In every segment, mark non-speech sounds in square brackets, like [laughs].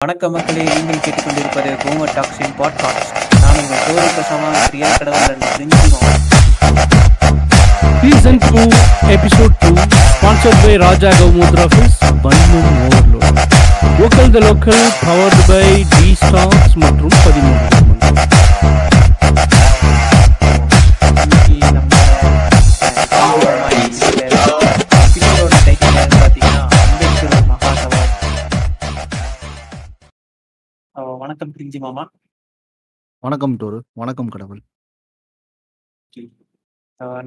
வணக்க மக்களே நீங்கள் கேட்டுக்கொண்டிருப்பது கோம டாக்ஸின் பாட்காஸ்ட் நான் உங்கள் தோருக்கு சமான் Priya கடவுளன் season two episode two sponsored by Raja கௌமூத்ரா fils பன்மும் overload local the local powered by D stocks மற்றும் பதிமூணு வணக்கம் பிரிஞ்சி மாமா. வணக்கம் டோரு வணக்கம் கடவுள்.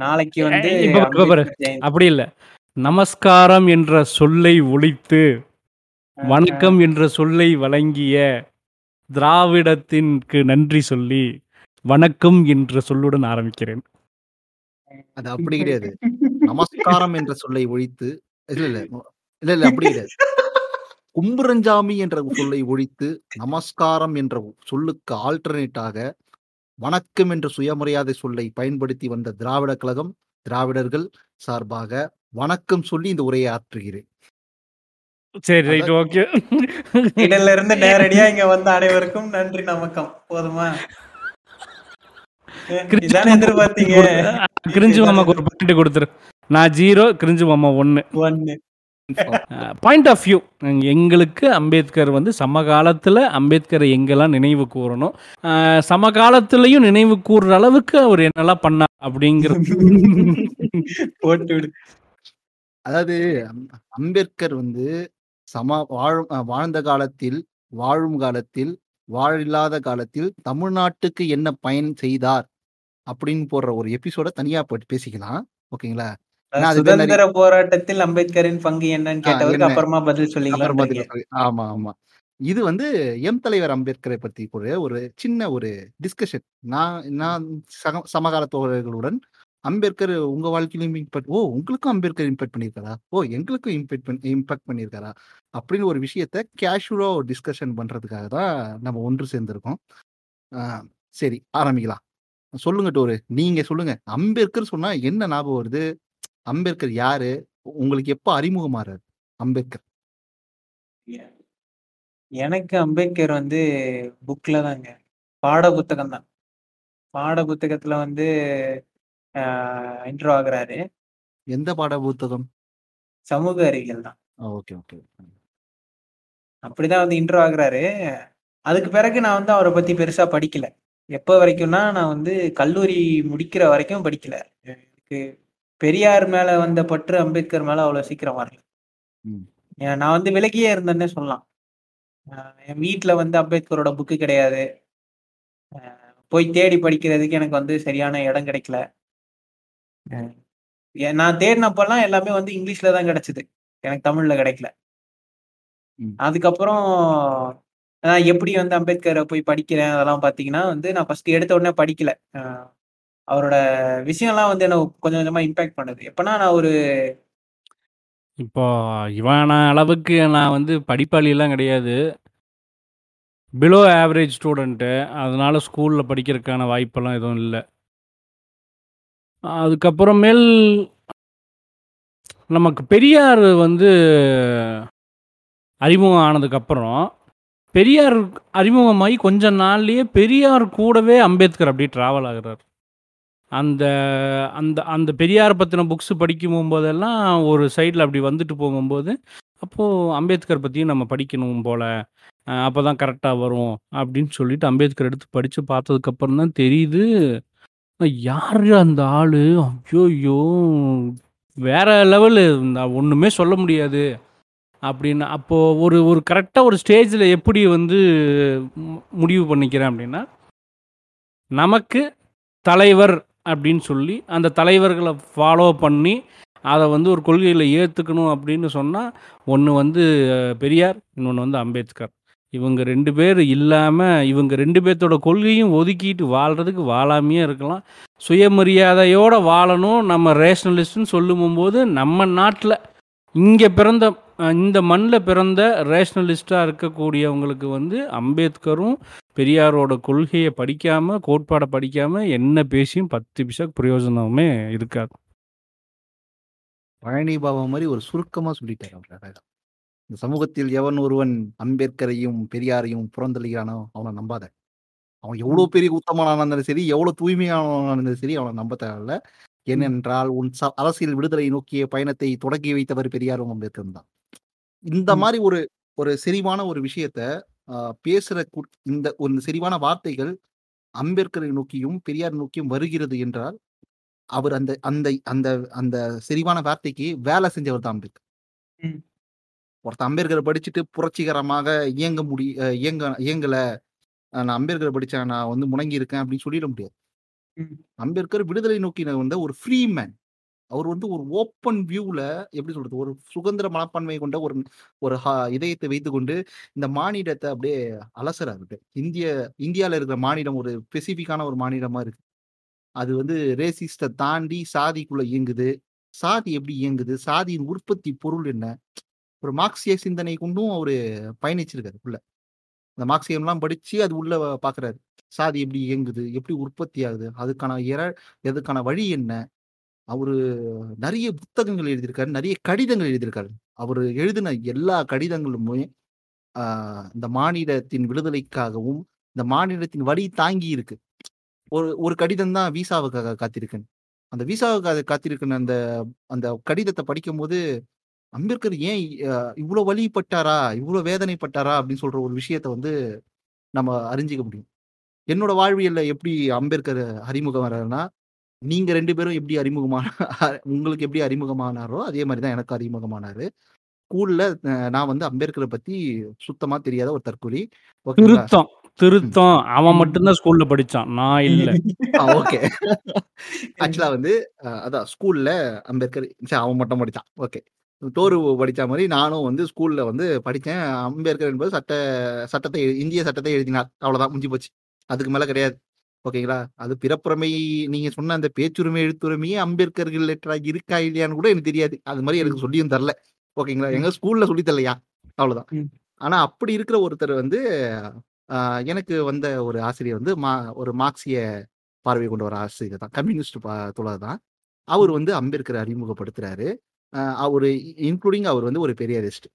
நாளைக்கு வந்து. அப்படி இல்லை. நமஸ்காரம் என்ற சொல்லை ஒழித்து வணக்கம் என்ற சொல்லை வழங்கிய திராவிடத்திற்கு நன்றி சொல்லி வணக்கம் என்ற சொல்லுடன் ஆரம்பிக்கிறேன். அது அப்படி கிடையாது. நமஸ்காரம் என்ற சொல்லை ஒழித்து இல்ல இல்ல இல்ல இல்ல அப்படி கிடையாது. கும்புரஞ்சாமி என்ற சொல்லை [laughs] ஒழித்து நமஸ்காரம் என்ற சொல்லுக்கு ஆல்டர்னேட்டாக வணக்கம் என்ற சுயமரியாதை சொல்லை பயன்படுத்தி வந்த திராவிட கழகம் திராவிடர்கள் சார்பாக வணக்கம் சொல்லி இந்த உரையை ஆற்றுகிறேன். சரி ரைட் ஓகே. இடல்ல இருந்து நேரடியா [laughs] இங்க வந்த அனைவருக்கும் நன்றி நமக்கம். போதுமா? எதிர்பார்த்தீங்க? கிரிஞ்சு மாமாக்கு ஒரு பாயிண்ட் கொடுத்துரு. நான் ஜீரோ கிரிஞ்சு மாமா ஒன்று ஒன்னு. பாயிண்ட் ஆஃப் வியூ எங்களுக்கு அம்பேத்கர் வந்து சமகாலத்தில் அம்பேத்கரை எங்கெல்லாம் நினைவு கூறணும்? சமகாலத்திலையும் நினைவு கூறுற அளவுக்கு அவர் என்னெல்லாம் பண்ணா அப்படிங்கிற அதாவது அம்பேத்கர் வந்து சம வாழும் வாழ்ந்த காலத்தில் வாழும் காலத்தில் வாழில்லாத காலத்தில் தமிழ்நாட்டுக்கு என்ன பயன் செய்தார்? அப்படின்னு போடுற ஒரு எபிசோட தனியா போட்டு பேசிக்கலாம். ஓகேங்களா? சுதந்திர போராட்டத்தில் அம்பேத்கரின் பங்கு என்னன்னு கேட்டவருக்கு? அப்புறமா பதில் சொல்லி- ஆமா ஆமா. இது வந்து எம் தலைவர் அம்பேத்கரை பத்தி கூட ஒரு சின்ன ஒரு டிஸ்கஷன் நான் நான் சக சமகால தோழர்களுடன் அம்பேத்கர் உங்க வாழ்க்கையிலும் இம்பாக்ட் ஓ உங்களுக்கும் அம்பேத்கர் இம்பாக்ட் பண்ணியிருக்காரா? ஓ எங்களுக்கும் இம்பாக்ட் பண்ணி இம்பாக்ட் பண்ணியிருக்காரா? அப்படின்னு ஒரு விஷயத்த கேஷுவலா ஒரு டிஸ்கஷன் பண்றதுக்காக தான் நம்ம ஒன்று சேர்ந்திருக்கோம். ஆஹ் சரி ஆரம்பிக்கலாம். சொல்லுங்க டோரு நீங்க சொல்லுங்க. அம்பேத்கர் சொன்னா என்ன ஞாபகம் வருது? அம்பேத்கர் யாரு? உங்களுக்கு எப்ப அறிமுகமாறாரு அம்பேத்கர்? எனக்கு அம்பேத்கர் வந்து புக்ல தாங்க. பாட புத்தகம் தான். பாட புத்தகத்துல வந்து இன்ட்ரோ ஆகுறாரு. எந்த பாட புத்தகம்? சமூக அறிவியல் தான். Okay okay. அப்படிதான் வந்து இன்ட்ரோ ஆகுறாரு. அதுக்கு பிறகு நான் வந்து அவரை பத்தி பெருசா படிக்கல. எப்போ வரைக்கும்னா நான் வந்து கல்லூரி முடிக்கிற வரைக்கும் படிக்கல. எனக்கு பெரியார் மேல வந்த பற்று அம்பேத்கர் மேல அவ்வளவு சீக்கிரம் வரல. நான் வந்து விலகியே இருந்தேன்னே சொல்லலாம். என் வீட்ல வந்து அம்பேத்கரோட புக்கு கிடையாது. போய் தேடி படிக்கிறதுக்கு எனக்கு வந்து சரியான இடம் கிடைக்கல. நான் தேடினப்பெல்லாம் எல்லாமே வந்து இங்கிலீஷ்ல தான் கிடைச்சது. எனக்கு தமிழ்ல கிடைக்கல. அதுக்கப்புறம் நான் எப்படி வந்து அம்பேத்கரை போய் படிக்கிறேன் அதெல்லாம் பார்த்தீங்கன்னா வந்து நான் ஃபர்ஸ்ட் எடுத்த உடனே படிக்கல. அவரோட விஷயம்லாம் வந்து என்ன கொஞ்சம் கொஞ்சமா இம்பாக்ட் பண்ணுது. எப்பன்னா நான் ஒரு இப்போ இவன அளவுக்கு நான் வந்து படிப்பாளியெல்லாம் கிடையாது. பிலோ ஆவரேஜ் ஸ்டூடெண்ட்டு அதனால ஸ்கூலில் படிக்கிறதுக்கான வாய்ப்பெல்லாம் எதுவும் இல்லை. அதுக்கப்புறமேல் நமக்கு பெரியார் வந்து அறிமுகம் ஆனதுக்கப்புறம் பெரியார் அறிமுகமாகி கொஞ்ச நாள்லயே பெரியார் கூடவே அம்பேத்கர் அப்படியே ட்ராவல் ஆகிறார். அந்த அந்த அந்த பெரியார் பற்றின புக்ஸ் படிக்கும் போதெல்லாம் ஒரு சைடில் அப்படி வந்துட்டு போகும்போது அப்போது அம்பேத்கர் பற்றியும் நம்ம படிக்கணும் போல் அப்போ தான் கரெக்டாக வரும் அப்படின்னு சொல்லிட்டு அம்பேத்கர் எடுத்து படித்து பார்த்ததுக்கப்புறம் தான் தெரியுது யார் அந்த ஆள்? ஐயோ வேற லெவலு ஒன்றுமே சொல்ல முடியாது அப்படின்னு அப்போது ஒரு ஒரு கரெக்டாக ஒரு ஸ்டேஜில் எப்படி வந்து முடிவு பண்ணிக்கிறேன் அப்படின்னா நமக்கு தலைவர் அப்படின்னு சொல்லி அந்த தலைவர்களை ஃபாலோ பண்ணி அதை வந்து ஒரு கொள்கையில் ஏற்றுக்கணும் அப்படின்னு சொன்னால் ஒன்று வந்து பெரியார் இன்னொன்று வந்து அம்பேத்கர். இவங்க ரெண்டு பேர் இல்லாமல் இவங்க ரெண்டு பேர்த்தோட கொள்கையும் ஒதுக்கிட்டு வாழ்கிறதுக்கு வாழாமையே இருக்கலாம். சுயமரியாதையோடு வாழணும். நம்ம ரேஷனலிஸ்ட்னு சொல்லும்போது நம்ம நாட்டில் இங்கே பிறந்த இந்த மண்ணில் பிறந்த ரேஷனலிஸ்டாக இருக்கக்கூடியவங்களுக்கு வந்து அம்பேத்கரும் பெரியாரோட கொள்கையை படிக்காமல் கோட்பாடை படிக்காமல் என்ன பேசியும் பத்து பிசா பிரயோஜனமே இருக்காது பழனி பாபா மாதிரி ஒரு சுருக்கமா சொல்லிட்டாரு அவர் அழகா இந்த சமூகத்தில் எவன் ஒருவன் அம்பேத்கரையும், பெரியாரையும் புறந்தள்ளுகிறானோ, அவன நம்பாத. அவன் எவ்வளோ. பெரிய உத்தமனானா இருந்தாலும் சரி, எவ்வளோ தூய்மையானவனா இருந்தாலும் சரி, அவன நம்ப தேவையில்ல. ஏனென்றால், உன் ச அரசியல் விடுதலை நோக்கிய பயணத்தை தொடங்கி வைத்தவர் பெரியாரும், அம்பேத்கரும் தான். இந்த ம். மாரி ஒரு ஒரு செறிவான ஒரு விஷயத்த அ பேசுற கு இந்த ஒரு செறிவான வார்த்தைகள் அம்பேத்கரை நோக்கியும், பெரியார் நோக்கியும் வருகிறது என்றால், அவர் அந்த அந்த அந்த அந்த செறிவான வார்த்தைக்கு வேலை செஞ்சவர் தான் அம்பேத்கர். ம். ஒருத்தன் அம்பேத்கர படிச்சுட்டு புரட்சிகரமாக இயங்க முடி இயங்க இயங்கல. நான் அம்பேத்கர படிச்சேன். நான் வந்து முடங்கி இருக்கேன் அப்படின்னு சொல்லிட முடியாது. ம். அம்பேத்கர் விடுதலை நோக்கின வந்த ஒரு ஃப்ரீ மேன். அவர் வந்து ஒரு ஓப்பன் வியூல எப்படி சொல்றது? ஒரு சுதந்திர மனப்பான்மை கொண்ட ஒரு ஒரு ஹ இதயத்தை வைத்துக்கொண்டு, இந்த மாநிலத்தை அப்படியே அலசுறாரு இந்திய இந்தியாவில் இருக்கிற மாநிலம் ஒரு ஸ்பெசிஃபிக்கான ஒரு மாநிலமா இருக்கு. அது வந்து ரேசிஸ்டை தாண்டி சாதிக்குள்ள இயங்குது. சாதி எப்படி இயங்குது? சாதியின் உற்பத்தி பொருள் என்ன? ஒரு மார்க்சிய சிந்தனை கொண்டும் அவரு பயணிச்சிருக்காரு உள்ள. இந்த மார்க்சியம்லாம் படிச்சு அது உள்ள பாக்குறாரு சாதி எப்படி இயங்குது? எப்படி உற்பத்தி ஆகுது? அதுக்கான இற அதுக்கான வழி என்ன? அவரு நிறைய புத்தகங்கள் எழுதியிருக்காரு. நிறைய கடிதங்கள் எழுதியிருக்காரு. அவர் எழுதின எல்லா கடிதங்களுமே இந்த மாநிலத்தின் விடுதலைக்காகவும், இந்த மாநிலத்தின் வழி தாங்கி இருக்கு. ஒரு ஒரு கடிதம் தான் விசாவுக்காக காத்திருக்கேன். அந்த விசாவுக்காக காத்திருக்கேன் அந்த அந்த கடிதத்த படிக்கும்போது, அம்பேத்கர் ஏன் இவ்வளோ வழிபட்டாரா வலிப்பட்டாரா? வேதனைப்பட்டாரா? அப்படின்னு சொல்ற ஒரு விஷயத்த வந்து நம்ம அறிஞ்சிக்க முடியும். என்னோட வாழ்வியல்ல எப்படி அம்பேத்கர் அறிமுகம் வர்றாருன்னா நீங்க 2 பேரும் எப்படி அறிமுகமான உங்களுக்கு எப்படி அறிமுகமானாரோ, அதே மாரி தான் எனக்கு அறிமுகமானாரு. ஸ்கூல்ல நான் வந்து அம்பேத்கர பத்தி சுத்தமா தெரியாத ஒரு. ஓகேங்களா? திருத்தம். திருத்தம். அவன் ம். மட்டும் தான் ஸ்கூல்ல படிச்சான். நான் இல்ல. ஓகே. ஆக்சுவலா வந்து அதான் ஸ்கூல்ல அம்பேத்கர் அவன் மட்டும் படிச்சான். ஓகே. டோரு படிச்ச மாரி நானும் வந்து ஸ்கூல்ல வந்து படிச்சேன். அம்பேத்கர் என்பது சட்ட சட்டத்தை இந்திய சட்டத்தை எழுதினார். அவ்வளோதான் முடிஞ்சு போச்சு. அதுக்கு மேல கிடையாது. ஓகேங்களா? அது பிறப்புரிமை நீங்க சொன்ன அந்த பேச்சுரிமை, எழுத்துரிமையே அம்பேத்கர் ரிலேட்டடா இருக்கா இல்லையான்னு கூட எனக்கு தெரியாது. அது மாரி எனக்கு. சொல்லியும் தரல. ஓகேங்களா? எங்க ஸ்கூல்ல சொல்லி தரலையா? அவ்வளோதான். ம். ஆனா அப்படி இருக்கிற ஒருத்தர் வந்து எனக்கு வந்த ஒரு ஆசிரியர் வந்து மா ஒரு மார்க்சிய பார்வை கொண்ட ஒரு ஆசிரியர் தான். கம்யூனிஸ்ட் ப தோழர் தான். அவரு. வந்து அம்பேத்கர அறிமுகப்படுத்துறாரு. அவரு இன்க்ளூடிங் அவர் வந்து ஒரு பெரியாரிஸ்ட்.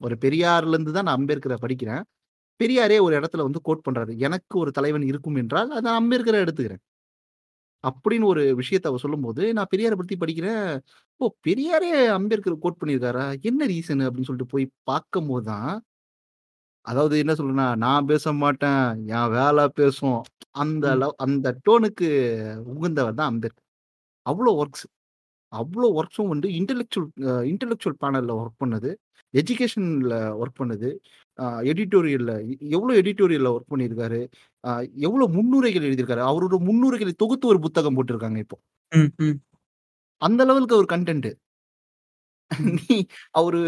ஒரு பெரியார்லருந்து தான் நான் அம்பேத்கர படிக்கிறேன். பெரியாரே ஒரு இடத்துல வந்து கோட் பண்றாரு. எனக்கு ஒரு தலைவன் இருக்கும் என்றால், அது அம்பேத்கர எடுத்துக்கிறேன். அப்படின்னு ஒரு விஷயத்த அவர் சொல்லும்போது, நான் பெரியார பத்தி படிக்கிறேன். ஓ! பெரியாரே அம்பேத்கர கோட் பண்ணியிருக்காரா? என்ன ரீசன் அப்படின்னு சொல்லிட்டு போய் பார்க்கும்போது தான், அதாவது என்ன சொல்றேன்னா, நான் பேச மாட்டேன். என் வேல பேசும். அந்த. லவ் அந்த டோனுக்கு உகந்தவர் தான் அம்பேத்கர். அவ்ளோ ஒர்க்ஸ். அவ்ளோ ஒர்க்ஸும் வந்து இன்டலெக்சுவல் இன்டலெக்சுவல் பேனல்ல ஒர்க் பண்ணது. எஜுகேஷன்ல ஒர்க் பண்ணது. எடிட்டோரியல்ல எவ்ளோ எடிட்டோரியல்ல ஒர்க் பண்ணியிருக்காரு. எவ்ளோ முன்னுரைகள் எழுதியிருக்காரு. அவரோட முன்னுரைகளை தொகுத்து ஒரு புத்தகம் போட்டிருக்காங்க இப்போ. அந்த லெவலுக்கு ஒரு கன்டென்ட். ம். நீ அவரு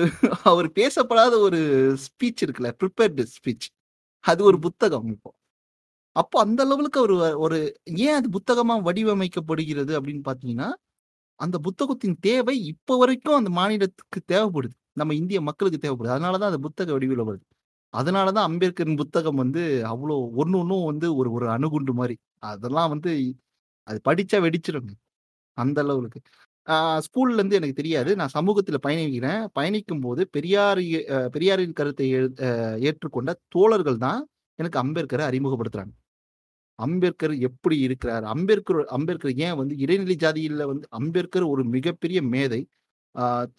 அவர் பேசப்படாத ஒரு ஸ்பீச் இருக்குல்ல, பிரிபேர்ட் ஸ்பீச். அது ஒரு. புத்தகம் இப்போ. அப்போ அந்த லெவலுக்கு அவரு ஒரு ஏன் அது புத்தகமா வடிவமைக்கப்படுகிறது அப்படின்னு பார்த்தீங்கன்னா, அந்த புத்தகத்தின் தேவை இப்ப வரைக்கும் அந்த மாநிலத்துக்கு தேவைப்படுது. நம்ம இந்திய மக்களுக்கு தேவைப்படுது. அதனால தான் அது புத்தக வடிவில வருது. அதனால தான் அம்பேத்கரின் புத்தகம் வந்து அவ்வளோ ஒண்ணு ஒன்றும் வந்து ஒரு ஒரு அணுகுண்டு மாதிரி அதெல்லாம் வந்து அது படிச்சா வெடிச்சிருங்க. அந்த அளவுக்கு ஸ்கூல்லேருந்து எனக்கு தெரியாது. நான் சமூகத்தில் பயணிக்கிறேன். பயணிக்கும்போது பெரியார் பெரியாரின் கருத்தை ஏற்றுக்கொண்ட தோழர்கள் தான் எனக்கு அம்பேத்கரை அறிமுகப்படுத்துறாங்க. அம்பேத்கர் எப்படி இருக்கிறார்? அம்பேத்கர் அம்பேத்கர் ஏன் வந்து இடைநிலை ஜாதியில் வந்து அம்பேத்கர் ஒரு மிகப்பெரிய மேதை.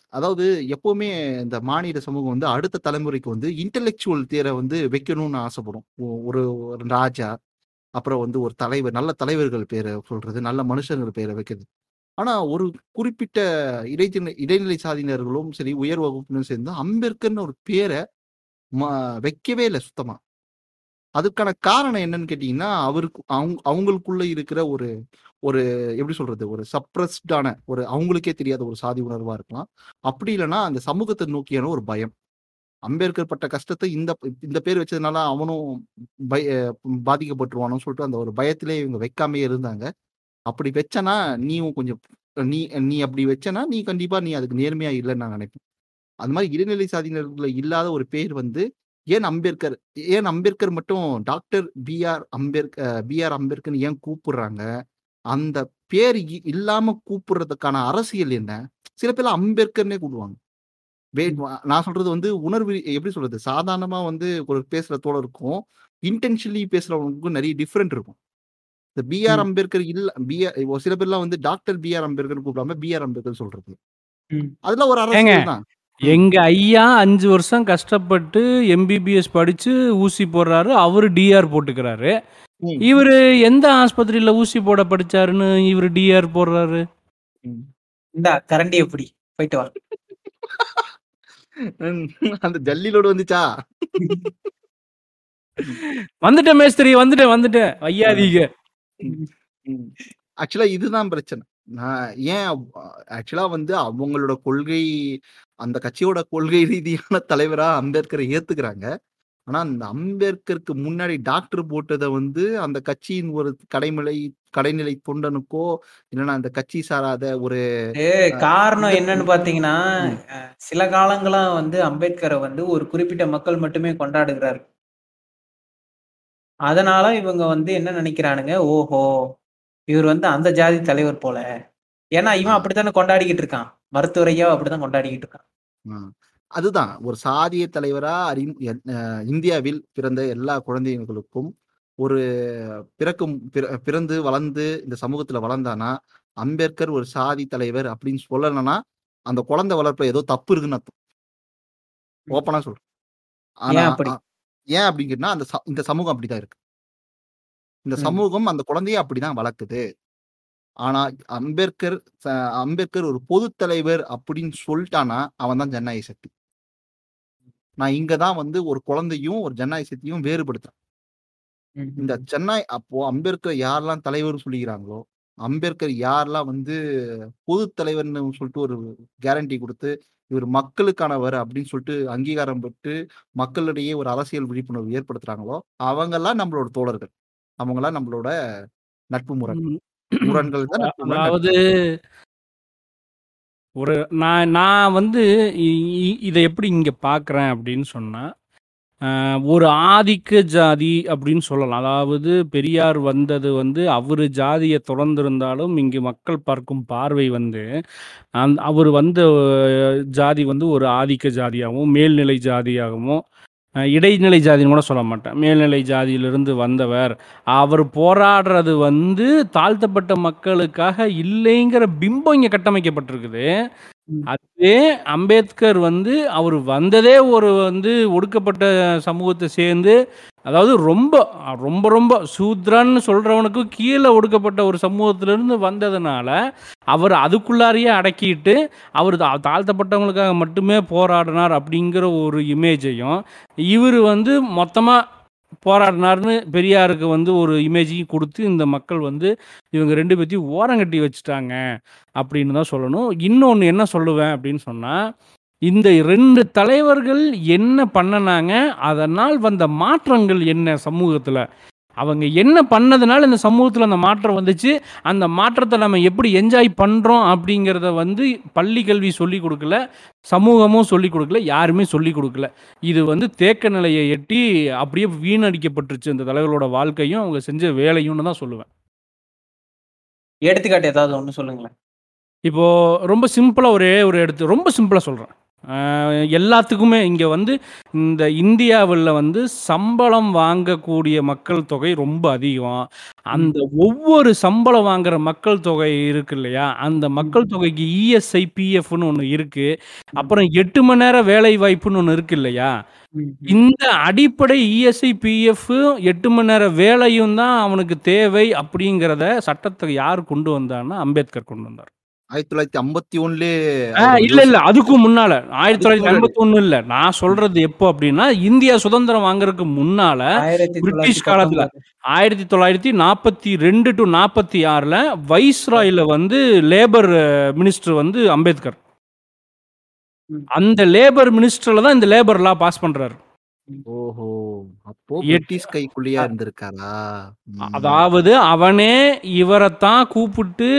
அதாவது எப்பவுமே இந்த மாநில சமூகம் வந்து அடுத்த தலைமுறைக்கு வந்து இன்டலெக்சுவல் தேரை வந்து வைக்கணும்னு ஆசைப்படும். ஒ ஒரு ஒரு ராஜா, அப்புறம் வந்து ஒரு தலைவர், நல்ல தலைவர்கள் பேரை சொல்றது, நல்ல மனுஷங்கள் பேரை வைக்கிறது. ஆனா ஒரு குறிப்பிட்ட இடைத்திணை இடைநிலை சாதியினர்களும் சரி, உயர் வகுப்பினரும் சேர்ந்து அம்பேத்கர்னு ஒரு பேரை ம வைக்கவே இல்லை சுத்தமா. அதுக்கான காரணம் என்னன்னு கேட்டீங்கன்னா, அவருக்கு அவங்க அவங்களுக்குள்ள இருக்கிற ஒரு ஒரு எப்படி சொல்றது? ஒரு சப்ரஸ்டான ஒரு அவங்களுக்கே தெரியாத ஒரு சாதி உணர்வா இருக்கலாம். அப்படி இல்லைன்னா அந்த சமூகத்தை நோக்கியான ஒரு பயம். அம்பேத்கர் பட்ட கஷ்டத்தை இந்த இந்த பேர் வச்சதுனால அவனும் பய பாதிக்கப்பட்டுருவானு சொல்லிட்டு அந்த ஒரு பயத்திலே இவங்க வைக்காமே இருந்தாங்க. அப்படி வச்சனா, நீயும் கொஞ்சம் நீ நீ அப்படி வச்சனா, நீ கண்டிப்பா நீ அதுக்கு நேர்மையா இல்லைன்னு நான் நினைப்பேன். அது மாதிரி இடைநிலை சாதியினர்கள்ல இல்லாத ஒரு பேர் வந்து ஏன் அம்பேத்கர் ஏன் அம்பேத்கர் மட்டும் டாக்டர் பி.ஆர். அம்பேத் அ பி.ஆர். அம்பேத்கர்ன்னு ஏன் கூப்பிடுறாங்க? அந்த பேர் இ இல்லாம கூப்பிடுறதுக்கான அரசியல் என்ன? சில பேர்லாம் அம்பேத்கர்ன்னே கூப்பிடுவாங்க. வெயிட் நான் சொல்றது வந்து உணர்வு எப்படி சொல்றது சாதாரணமா வந்து ஒரு பேசுற தோழருக்கும் இன்டென்ஷனலி பேசுறவங்களுக்கும் நிறைய டிஃப்ரெண்ட் இருக்கும் இந்த பிஆர் ம். அம்பேத்கர் இல்ல பிஆர் சில பேர்லாம் வந்து டாக்டர் பிஆர் அம்பேத்கர் கூப்பிடாம பிஆர் அம்பேத்கர் சொல்றது ம். அதெல்லாம் ஒரு ஏங்க அரசியல் தான் எங்க ஐயா அஞ்சு வருஷம் கஷ்டப்பட்டு எம்பிபிஎஸ் படிச்சு ஊசி போடுறாரு அவரு டிஆர் போட்டுக்கிறாரு. ம். இவரு எந்த ஆஸ்பத்திரியில ஊசி போட படிச்சாருன்னு இவரு டிஆர் போடுறாரு? ம். இந்தா கரண்டி எப்படி போயிட்டு வா. அந்த ஜல்லிலோடு வந்துச்சா? வந்துட்டேன் மேஸ்திரி வந்துட்டேன் வந்துட்டேன். ஐயாதீங்க ஆக்சுவலா இதுதான் பிரச்சனை. நான் ஏன் ஆக்சுவலா வந்து அவங்களோட கொள்கை அந்த கட்சியோட கொள்கை ரீதியான [laughs] தலைவரா அம்பேத்கரை ஏத்துக்கிறாங்க. ஆனா அந்த அம்பேத்கருக்கு முன்னாடி டாக்டர் போட்டதை வந்து அந்த கட்சியின் ஒரு கடைநிலை கடைநிலை தொண்டனுக்கோ இல்லைன்னா அந்த கட்சி சாராத ஒரு காரணம் என்னன்னு பாத்தீங்கன்னா சில காலங்களா வந்து அம்பேத்கரை வந்து ஒரு குறிப்பிட்ட மக்கள் மட்டுமே கொண்டாடுகிறார் அதனால இவங்க வந்து என்ன நினைக்கிறானுங்க ஓஹோ இவர் வந்து அந்த ஜாதி தலைவர் போல. ஏன்னா இவன். அப்படித்தானே கொண்டாடிக்கிட்டு இருக்கான். மருத்துவரையா அப்படிதான் கொண்டாடிக்கிட்டு இருக்கான். அதுதான். ஒரு சாதிய தலைவரா அறி இந்தியாவில் பிறந்த எல்லா குழந்தைகளுக்கும் ஒரு பிறக்கும் பிற- பிறந்து வளர்ந்து இந்த சமூகத்துல வளர்ந்தானா அம்பேத்கர் ஒரு சாதி தலைவர் அப்படின்னு சொல்லணும்னா அந்த குழந்தை வளர்ப்புல ஏதோ தப்பு இருக்குன்னு அர்த்தம். ஓப்பனா சொல்றேன். ஆனா ஏன் அப்படி? அ- ஏன் அப்படிங்கன்னா அந்த இந்த சமூகம் அப்படிதான் இருக்கு. இந்த. சமூகம் அந்த குழந்தைய அப்படிதான் வளர்க்குது ஆனா அம்பேத்கர் அம்பேத்கர் ஒரு பொது தலைவர் அப்படின்னு சொல்லிட்டானா அவன் தான் ஜனநாயக சக்தி நான் இங்க தான் வந்து ஒரு குழந்தையும் ஒரு ஜனநாயக சக்தியும் வேறுபடுத்துறேன் இந்த. சென்னை அப்போ அம்பேத்கர் யாரெல்லாம் தலைவர் சொல்லிக்கிறாங்களோ அம்பேத்கர் யாரெல்லாம் வந்து பொது தலைவர்னு சொல்லிட்டு ஒரு கேரண்டி கொடுத்து இவர் மக்களுக்கானவர் அப்படின்னு சொல்லிட்டு அங்கீகாரம் பெற்று மக்களிடையே ஒரு அரசியல் விழிப்புணர்வு ஏற்படுத்துறாங்களோ அவங்கெல்லாம் நம்மளோட தோழர்கள் அவங்கெல்லாம் நம்மளோட நட்பு முரண். முரண்கள் தான் நட்பு முரண் அதாவது ஒரு நான் நான் வந்து இதை எப்படி இங்கே பார்க்குறேன் அப்படின்னு சொன்னால் ஒரு ஆதிக்க ஜாதி அப்படின்னு சொல்லலாம் அதாவது பெரியார் வந்தது வந்து அவர் ஜாதியை தொடர்ந்திருந்தாலும் இங்கு மக்கள் பார்க்கும் பார்வை வந்து அந் அவர் வந்த ஜாதி வந்து ஒரு ஆதிக்க ஜாதியாகவும் மேல்நிலை ஜாதியாகவும் இடைநிலை ஜாதின்னு கூட சொல்ல மாட்டேன். மேல்நிலை ஜாதியிலிருந்து வந்தவர் அவர் போராடுறது வந்து தாழ்த்தப்பட்ட மக்களுக்காக இல்லைங்கிற பிம்பம் இங்கே கட்டமைக்கப்பட்டிருக்குது. ம். அதுவே அம்பேத்கர் வந்து அவர் வந்ததே ஒரு வந்து ஒடுக்கப்பட்ட சமூகத்தை சேர்ந்து அதாவது ரொம்ப ரொம்ப ரொம்ப சூத்ரான்னு சொல்றவனுக்கு கீழே ஒடுக்கப்பட்ட ஒரு சமூகத்திலிருந்து வந்ததுனால அவர் அதுக்குள்ளாரையே அடக்கிட்டு அவர் தா- தாழ்த்தப்பட்டவங்களுக்காக மட்டுமே போராடினார் அப்படிங்கிற ஒரு இமேஜையும் இவர் வந்து மொத்தமாக போராடினார்னு பெரியாருக்கு வந்து ஒரு இமேஜையும் கொடுத்து இந்த மக்கள் வந்து இவங்க ரெண்டு பேர்த்தையும் ஓரங்கட்டி வச்சுட்டாங்க அப்படின்னு தான் சொல்லணும். இன்னொன்று என்ன சொல்லுவேன் அப்படின்னு சொன்னால் இந்த ரெண்டு தலைவர்கள் என்ன பண்ணனாங்க அதனால் வந்த மாற்றங்கள் என்ன சமூகத்தில்? அவங்க என்ன பண்ணதுனால இந்த சமூகத்தில் அந்த மாற்றம் வந்துச்சு? அந்த மாற்றத்தை நம்ம எப்படி என்ஜாய் பண்ணுறோம் அப்படிங்கிறத வந்து பள்ளி கல்வி சொல்லி கொடுக்கல சமூகமும் சொல்லி கொடுக்கல யாருமே சொல்லி கொடுக்கல. இது வந்து தேக்க நிலையை எட்டி அப்படியே வீணடிக்கப்பட்டுருச்சு இந்த தலைவர்களோட வாழ்க்கையும் அவங்க செஞ்ச வேலையும்னு தான் சொல்லுவேன். எடுத்துக்காட்டு ஏதாவது ஒண்ணு சொல்லுங்களேன். இப்போ ரொம்ப சிம்பிளாக ஒரே ஒரு எடுத்து ரொம்ப சிம்பிளாக சொல்கிறேன் எல்லாத்துக்குமே இங்கே வந்து இந்த இந்தியாவில் வந்து சம்பளம் வாங்கக்கூடிய மக்கள் தொகை ரொம்ப அதிகம். அந்த ஒவ்வொரு சம்பளம் வாங்குற மக்கள் தொகை இருக்கு இல்லையா? அந்த மக்கள் தொகைக்கு இஎஸ்ஐ பிஎஃப்னு ஒன்று இருக்கு. அப்புறம் எட்டு மணி நேரம் வேலை வாய்ப்புன்னு ஒன்று இருக்கு இல்லையா. இந்த அடிப்படை இஎஸ்ஐ பிஎஃப் எட்டு மணி நேரம் வேலையும் தான் அவனுக்கு தேவை அப்படிங்கிறத சட்டத்தை யார் கொண்டு வந்தான்னா அம்பேத்கர் கொண்டு வந்தார். ஆயிரத்தி தொள்ளாயிரத்தி ஐம்பத்தி ஒண்ணுலே ஆ, இல்ல இல்ல அதுக்கும் முன்னால ஆயிரத்தி தொள்ளாயிரத்தி. ஐம்பத்தி ஒண்ணு இல்ல நான் சொல்றது எப்போ அப்படின்னா இந்தியா சுதந்திரம் வாங்குறதுக்கு முன்னால பிரிட்டிஷ் காலத்துல. ஆயிரத்தி தொள்ளாயிரத்தி நாற்பத்தி ரெண்டு டு நாற்பத்தி ஆறுல வைஸ்ராயில வந்து லேபர் மினிஸ்டர் வந்து அம்பேத்கர். அந்த லேபர் மினிஸ்டர்ல தான் இந்த லேபர் லா பாஸ் பண்றாரு ஓஹோ அப்போ பிரிட்டிஷ் கைக்குள்ளேயா இருந்திருக்காரா ம். அதாவது அவனே இவரைத்தான் கூப்பிட்டு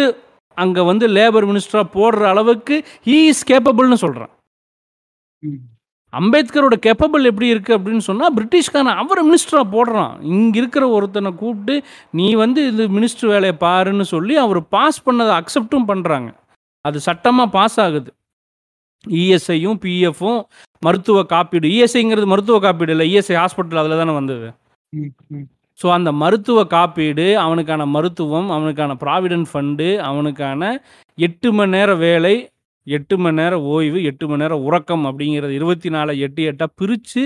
அங்கே வந்து லேபர் மினிஸ்டராக போடுற அளவுக்கு ஹீ இஸ் கேப்பபிள்னு சொல்கிறான் ம். அம்பேத்கரோட கேப்பபிள் எப்படி இருக்குது அப்படின்னு சொன்னால் பிரிட்டிஷ்காரன் அவர் மினிஸ்டராக போடுறான் இங்கே இருக்கிற ஒருத்தனை கூப்பிட்டு நீ வந்து இது மினிஸ்டர் வேலையை பாருன்னு சொல்லி அவர் பாஸ் பண்ணதை அக்செப்டும் பண்ணுறாங்க அது சட்டமாக பாஸ் ஆகுது இஎஸ்ஐயும் பிஎஃப்பும் மருத்துவ காப்பீடு இஎஸ்ஐங்கிறது மருத்துவ காப்பீடு இல்லை இஎஸ்ஐ ஹாஸ்பிட்டல் அதில் தானே வந்தது ம், ம். ஸோ அந்த மருத்துவ காப்பீடு அவனுக்கான மருத்துவம் அவனுக்கான ப்ராவிடென்ட் ஃபண்டு அவனுக்கான எட்டு மணி நேர வேலை எட்டு மணி நேரம் ஓய்வு எட்டு மணி நேரம் உறக்கம் அப்படிங்கிறது இருபத்தி நாலு எட்டு எட்டாக பிரித்து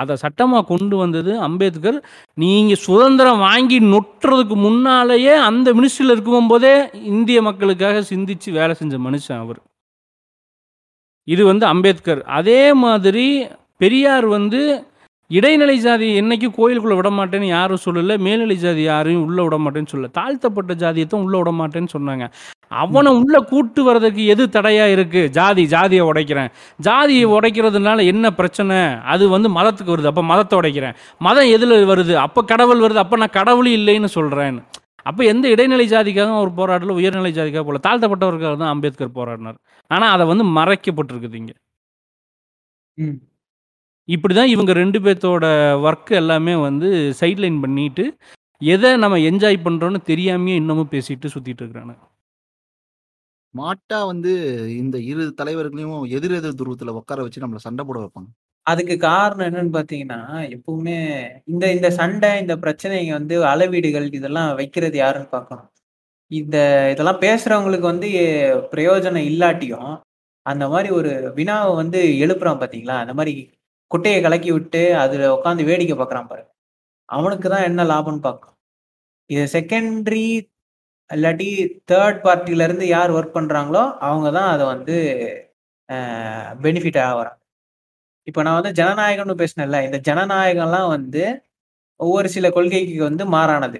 அதை சட்டமாக கொண்டு வந்தது அம்பேத்கர். நீங்கள் சுதந்திரம் வாங்கி நொட்டுறதுக்கு முன்னாலேயே அந்த மினிஸ்ட்ரியில் இருக்கும்போதே இந்திய மக்களுக்காக சிந்தித்து வேலை செஞ்ச மனுஷன் அவர். இது வந்து அம்பேத்கர். அதே மாதிரி பெரியார் வந்து இடைநிலை ஜாதி என்றைக்கும் கோயிலுக்குள்ளே விட மாட்டேன்னு யாரும் சொல்லலை. மேல்நிலை ஜாதி யாரையும் உள்ளே விட மாட்டேன்னு சொல்லலை. தாழ்த்தப்பட்ட ஜாதியத்தான் உள்ளே விட மாட்டேன்னு சொன்னாங்க. அவனை உள்ளே கூட்டு வர்றதுக்கு எது தடையாக இருக்குது ஜாதி ஜாதியை உடைக்கிறேன். ஜாதியை உடைக்கிறதுனால என்ன பிரச்சனை? அது வந்து மதத்துக்கு வருது. அப்போ மதத்தை உடைக்கிறேன். மதம் எதில் வருது? அப்போ கடவுள் வருது. அப்போ நான் கடவுள் இல்லைன்னு சொல்கிறேன் அப்போ எந்த இடைநிலை ஜாதிக்காக அவர் போராடல? உயர்நிலை ஜாதிக்காக போல. தாழ்த்தப்பட்டவருக்காக தான் அம்பேத்கர் போராடினார். ஆனால் அதை வந்து மறைக்கப்பட்டிருக்குது இங்கே. ம். இப்படி தான் இவங்க ரெண்டு பேர்த்தோட ஒர்க் எல்லாமே வந்து சைட்லைன் பண்ணிட்டு எதை நம்ம என்ஜாய் பண்ணுறோன்னு தெரியாமையே இன்னமும் பேசிட்டு சுற்றிட்டு இருக்கிறாங்க. மாட்டா வந்து இந்த இரு தலைவர்களையும் எதிர் எதிர் துருவத்துல உட்கார வச்சு நம்மள சண்டை போட வைப்பாங்க. அதுக்கு காரணம் என்னன்னு பாத்தீங்கன்னா எப்பவுமே இந்த இந்த சண்டை இந்த பிரச்சனைங்க வந்து அளவீடுகள் இதெல்லாம் வைக்கிறது யாருன்னு பார்க்கணும். இந்த இதெல்லாம் பேசுறவங்களுக்கு வந்து பிரயோஜனம் இல்லாட்டியும் அந்த மாதிரி ஒரு வினாவை வந்து எழுப்புறான் பாத்தீங்களா அந்த மாதிரி குட்டையை கலக்கி விட்டு அதுல உட்காந்து வேடிக்கை பார்க்கறான் பாரு. அவனுக்கு தான் என்ன லாபம்னு பார்க்கணும். இது செகண்டரி இல்லாட்டி தேர்ட் பார்ட்டில இருந்து யார் ஒர்க் பண்றாங்களோ அவங்க தான் அதை வந்து பெனிஃபிட் ஆகிறாங்க இப்போ நான் வந்து ஜனநாயகம்னு பேசினேன்ல இந்த ஜனநாயகம்லாம் வந்து ஒவ்வொரு சில கொள்கைக்கு வந்து மாறானது.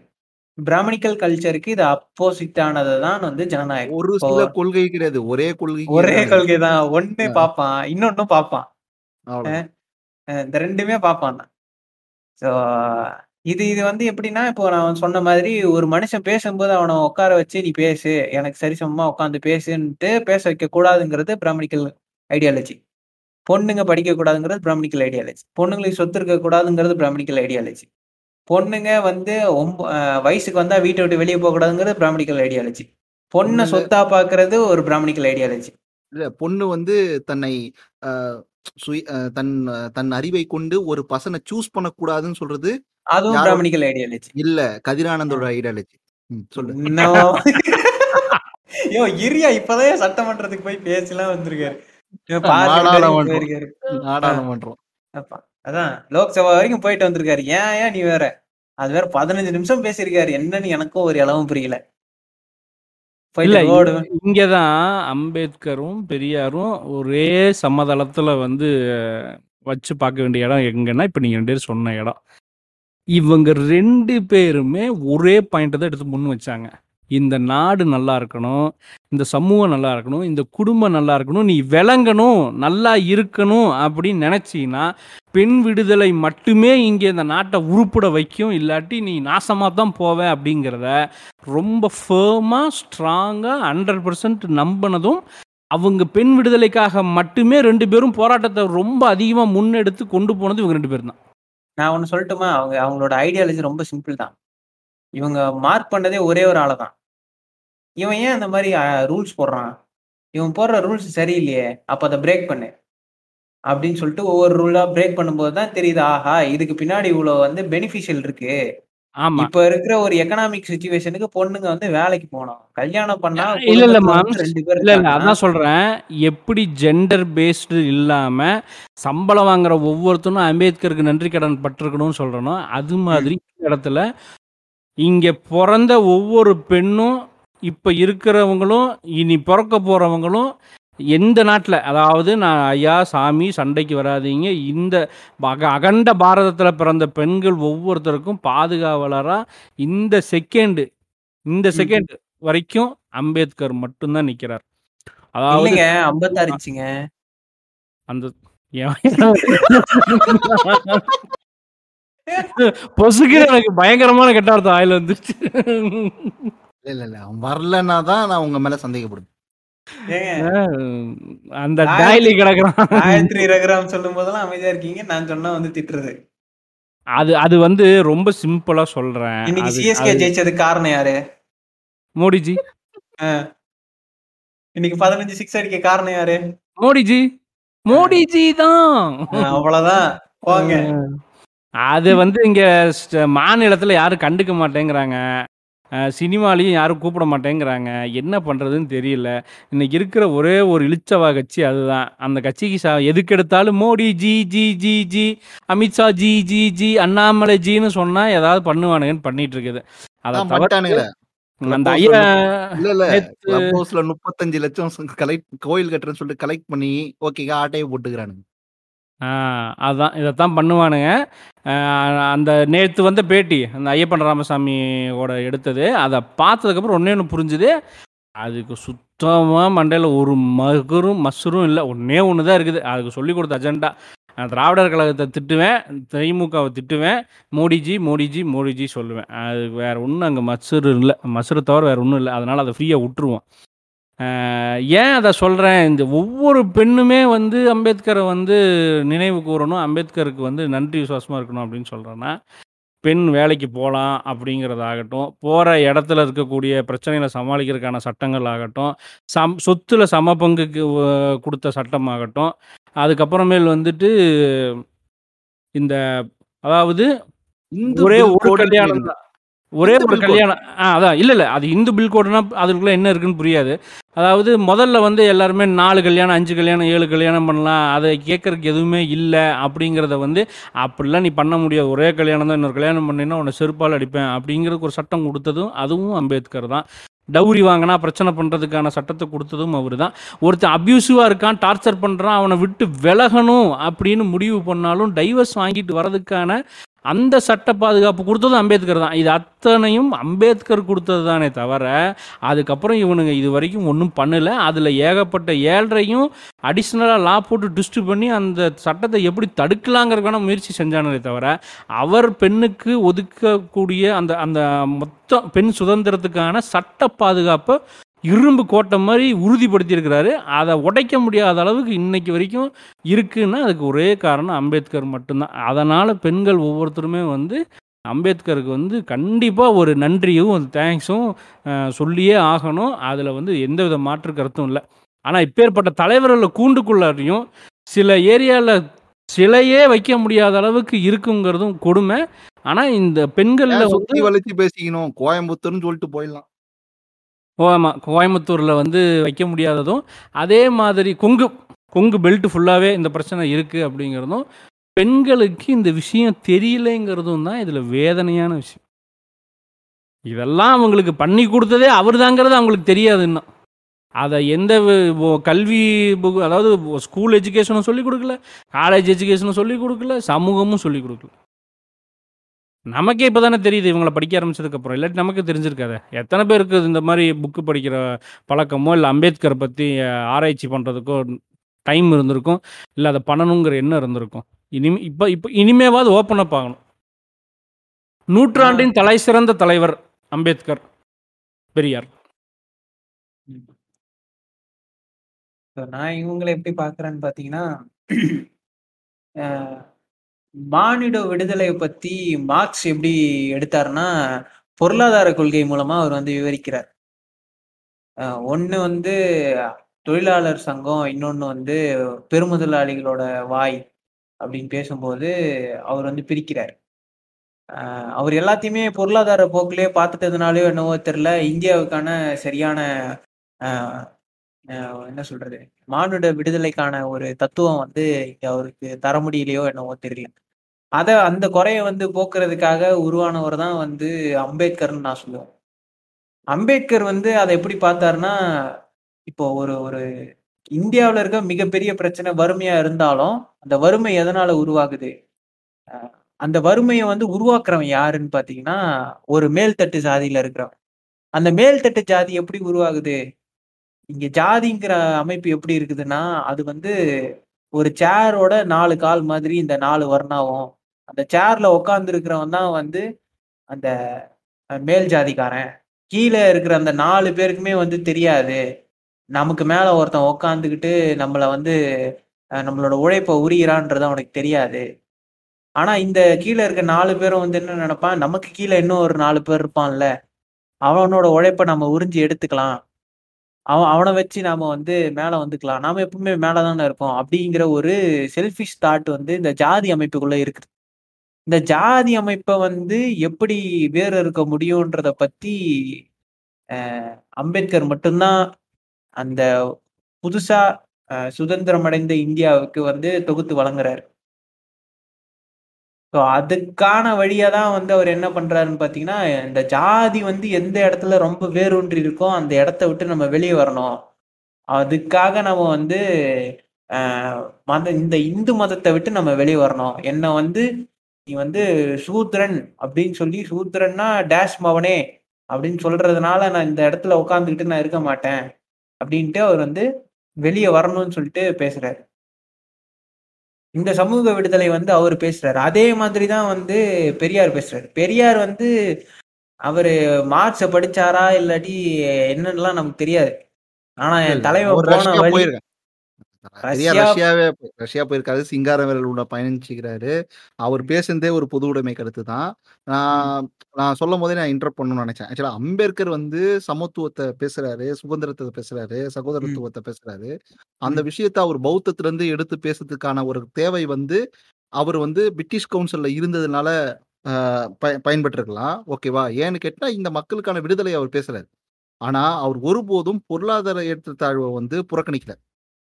பிராமணிக்கல் கல்ச்சருக்கு இது அப்போசிட் ஆனது தான் வந்து ஜனநாயகம். ஒரு சில கொள்கை கிடையாது ஒரே கொள்கை ஒரே கொள்கை தான் ஒண்ணு ஆ. பார்ப்பான் இன்னொன்னும் பார்ப்பான். இந்த ரெண்டுமே பார்ப்பான் தான் ஸோ இது இது வந்து எப்படின்னா இப்போ நான் சொன்ன மாதிரி ஒரு மனுஷன் பேசும்போது அவனை உட்கார வச்சு நீ பேசு எனக்கு சரிசமமா உட்காந்து பேசுன்ட்டு பேச வைக்க கூடாதுங்கிறது பிராமணிக்கல் ஐடியாலஜி பொண்ணுங்க படிக்க கூடாதுங்கிறது பிராமணிக்கல் ஐடியாலஜி பொண்ணுங்களுக்கு சொத்து இருக்க கூடாதுங்கிறது பிராமணிக்கல் ஐடியாலஜி பொண்ணுங்க வந்து ஒம்ப வயசுக்கு வந்தா வீட்டை விட்டு வெளியே போக கூடாதுங்கிறது பிராமணிக்கல் ஐடியாலஜி பொண்ணை சொத்தா பாக்குறது ஒரு பிராமணிக்கல் ஐடியாலஜி இல்ல பொண்ணு வந்து தன்னை சுய தன் தன் அறிவை கொண்டு ஒரு பசனை சூஸ் பண்ணக்கூடாதுன்னு சொல்றது அதுவும் பிராமணிக்கல் ஐடியாலஜி இல்ல கதிரானந்தோட ஐடியாலஜி சொல்லு. இன்னும் [laughs] யோ இரியா இப்பதான் சட்டமன்றத்துக்கு போய் பேசலாம் வந்திருக்காரு. நாடாளுமன்றம். அதான் லோக்சபா வரைக்கும் போயிட்டு வந்திருக்காரு. ஏன் ஏன் நீ வேற? அது வேற பதினஞ்சு நிமிஷம் பேசியிருக்காரு. என்னன்னு எனக்கும் ஒரு இளவும் புரியல. இல்ல போயிட்டு ஓடு இங்கே தான் அம்பேத்கரும் பெரியாரும் ஒரே சமதளத்தில் வந்து வச்சு பார்க்க வேண்டிய இடம் எங்கன்னா இப்போ நீங்கள் ரெண்டு பேரும் சொன்ன இடம். இவங்க ரெண்டு பேருமே ஒரே பாயிண்ட்டை தான் எடுத்து முன் வச்சாங்க. இந்த நாடு நல்லா இருக்கணும் இந்த சமூகம் நல்லா இருக்கணும் இந்த குடும்பம் நல்லா இருக்கணும் நீ விளங்கணும் நல்லா இருக்கணும் அப்படின்னு நினச்சின்னா பெண் விடுதலை மட்டுமே இங்கே இந்த நாட்டை உருப்பிட வைக்கும் இல்லாட்டி நீ நாசமாக தான் போவ அப்படிங்கிறத ரொம்ப ஃபேமாக ஸ்ட்ராங்காக ஹண்ட்ரட் பர்சன்ட் நம்பினதும் அவங்க பெண் விடுதலைக்காக மட்டுமே ரெண்டு பேரும் போராட்டத்தை ரொம்ப அதிகமாக முன்னெடுத்து கொண்டு போனது இவங்க ரெண்டு பேரும் தான் நான் ஒன்று சொல்லட்டுமா? அவங்க அவங்களோட ஐடியாலஜி ரொம்ப சிம்பிள் தான். இவங்க மார்க் பண்ணதே ஒரே ஒரு ஆளை தான் இவன் ஏன் அந்த மாதிரி ரூல்ஸ் போடுறான்? இவன் போடுற ரூல்ஸ் சரியில்லையே அப்ப அதை பிரேக் பண்ணு. அப்படின்னு சொல்லிட்டு ஒவ்வொரு ரூலா பிரேக் பண்ணும்போது தான் தெரியுது ஆஹா இதுக்கு பின்னாடி இவ்வளவு வந்து பெனிஃபிஷியல் இருக்கு. ஆமாம் இப்ப இருக்கிற ஒரு எக்கனாமிக் சுச்சுவேஷனுக்கு பொண்ணுங்க வந்து வேலைக்கு போகணும். கல்யாணம் பண்ணா இல்ல, இல்ல, ரெண்டு பேர் இல்லை இல்லை அதான் சொல்கிறேன் எப்படி ஜெண்டர் பேஸ்டு இல்லாமல் சம்பளம் வாங்குற ஒவ்வொருத்தனும் அம்பேத்கருக்கு நன்றி கடன் பட்டிருக்கணும்னு சொல்கிறனோ அது மாதிரி இடத்துல இங்கே பிறந்த ஒவ்வொரு பெண்ணும் இப்போ இருக்கிறவங்களும் இனி பிறக்க போகிறவங்களும் எந்த நாட்டில்? அதாவது நான் ஐயா சாமி சண்டைக்கு வராதீங்க. இந்த அக- அகண்ட பாரதத்தில் பிறந்த பெண்கள் ஒவ்வொருத்தருக்கும் பாதுகாவலராக இந்த செகண்டு இந்த செகண்ட் வரைக்கும் அம்பேத்கர் மட்டும்தான் நிற்கிறார் அதாவது ஐம்பத்தாறுச்சுங்க அந்த பொசுக்கு எனக்கு பயங்கரமான கெட்ட அர்த்தம் ஆயில வந்துருச்சு. இல்ல இல்ல இல்ல. அவன் வரலன்னா தான் நான் உங்க மேல சந்தேகப்படுவேன். அந்த டாய்லி கிடக்குறான். காயத்ரி ரகுராம் சொல்லும் போதெல்லாம் அமைதியா இருக்கீங்க. நான் சொன்னா வந்து திட்டுறது. அது அது வந்து ரொம்ப சிம்பிளா சொல்றேன். இன்னைக்கு சிஎஸ்கே ஜெயிச்சதுக்கு காரணம் யாரு? மோடிஜி. இன்னைக்கு பதினஞ்சு சிக்ஸ் அடிக்க காரணம் யாரு? மோடிஜி. மோடிஜி தான். அவ்வளவுதான். போங்க. அது வந்து இங்க ஸ்ட- மாநிலத்துல யாரும் கண்டுக்க மாட்டேங்கிறாங்க. அஹ் சினிமாலையும் யாரும் கூப்பிட மாட்டேங்கிறாங்க. என்ன பண்றதுன்னு தெரியல. இன்னைக்கு இருக்கிற ஒரே ஒரு இளிச்சவா கட்சி அதுதான். அந்த கட்சிக்கு சா எதுக்கு எடுத்தாலும் Modi G G G G Amit Shah G G G Annamalai ஜின்னு சொன்னா ஏதாவது பண்ணுவானுங்கன்னு பண்ணிட்டு இருக்குது. அதை அதான் பண்ணிட்டானுங்களே. அந்த ஐயா இல்ல இல்ல. நேத்து- கிளப் ஹவுஸ்ல முப்பத்தஞ்சு லட்சம் கலெக்ட் கோயில் கட்டுறேன்னு சொல்லிட்டு கலெக்ட் பண்ணி ஓகே ஆட்டையை போட்டுக்கிறானுங்க. ஆ அதான் இதைத்தான் பண்ணுவானுங்க. அந்த நேற்று வந்த பேட்டி அந்த ஐயப்பன் ராமசாமியோட எடுத்தது அதை பார்த்ததுக்கப்புறம் ஒன்றே ஒன்று புரிஞ்சுது. அதுக்கு சுத்தமாக மண்டையில் ஒரு மகரும் மசரும் இல்லை. ஒன்றே ஒன்று தான் இருக்குது. அதுக்கு சொல்லி கொடுத்த அஜெண்டா நான் திராவிடர் கழகத்தை திட்டுவேன் திமுகவை திட்டுவேன். மோடிஜி மோடிஜி மோடிஜி சொல்லுவேன். அது வேறு ஒன்றும் அங்கே மசரு இல்லை. மசரு தவிர வேறு ஒன்றும் இல்லை. அதனால் அதை ஃப்ரீயாக விட்டுருவோம். ஏன் அதை சொல்கிறேன் இந்த ஒவ்வொரு பெண்ணுமே வந்து அம்பேத்கரை வந்து நினைவு கூறணும் அம்பேத்கருக்கு வந்து நன்றி விசுவாசமாக இருக்கணும் அப்படின்னு சொல்கிறேன்னா பெண் வேலைக்கு போகலாம் அப்படிங்கிறதாகட்டும் போகிற இடத்துல இருக்கக்கூடிய பிரச்சனைகளை சமாளிக்கிறதுக்கான சட்டங்கள் ஆகட்டும் சம் சொத்தில் சம பங்குக்கு கொடுத்த சட்டமாகட்டும் அதுக்கப்புறமேல் வந்துட்டு இந்த அதாவது ஒரே ஒரு கல்யாணம். தான் ஒரே ஒரு. கல்யாணம் ஆ அதான். இல்லை இல்லை அது இந்து பில் கோடுனா அதுக்குள்ளே என்ன இருக்குன்னு புரியாது. அதாவது முதல்ல வந்து எல்லாருமே நாலு கல்யாணம் அஞ்சு கல்யாணம் ஏழு கல்யாணம் பண்ணலாம். அதை கேட்கறதுக்கு எதுவுமே இல்லை அப்படிங்கிறத வந்து அப்படிலாம் நீ பண்ண முடியாது. ஒரே கல்யாணம் தான். இன்னொரு கல்யாணம் பண்ணினா உன்னை செருப்பால் அடிப்பேன். அப்படிங்கிறதுக்கு ஒரு சட்டம் கொடுத்ததும் அதுவும் அம்பேத்கர் தான். டவுரி வாங்கினா பிரச்சனை பண்ணுறதுக்கான சட்டத்தை கொடுத்ததும் அவர் தான் ஒருத்தன் அப்யூசிவாக இருக்கான் டார்ச்சர் பண்ணுறான் அவனை விட்டு விலகணும் அப்படின்னு முடிவு பண்ணாலும் டைவர்ஸ் வாங்கிட்டு வரதுக்கான அந்த சட்ட பாதுகாப்பு கொடுத்ததும் அம்பேத்கர் தான். இது அத்தனையும் அம்பேத்கர் கொடுத்தது தானே தவிர அதுக்கப்புறம் இவனுங்க இது வரைக்கும் ஒன்றும் பண்ணலை. அதில் ஏகப்பட்ட ஏழ்றையும் அடிஷ்னலாக லா போட்டு டிஸ்ட் பண்ணி அந்த சட்டத்தை எப்படி தடுக்கலாங்கிறதுக்கான முயற்சி செஞ்சானே தவிர அவர் பெண்ணுக்கு ஒதுக்கக்கூடிய அந்த அந்த மொத்தம் பெண் சுதந்திரத்துக்கான சட்ட பாதுகாப்பை இரும்பு கோட்டை மாதிரி உறுதிப்படுத்தியிருக்கிறாரு. அதை உடைக்க முடியாத அளவுக்கு இன்னைக்கு வரைக்கும் இருக்குன்னா அதுக்கு ஒரே காரணம் அம்பேத்கர் மட்டும்தான். அதனால் பெண்கள் ஒவ்வொருத்தருமே வந்து அம்பேத்கருக்கு வந்து கண்டிப்பாக ஒரு நன்றியும் ஒரு தேங்க்ஸும் சொல்லியே ஆகணும். அதில் வந்து எந்தவித மாற்று கருத்தும் இல்லை. ஆனால் இப்பேற்பட்ட தலைவர்களை கூண்டுக்குள்ளாரையும் சில ஏரியாவில் சிலையே வைக்க முடியாத அளவுக்கு இருக்குங்கிறதும் கொடுமை. ஆனால் இந்த பெண்களில் வந்து வளைச்சு பேசிக்கணும்? கோயம்புத்தூர்னு சொல்லிட்டு போயிடலாம். ஓ ஆமாம் கோயம்புத்தூரில் வந்து வைக்க முடியாததும் அதே மாதிரி கொங்கு கொங்கு பெல்ட் ஃபுல்லாகவே இந்த பிரச்சனை இருக்குது அப்படிங்கிறதும் பெண்களுக்கு இந்த விஷயம் தெரியலைங்கிறதும் தான் இதில் வேதனையான விஷயம். இதெல்லாம் அவங்களுக்கு பண்ணி கொடுத்ததே அவர் தாங்கிறது அவங்களுக்கு தெரியாது இன்னும். அதை எந்த கல்வி அதாவது ஸ்கூல் எஜுகேஷனும் சொல்லிக் கொடுக்கல காலேஜ் எஜுகேஷனும் சொல்லிக் கொடுக்கல சமூகமும் சொல்லிக் கொடுக்கல. நமக்கே இப்போ தானே தெரியுது இவங்களை படிக்க ஆரம்பிச்சதுக்கப்புறம். இல்லாட்டி நமக்கு தெரிஞ்சிருக்காத. எத்தனை பேருக்கு இந்த மாதிரி புக்கு படிக்கிற பழக்கமோ இல்லை அம்பேத்கர் பற்றி ஆராய்ச்சி பண்ணுறதுக்கோ டைம் இருந்திருக்கும். இல்லை அதை பண்ணணுங்கிற எண்ணம் இருந்திருக்கும். இனிமே இப்போ இப்போ இனிமேவாது ஓப்பன் அப் ஆகணும். நூற்றாண்டின் தலை சிறந்த தலைவர் அம்பேத்கர் பெரியார். நான் இவங்களை எப்படி பார்க்குறேன்னு பார்த்தீங்கன்னா மானிட விடுதலை பத்தி மார்க்ஸ் எப்படி எடுத்தாருன்னா பொருளாதார கொள்கை மூலமா அவர் வந்து விவரிக்கிறார். ஒன்று வந்து தொழிலாளர் சங்கம் இன்னொன்று வந்து பெருமுதலாளிகளோட வாய் அப்படின்னு பேசும்போது அவர் வந்து பிரிக்கிறார். அவர் எல்லாத்தையுமே பொருளாதார போக்கிலே பார்த்துட்டதுனாலயோ என்னவோ தெரில இந்தியாவுக்கான சரியான என்ன சொல்றது? மானுட விடுதலைக்கான ஒரு தத்துவம் வந்து அவருக்கு தர முடியலையோ என்னவோ தெரியல. அத அந்த குறைய வந்து போக்குறதுக்காக உருவானவர் தான் வந்து அம்பேத்கர்னு நான் சொல்லுவேன். அம்பேத்கர் வந்து அதை எப்படி பார்த்தாருன்னா இப்போ ஒரு ஒரு இந்தியாவுல இருக்க மிகப்பெரிய பிரச்சனை வறுமையா இருந்தாலும் அந்த வறுமை எதனால உருவாகுது? அந்த வறுமையை வந்து உருவாக்குறவன் யாருன்னு பாத்தீங்கன்னா ஒரு மேல்தட்டு ஜாதியில இருக்கிறவன். அந்த மேல்தட்டு ஜாதி எப்படி உருவாகுது? இங்க ஜாதிங்கிற அமைப்பு எப்படி இருக்குதுன்னா அது வந்து ஒரு சேரோட நாலு கால் மாதிரி இந்த நாலு வர்ணாவும் அந்த சேர்ல உட்கார்ந்து இருக்கிறவன் தான் வந்து அந்த மேல் ஜாதிக்காரன் கீழே இருக்கிற அந்த நாலு பேருக்குமே வந்து தெரியாது நமக்கு மேல ஒருத்தன் உக்காந்துக்கிட்டு நம்மள வந்து நம்மளோட உழைப்பை உரியிறான்றது அவனுக்கு தெரியாது ஆனா இந்த கீழே இருக்க நாலு பேரும் வந்து என்ன நினைப்பான் நமக்கு கீழே இன்னும் ஒரு நாலு பேர் இருப்பான்ல அவனோட உழைப்பை நம்ம உறிஞ்சி எடுத்துக்கலாம் அவன் அவனை வச்சு நாம வந்து மேல வந்துக்கலாம். நாம எப்பவுமே மேலே தானே இருக்கோம். அப்படிங்கிற ஒரு செல்ஃபிஷ் தாட் வந்து இந்த ஜாதி அமைப்புக்குள்ள இருக்குது. இந்த ஜாதி அமைப்பை வந்து எப்படி வேறு இருக்க முடியும்ன்றத பத்தி அம்பேத்கர் மட்டும் தான் அந்த புதுசா சுதந்திரம் அடைந்த இந்தியாவுக்கு வந்து தொகுத்து வழங்குறாரு. ஸோ அதுக்கான வழியா தான் வந்து அவர் என்ன பண்றாருன்னு பார்த்தீங்கன்னா, இந்த ஜாதி வந்து எந்த இடத்துல ரொம்ப வேரூன்றி இருக்கோ, அந்த இடத்த விட்டு நம்ம வெளியே வரணும். அதுக்காக நம்ம வந்து மத இந்த இந்து மதத்தை விட்டு நம்ம வெளியே வரணும். என்ன வந்து நீ வந்து சூத்திரன் அப்படின்னு சொல்லி சூத்திரன்னா டேஷ் மவனே அப்படின்னு சொல்றதுனால நான் இந்த இடத்துல உட்காந்துக்கிட்டு நான் இருக்க மாட்டேன். அப்படின்ட்டு அவர் வந்து வெளிய வரணும்னு சொல்லிட்டு பேசுறாரு. இந்த சமூக விடுதலை வந்து அவரு பேசுறாரு. அதே மாதிரி தான் வந்து பெரியார் பேசுறாரு. பெரியார் வந்து அவரு மார்க்ஸ படிச்சாரா? இல்லாட்டி என்னன்னுலாம் நமக்கு தெரியாது. ஆனா என். தலைவன் போன வழி ரஷ்யா ரஷ்யாவே ரஷ்யா போயிருக்காரு. சிங்காரவேலூர்ல பயணிச்சுக்கிறாரு. அவர். பேசுனதே ஒரு பொது உடைமை கருத்து தான். நான் நான் சொல்லும்போதே நான் இன்டரப்ட் பண்ணணும்னு நெனச்சேன். ஆக்சுவலா அம்பேத்கர் வந்து சமத்துவத்த பேசுறாரு, சுதந்திரத்த பேசுறாரு. சகோதரத்துவத்த பேசுறாரு. அந்த. விஷயத்த அவர் பௌத்தத்திலருந்து எடுத்து பேசுறதுக்கான ஒரு தேவை வந்து, அவர் வந்து பிரிட்டிஷ் கவுன்சில்ல இருந்ததுனால பயன்பட்டுருக்கலாம். ஓகேவா? ஏன்னு கேட்டா, இந்த மக்களுக்கான விடுதலைய அவர் பேசுறாரு. ஆனா, அவர் ஒருபோதும் பொருளாதார ஏற்றத்தாழ்வ வந்து புறக்கணிக்கல.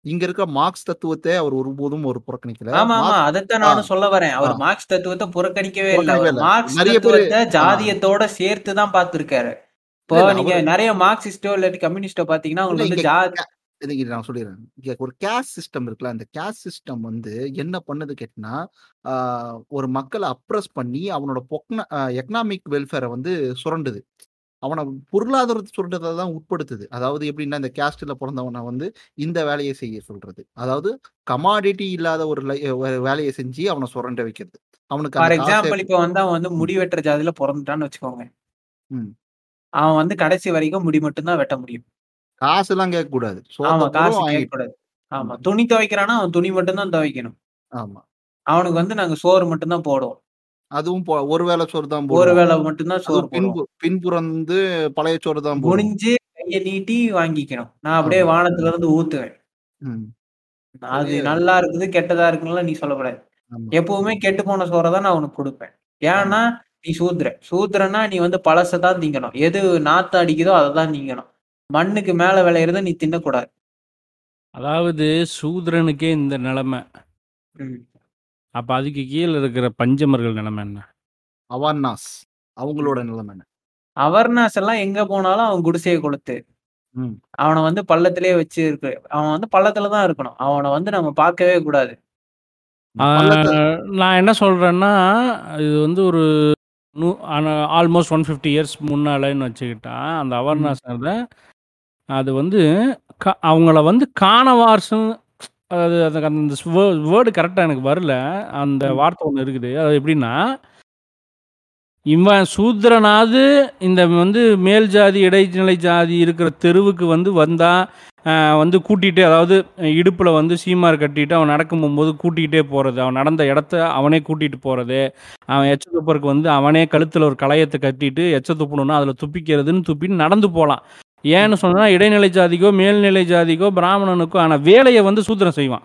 இங்க இருக்கிற மார்க்ஸ் தத்துவத்த அவர் ஒருபோதும் ஒரு புறக்கணிக்கல. ஆமா, ஆமா. அதத்தான் நானும் சொல்ல வரேன். அவரு மார்க்ஸ் தத்துவத்த புறக்கணிக்கவே இல்ல. மார்க்ஸ் தத்துவத்த. ஜாதியத்தோட சேர்த்து தான் பார்த்திருக்காரு. இப்போ. நீங்க நெறைய மார்க்சிஸ்டோ இல்லாட்டி கம்யூனிஸ்டோ பார்த்தீங்கன்னா, இல்ல உங்களுக்கு வந்து ஜாதி இதுக்கு நான் சொல்லிர்றேன். இங்க ஒரு கேஸ்ட் சிஸ்டம் இருக்குல்ல. அந்த கேஸ்ட் சிஸ்டம் வந்து என்ன பண்ணுது கேட்டீங்கன்னா, ஆ ஒரு மக்கள அப்ரஸ் பண்ணி அவனோட பொக்ன எக்கனாமிக் வெல்ஃபேர வந்து சுரண்டுது. அவன பொருளாதாரத்த சுரண்டத தான் உட்படுத்துது. அதாவது எப்படின்னா, இந்த கேஸ்ட்ல பொறந்தவன வந்து இந்த வேலைய செய்ய சொல்றது. அதாவது கமாடிட்டி இல்லாத ஒரு வேலைய செஞ்சு அவன சுரண்ட வைக்கிறது. அவனுக்கு ஃபார் காச எக்ஸாம்பிள் இப்ப வந்து அவன் வந்து. முடி வெட்டுற ஜாதியில பொறந்துட்டான்னு வச்சுக்கோங்க. அவன் வந்து கடைசி வரைக்கும் முடி மட்டும் தான் வெட்ட முடியும். கேட்கக்கூடாது. சோத்த ஆமா. பூரா காசு வாங்கிட்டு. கேட்கக்கூடாது. ஆமா. துணி துவைக்கிறான்னா, அவன் துணி மட்டும் தான் துவைக்கணும். ஆமா. அவனுக்கு வந்து நாங்க சோறு மட்டும் தான் போடுவோம். அதுவும் பொ ஒரு வேள சோறு தான் ஒரு. வேள மட்டும் தான் சோறு. பின்பு பின்புறம் வந்து பழைய சோறு தான். குனிஞ்சு கைய நீட்டி வாங்கிக்கணும். நான் அப்படியே. வானத்துல இருந்து ஊத்துவேன். அது நல்லா இருக்குது, கெட்டதா இருக்குன்னுலாம் நீ சொல்லக்கூடாது. எப்பவுமே கெட்டுப்போன சோற தான் நான் உனக்கு குடுப்பேன். ஏன்னா. நீ சூத்திரன். சூத்திரன்னா நீ வந்து பழச தான் திங்கணும். எது நாத்தம் அடிக்குதோ அத தான் திங்கணும். மண்ணுக்கு மேல விளையறத நீ தின்னக்கூடாது. அதாவது சூத்ரனுக்கே இந்த நிலைமை. அப்ப அதுக்கு கீழ இருக்கிற பஞ்சமர்கள் நிலைமை என்ன? அவார்னாஸ். அவங்களோட. நிலைமை என்ன? அவர்னாஸ் எல்லாம் எங்க போனாலும் அவன் குடிசைய கொளுத்து. ம். அவன வந்து பள்ளத்திலேயே வச்சு இருக்கு. அவன் வந்து பள்ளத்துல தான் இருக்கணும். அவன வந்து நம்ம பார்க்கவே கூடாது. ஆ பள்ளத்த நான் என்ன சொல்றேன்னா, இது வந்து ஒரு நூ ஆனா ஆல்மோஸ்ட் 150 இயர்ஸ் முன்னாலன்னு வச்சுக்கிட்டா, அந்த ம். அவேர்னஸ்னால அது வந்து க அவங்கள வந்து கானவார்ஸ்ன்னு அதாவது அது அந்த வே வேர்டு கரெக்ட்டா எனக்கு வரல. அந்த ம். வார்த்தை ஒண்ணு இருக்குது. அது எப்படின்னா இவன் சூத்திரனாவது இந்த வந்து மேல் ஜாதி, இடைநிலை ஜாதி இருக்கிற தெருவுக்கு வந்து வந்தா, அ வந்து கூட்டிட்டு அதாவது இடுப்புல வந்து சீமார் கட்டிட்டு அவன் நடக்கும் போம்போது கூட்டிக்கிட்டே போறது. அவன் நடந்த இடத்த அவனே கூட்டிட்டு போறது. அவன் எச்ச துப்புறக்கு வந்து அவனே கழுத்துல ஒரு கலயத்த கட்டிட்டு எச்ச துப்பணும்னா அதில துப்பிக்கிறதுன்னு துப்பிட்டு நடந்து போலாம். ஏன்னு ம். சொன்னா இடைநிலை ஜாதிக்கோ, மேல்நிலை ஜாதிக்கோ, பிராமணனுக்கோ ஆன வேலைய வந்து சூத்திரன் செய்வான்.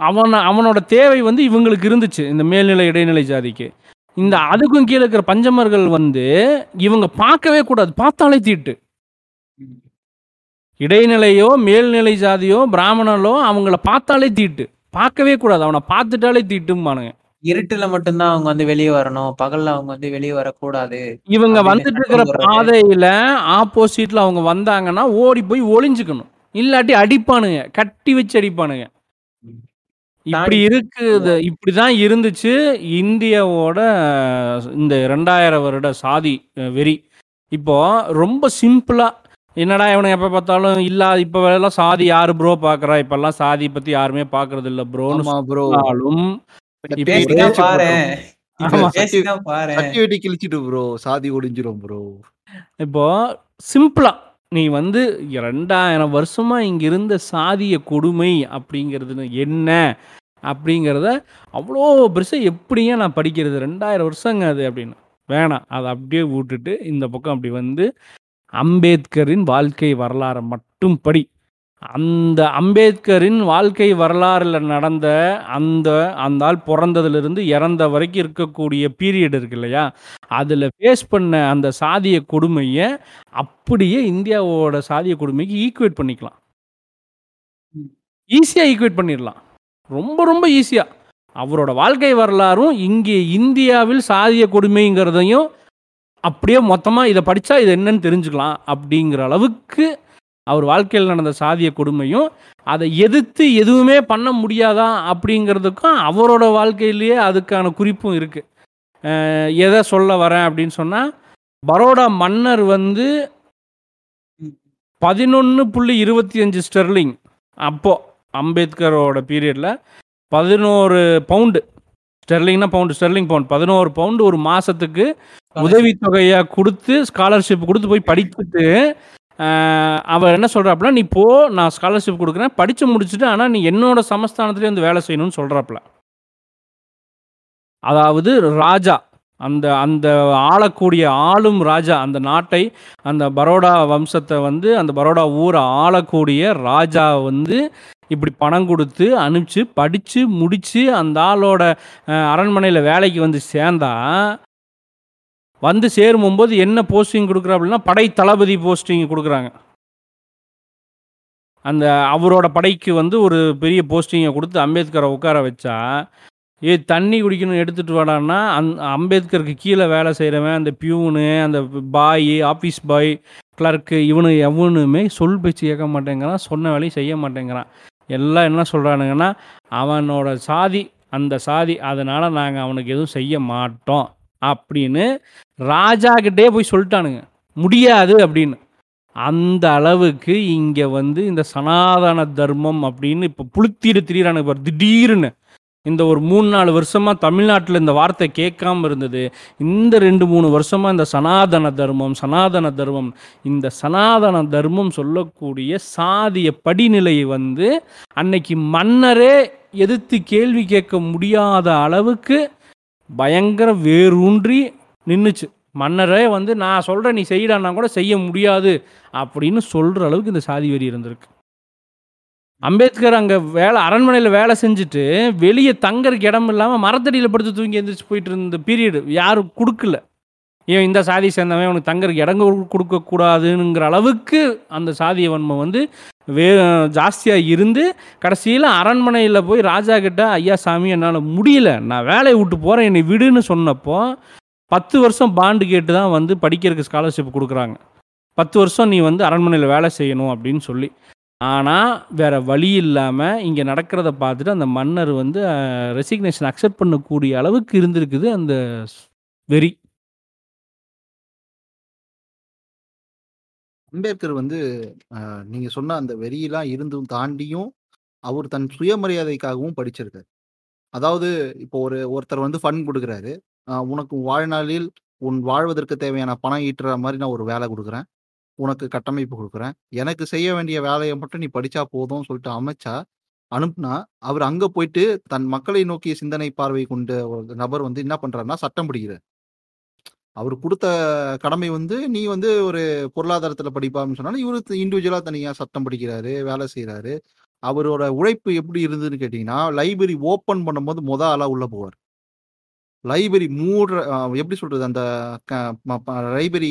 அவன அவனோட தேவை வந்து இவங்களுக்கு இருந்துச்சு. இந்த மேல்நிலை, இடைநிலை ஜாதிக்கு. இந்த. அதுக்கும் கீழ இருக்கிற பஞ்சமர்கள் வந்து இவங்க பார்க்கவே கூடாது. பார்த்தாலே தீட்டு. இடைநிலையோ, மேல்நிலை ஜாதியோ, பிராமணனோ அவங்கள பார்த்தாலே தீட்டு. பார்க்கவே கூடாது. அவன பார்த்துட்டாலே தீட்டும்பானுங்க. இருட்டுல மட்டும் தான் அவங்க வந்து வெளிய வரணும். பகல்ல அவங்க வந்து வெளிய வரக்கூடாது. இவங்க வந்துட்டு இருக்கிற. பாதையில ஆப்போசிட்ல அவங்க வந்தாங்கன்னா, ஓடி போய் ஒளிஞ்சுக்கணும். இல்லாட்டி அடிப்பானுங்க. கட்டி வச்சு அடிப்பானுங்க. இப்படி இருக்குது. இப்படிதான் இருந்துச்சு இந்தியாவோட இந்த 2000 வருட சாதி வெறி. இப்போ ரொம்ப சிம்பிளா என்னடா இவனுங்க எப்ப பார்த்தாலும் இல்ல இப்பலாம் சாதி யாரு ப்ரோ பார்க்குறா? இப்பலாம் சாதி பத்தி யாருமே பார்க்கறதில்ல ப்ரோன்னு ஆமா கிழிச்சிட்டு ப்ரோ. சாதி ஒழிஞ்சிரும் ப்ரோ. இப்போ சிம்பிளா நீ வந்து 2000 வருஷமா இங்க இருந்த சாதிய கொடுமை அப்படிங்கிறது என்ன? அப்படிங்கிறத அவ்வளோ பெருசா எப்படிங்க நான் படிக்கிறது? 2000 வருஷங்க அது அப்படின்னு. வேணாம். அத அப்படியே வுட்டுட்டு இந்த பக்கம் அப்படி வந்து அம்பேத்கரின் வாழ்க்கை வரலாறை மட்டும் படி அந்த அம்பேத்கரின் வாழ்க்கை வரலாறில் நடந்த அந்த அந்த ஆள் பிறந்ததுலேருந்து இறந்த வரைக்கும் இருக்கக்கூடிய பீரியட் இருக்கு இல்லையா? அதில் ஃபேஸ் பண்ண அந்த சாதிய கொடுமையை அப்படியே இந்தியாவோட சாதிய கொடுமைக்கு ஈக்குவேட் பண்ணிக்கலாம். ஈஸியாக ஈக்குவேட் பண்ணிடலாம். ரொம்ப ரொம்ப ஈஸியாக அவரோட வாழ்க்கை வரலாறும் இங்கே இந்தியாவில் சாதிய கொடுமைங்கிறதையும் அப்படியே மொத்தமாக இதை படித்தா இது என்னன்னு தெரிஞ்சுக்கலாம் அப்படிங்கிற அளவுக்கு அவர் வாழ்க்கையில் நடந்த சாதிய கொடுமையும் அதை எதிர்த்து எதுவுமே பண்ண முடியாதா அப்படிங்கிறதுக்கும் அவரோட வாழ்க்கையிலேயே அதுக்கான குறிப்பும் இருக்குது எதை சொல்ல வரேன் அப்படின்னு சொன்னால் பரோடா மன்னர் வந்து. பதினொன்று புள்ளி இருபத்தி அஞ்சு ஸ்டெர்லிங் அப்போ அம்பேத்கரோட பீரியடில் பதினோரு பவுண்டு ஸ்டெர்லிங்னா பவுண்டு ஸ்டெர்லிங் பவுண்ட் பதினோரு பவுண்டு ஒரு மாதத்துக்கு உதவித்தொகையாக கொடுத்து ஸ்காலர்ஷிப் கொடுத்து போய் படிச்சுட்டு அவர் என்ன சொல்கிறாப்புல நீ போ நான் ஸ்காலர்ஷிப் கொடுக்குறேன். படித்து முடிச்சுட்டு ஆனால் நீ என்னோட சமஸ்தானத்துலேயே வந்து வேலை செய்யணும்னு சொல்கிறாப்புல அதாவது ராஜா அந்த அந்த ஆளக்கூடிய ஆளும் ராஜா அந்த நாட்டை அந்த பரோடா வம்சத்தை வந்து அந்த பரோடா ஊரை ஆளக்கூடிய ராஜா வந்து இப்படி பணம் கொடுத்து அனுப்பிச்சு படித்து முடித்து அந்த ஆளோட அரண்மனையில் வேலைக்கு வந்து சேர்ந்தா வந்து சேரும்போது என்ன போஸ்டிங் கொடுக்குறா அப்படின்னா படை தளபதி போஸ்டிங் கொடுக்குறாங்க. அந்த அவரோட படைக்கு வந்து ஒரு பெரிய போஸ்டிங்கை கொடுத்து அம்பேத்கரை உட்கார வச்சா ஏ தண்ணி குடிக்கணும் எடுத்துகிட்டு வாடான்னா அந் அம்பேத்கருக்கு கீழே வேலை செய்கிறவன் அந்த பியூனு அந்த பாய் ஆஃபீஸ் பாய் கிளர்க்கு இவனு எவனுமே சொல் பேச்சு கேட்க மாட்டேங்கிறான் சொன்ன வேலையும் செய்ய மாட்டேங்கிறான். எல்லாம் என்ன சொல்கிறானுங்கன்னா அவனோட சாதி அந்த சாதி அதனால் நாங்கள் அவனுக்கு எதுவும் செய்ய மாட்டோம். அப்படின்னு ராஜாகிட்டே போய் சொல்லிட்டானுங்க. முடியாது அப்படின்னு. அந்த அளவுக்கு இங்கே வந்து இந்த சனாதன தர்மம் அப்படின்னு இப்போ புளுத்தீடு திரியிறானுங்க பாரு. திடீர்னு இந்த ஒரு மூணு நாலு வருஷமாக தமிழ்நாட்டில் இந்த வார்த்தை கேட்காம இருந்தது. இந்த ரெண்டு மூணு வருஷமாக இந்த சனாதன தர்மம் சனாதன தர்மம் இந்த சனாதன தர்மம் சொல்லக்கூடிய சாதிய படிநிலையை வந்து அன்னைக்கு மன்னரே எதிர்த்து கேள்வி கேட்க முடியாத அளவுக்கு பயங்கர வேரூன்றி நின்றுச்சு மன்னரே வந்து நான் சொல்கிறேன் நீ செய்யடான்னா கூட செய்ய முடியாது அப்படின்னு சொல்கிற அளவுக்கு இந்த சாதி வெறி இருந்திருக்கு. அம்பேத்கர் அங்கே வேலை அரண்மனையில் வேலை செஞ்சுட்டு வெளியே தங்கறதுக்கு இடம் இல்லாமல் மரத்தடியில் படுத்து தூங்கி எழுந்திரிச்சு போயிட்டு இருந்த பீரியடு யாரும் கொடுக்கல. ஏன் இந்த சாதி சேர்ந்தவன் உனக்கு தங்கறதுக்கு இடம் கொடுக்கக்கூடாதுங்கிற அளவுக்கு அந்த சாதிய வன்மை வந்து வே ஜாஸ்தியாக இருந்து கடைசியில் அரண்மனையில் போய் ராஜா கிட்ட ஐயா சாமி என்னால் முடியல. நான் வேலையை விட்டு போகிறேன் என்னை விடுன்னு சொன்னப்போ பத்து வருஷம் பாண்டு கேட்டு தான் வந்து படிக்கிறதுக்கு ஸ்காலர்ஷிப் கொடுக்குறாங்க. பத்து வருஷம் நீ வந்து அரண்மனையில் வேலை செய்யணும் அப்படின்னு சொல்லி. ஆனால் வேற வழி இல்லாமல் இங்கே நடக்கிறத பார்த்துட்டு அந்த மன்னர் வந்து ரெசிக்னேஷன் அக்செப்ட் பண்ணக்கூடிய அளவுக்கு இருந்திருக்குது அந்த வெறி. அம்பேத்கர் வந்து அஹ், நீங்க சொன்ன அந்த வெறியெல்லாம் இருந்தும் தாண்டியும் அவர் தன் சுயமரியாதைக்காகவும் படிச்சிருக்காரு. அதாவது இப்போ ஒரு ஒருத்தர் வந்து ஃபண்ட் கொடுக்குறாரு. அஹ், உனக்கு வாழ்நாளில் உன் வாழ்வதற்கு தேவையான பணம் ஈட்டுற மாதிரி நான் ஒரு வேலை கொடுக்குறேன். உனக்கு கட்டமைப்பு கொடுக்குறேன். எனக்கு செய்ய வேண்டிய வேலையை மட்டும் நீ படிச்சா போதும்னு சொல்லிட்டு அமைச்சா அனுப்புனா அவர் அங்க போயிட்டு தன் மக்களை நோக்கிய சிந்தனை பார்வை கொண்ட ஒரு நபர் வந்து என்ன பண்ணுறாருன்னா சட்டம் பிடிக்கிறார். அவர் கொடுத்த கடமை வந்து நீ வந்து ஒரு பொருளாதாரத்துல படிப்பான்னு சொன்னாலும் இவரு இண்டிவிஜுவலா தனியா சட்டம் படிக்கிறாரு வேலை செய்யறாரு அவரோட உழைப்பு எப்படி இருந்ததுன்னு கேட்டீங்கன்னா லைப்ரரி ஓப்பன் பண்ணும்போது முத ஆளா உள்ள போவார். லைப்ரரி மூடுற எப்படி சொல்றது? அந்த லைப்ரரி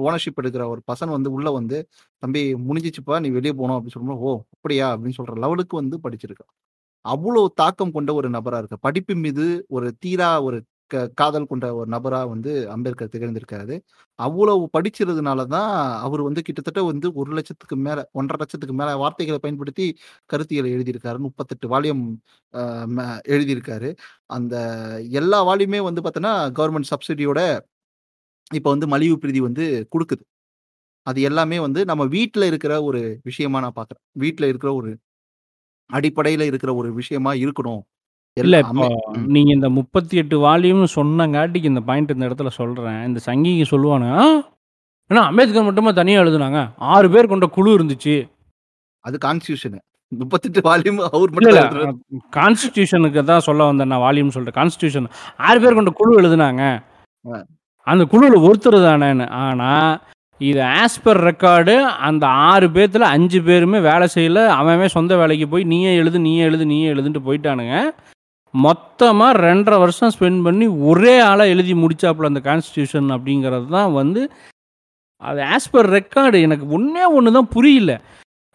ஓனர்ஷிப் எடுக்கிற ஒரு பசன் வந்து உள்ள வந்து தம்பி முடிஞ்சிச்சுப்பா நீ வெளியே போகணும் அப்படின்னு சொல்லும்போது ஓ அப்படியா? அப்படின்னு சொல்ற லெவலுக்கு வந்து படிச்சிருக்கான் அவ்வளோ தாக்கம் கொண்ட ஒரு நபரா இருக்கு படிப்பு மீது ஒரு தீரா ஒரு க- காதல் கொண்ட ஒரு நபரா வந்து அம்பேத்கர் திகழ்ந்திருக்காரு. அவ்வளவு படிச்சிருந்ததுனால தான் அவர் வந்து கிட்டத்தட்ட வந்து ஒரு லட்சத்துக்கு மேல ஒன்றரை லட்சத்துக்கு மேல வார்த்தைகளை பயன்படுத்தி கருத்தியலை எழுதியிருக்காரு. முப்பத்தெட்டு வால்யூம் எழுதியிருக்காரு. அந்த எல்லா வால்யூமே வந்து பார்த்தோன்னா கவர்மெண்ட் சப்சிடியோட இப்போ வந்து மலிவு பிரதி வந்து கொடுக்குது. அது எல்லாமே வந்து நம்ம வீட்டில் இருக்கிற ஒரு விஷயமா நான் பார்க்குறேன் வீட்டில் இருக்கிற ஒரு அடிப்படையில் இருக்கிற ஒரு விஷயமா இருக்கணும். இல்ல இப்போ அம்மே- ம். நீங்க இந்த முப்பத்தி எட்டு வால்யூம்னு சொன்னங்காட்டிக்கு இந்த பாயிண்ட் இந்த இடத்துல சொல்றேன். இந்த சங்கிங்க சொல்லுவானு "ஆ, ஏன்னா அம்பேத்கர் மட்டுமா தனியா எழுதுனாங்க? ஆறு பேர் கொண்ட குழு இருந்துச்சு. அது கான்ஸ்டியூஷன் முப்பத்தெட்டு வால்யூம் அவர் மட்டும். கான்ஸ்டிடியூஷனுக்கு தான் சொல்ல வந்தேன் நான் வால்யூம் சொல்லிட்டு. கான்ஸ்டிடியூஷன் ஆறு பேர் கொண்ட குழு எழுதுனாங்க. அந்த குழுவில் ஒருத்தர் தானேன்னு. ஆனால் இது ஆஸ் பர் ரெக்கார்டு அந்த ஆறு பேர்த்துல அஞ்சு பேருமே வேலை செய்யல. அவன் சொந்த வேலைக்கு போய் நீயே எழுது நீயே எழுது நீயே எழுதுன்ட்டு போயிட்டானுங்க. மொத்தமாக ரெண்டரை வருஷம் ஸ்பெண்ட் பண்ணி ஒரே ஆளாக எழுதி முடிச்சாப்புல அந்த கான்ஸ்டியூஷன் அப்படிங்கிறது தான் வந்து அது ஆஸ் பர் ரெக்கார்டு எனக்கு ஒன்றே ஒன்று தான் புரியல.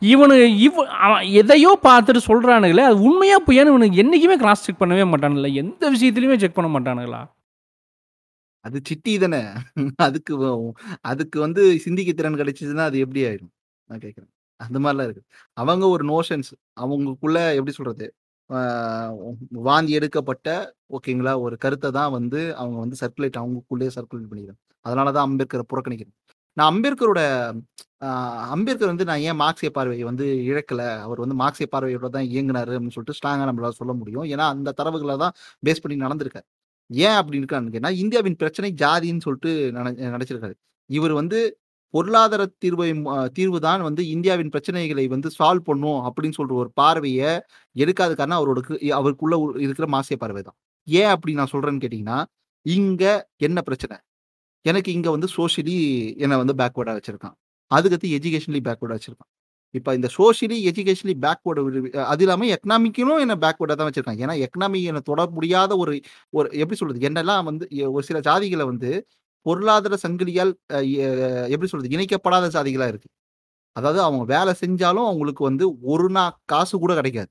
இவனு இவ அவன் எதையோ பார்த்துட்டு சொல்கிறானுங்களே அது உண்மையாக பொய்யான்னு இவனுக்கு என்றைக்குமே கிராஸ் செக் பண்ணவே மாட்டானுங்களா? எந்த விஷயத்துலையுமே செக் பண்ண மாட்டானுங்களா? அது சிட்டி தானே. அதுக்கு அதுக்கு வந்து சிந்திக்க திறன் கிடைச்சதுன்னா அது எப்படி ஆயிடும் நான் கேட்குறேன் அந்த மாதிரிலாம் இருக்கு. அவங்க ஒரு நோஷன்ஸ் அவங்களுக்குள்ள எப்படி சொல்றது? வாந்தி எடுக்கப்பட்ட ஓகேங்களா ஒரு கருத்தை தான் வந்து அவங்க வந்து சர்க்குலேட் அவங்களுக்குள்ளேயே சர்க்குலேட் பண்ணிக்கிறேன் அதனால தான் அம்பேத்கரை புறக்கணிக்கிறேன் நான் அம்பேத்கரோட அம்பேத்கர் வந்து நான் ஏன் மார்க்சிய பார்வையை வந்து இழக்கலை? அவர் வந்து மார்க்சிய பார்வையோட தான் இயங்குனாரு அப்படின்னு சொல்லிட்டு ஸ்ட்ராங்காக நம்மளால சொல்ல முடியும். ஏன்னா அந்த தரவுகளை தான் பேஸ் பண்ணி நடந்திருக்காரு. ஏன் அப்படின்னு இருக்கான்னு கேட்டால் இந்தியாவின் பிரச்சனை ஜாதின்னு சொல்லிட்டு நினை- நினைச்சிருக்காரு இவர் வந்து பொருளாதார தீர்வை தீர்வு தான் வந்து இந்தியாவின் பிரச்சனைகளை வந்து சால்வ் பண்ணும் அப்படின்னு சொல்ற ஒரு பார்வையை எடுக்காத காரணம் அவரோட அவருக்குள்ள இருக்கிற மாசிய பார்வை தான். ஏன் அப்படி நான் சொல்றேன்னு கேட்டீங்கன்னா இங்க என்ன பிரச்சனை? எனக்கு இங்க வந்து சோஷியலி என்னை வந்து பேக்வேர்டா வச்சிருக்கான். அதுக்கடுத்து எஜுகேஷன்லி பேக்வேர்டா வச்சிருக்கான். இப்போ இந்த சோஷியலி எஜுகேஷனலி பேக்வேர்டு அது இல்லாமல் எக்கனாமிக்கிலும் என்ன பேக்வேர்டாக தான் வச்சிருக்காங்க ஏன்னா எக்கனாமி என்னை தொட முடியாத ஒரு ஒரு எப்படி சொல்றது? என்னெல்லாம் வந்து ஒரு சில ஜாதிகளை வந்து பொருளாதார சங்கிலியால் எப்படி சொல்றது இணைக்கப்படாத ஜாதிகளா இருக்கு. அதாவது அவங்க வேலை செஞ்சாலும் அவங்களுக்கு வந்து ஒரு நா காசு கூட கிடைக்காது.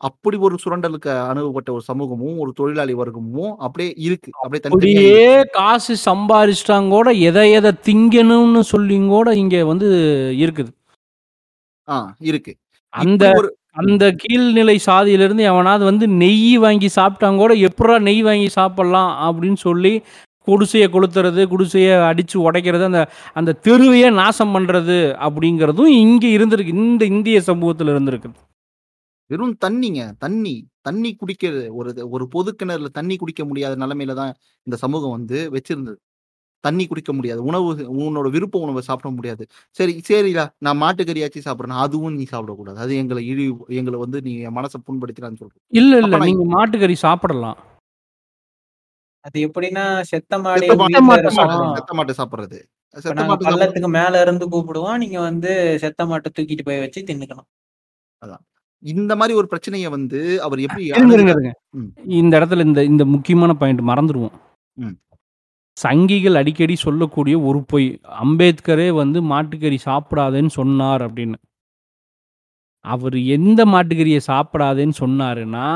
அப்படி ஒரு சுரண்டலுக்கு அனுபவப்பட்ட ஒரு சமூகமும் ஒரு தொழிலாளி வர்க்கமும் அப்படியே இருக்கு. அப்படியே இருக்கு. காசு சம்பாரிச்சிட்டாங்க கூட எதை எதை திங்கணும்னு சொல்லியும் கூட இங்கே வந்து இருக்குது. ஆ இருக்கு. அந்த அந்த கீழ்நிலை சாதியிலிருந்து எவனாவது வந்து நெய் வாங்கி சாப்பிட்டாங்க கூட எப்படா நெய் வாங்கி சாப்பிடலாம் அப்படின்னு சொல்லி குடிசையை கொளுத்துறது குடிசையை அடித்து உடைக்கிறது அந்த அந்த தெருவையே நாசம் பண்ணுறது அப்படிங்கிறதும் இங்கே இருந்திருக்கு. இந்த இந்திய சமூகத்தில் இருந்திருக்கு வெறும் தண்ணிங்க. தண்ணி தண்ணி குடிக்கிறது. ஒரு ஒரு பொது கிணறுல தண்ணி குடிக்க முடியாத நிலைமையில தான் இந்த சமூகம் வந்து வச்சிருந்தது. தண்ணி குடிக்க முடியாது. உணவு உன்னோட விருப்ப உணவை சாப்பிட முடியாது. சரி சரிடா நான் மாட்டுக்கறியாச்சும் சாப்பிட்றேன். அதுவும் நீ சாப்பிடக்கூடாது. அது எங்களை இழி எங்களை வந்து நீ என் மனசை புண்படுத்தினான்னு சொல்றேன் இல்லை இல்லை. நான் நீங்கள் மாட்டுக்கறி சாப்பிடலாம். அது எப்படின்னா செத்த மாடு செத்த மாட்டு சாப்பிடுறது. பள்ளத்துக்கு மேல இருந்து கூப்பிடுவோம். நீங்க வந்து செத்த மாட்டை தூக்கிட்டு போய் வச்சு தின்னுக்கணும் அதான். இந்த மாதிரி ஒரு பிரச்சனையை வந்து அவர் எப்படி. இந்த இடத்துல இந்த இந்த முக்கியமான பாயிண்ட் மறந்துடுவோம். சங்கிகள் அடிக்கடி சொல்லக்கூடிய ஒரு பொய். அம்பேத்கரே வந்து மாட்டுக்கறி சாப்பிடாதேன்னு சொன்னார் அப்படின்னு. அவர் எந்த மாட்டுக்கறியை சாப்பிடாதேன்னு சொன்னாருன்னா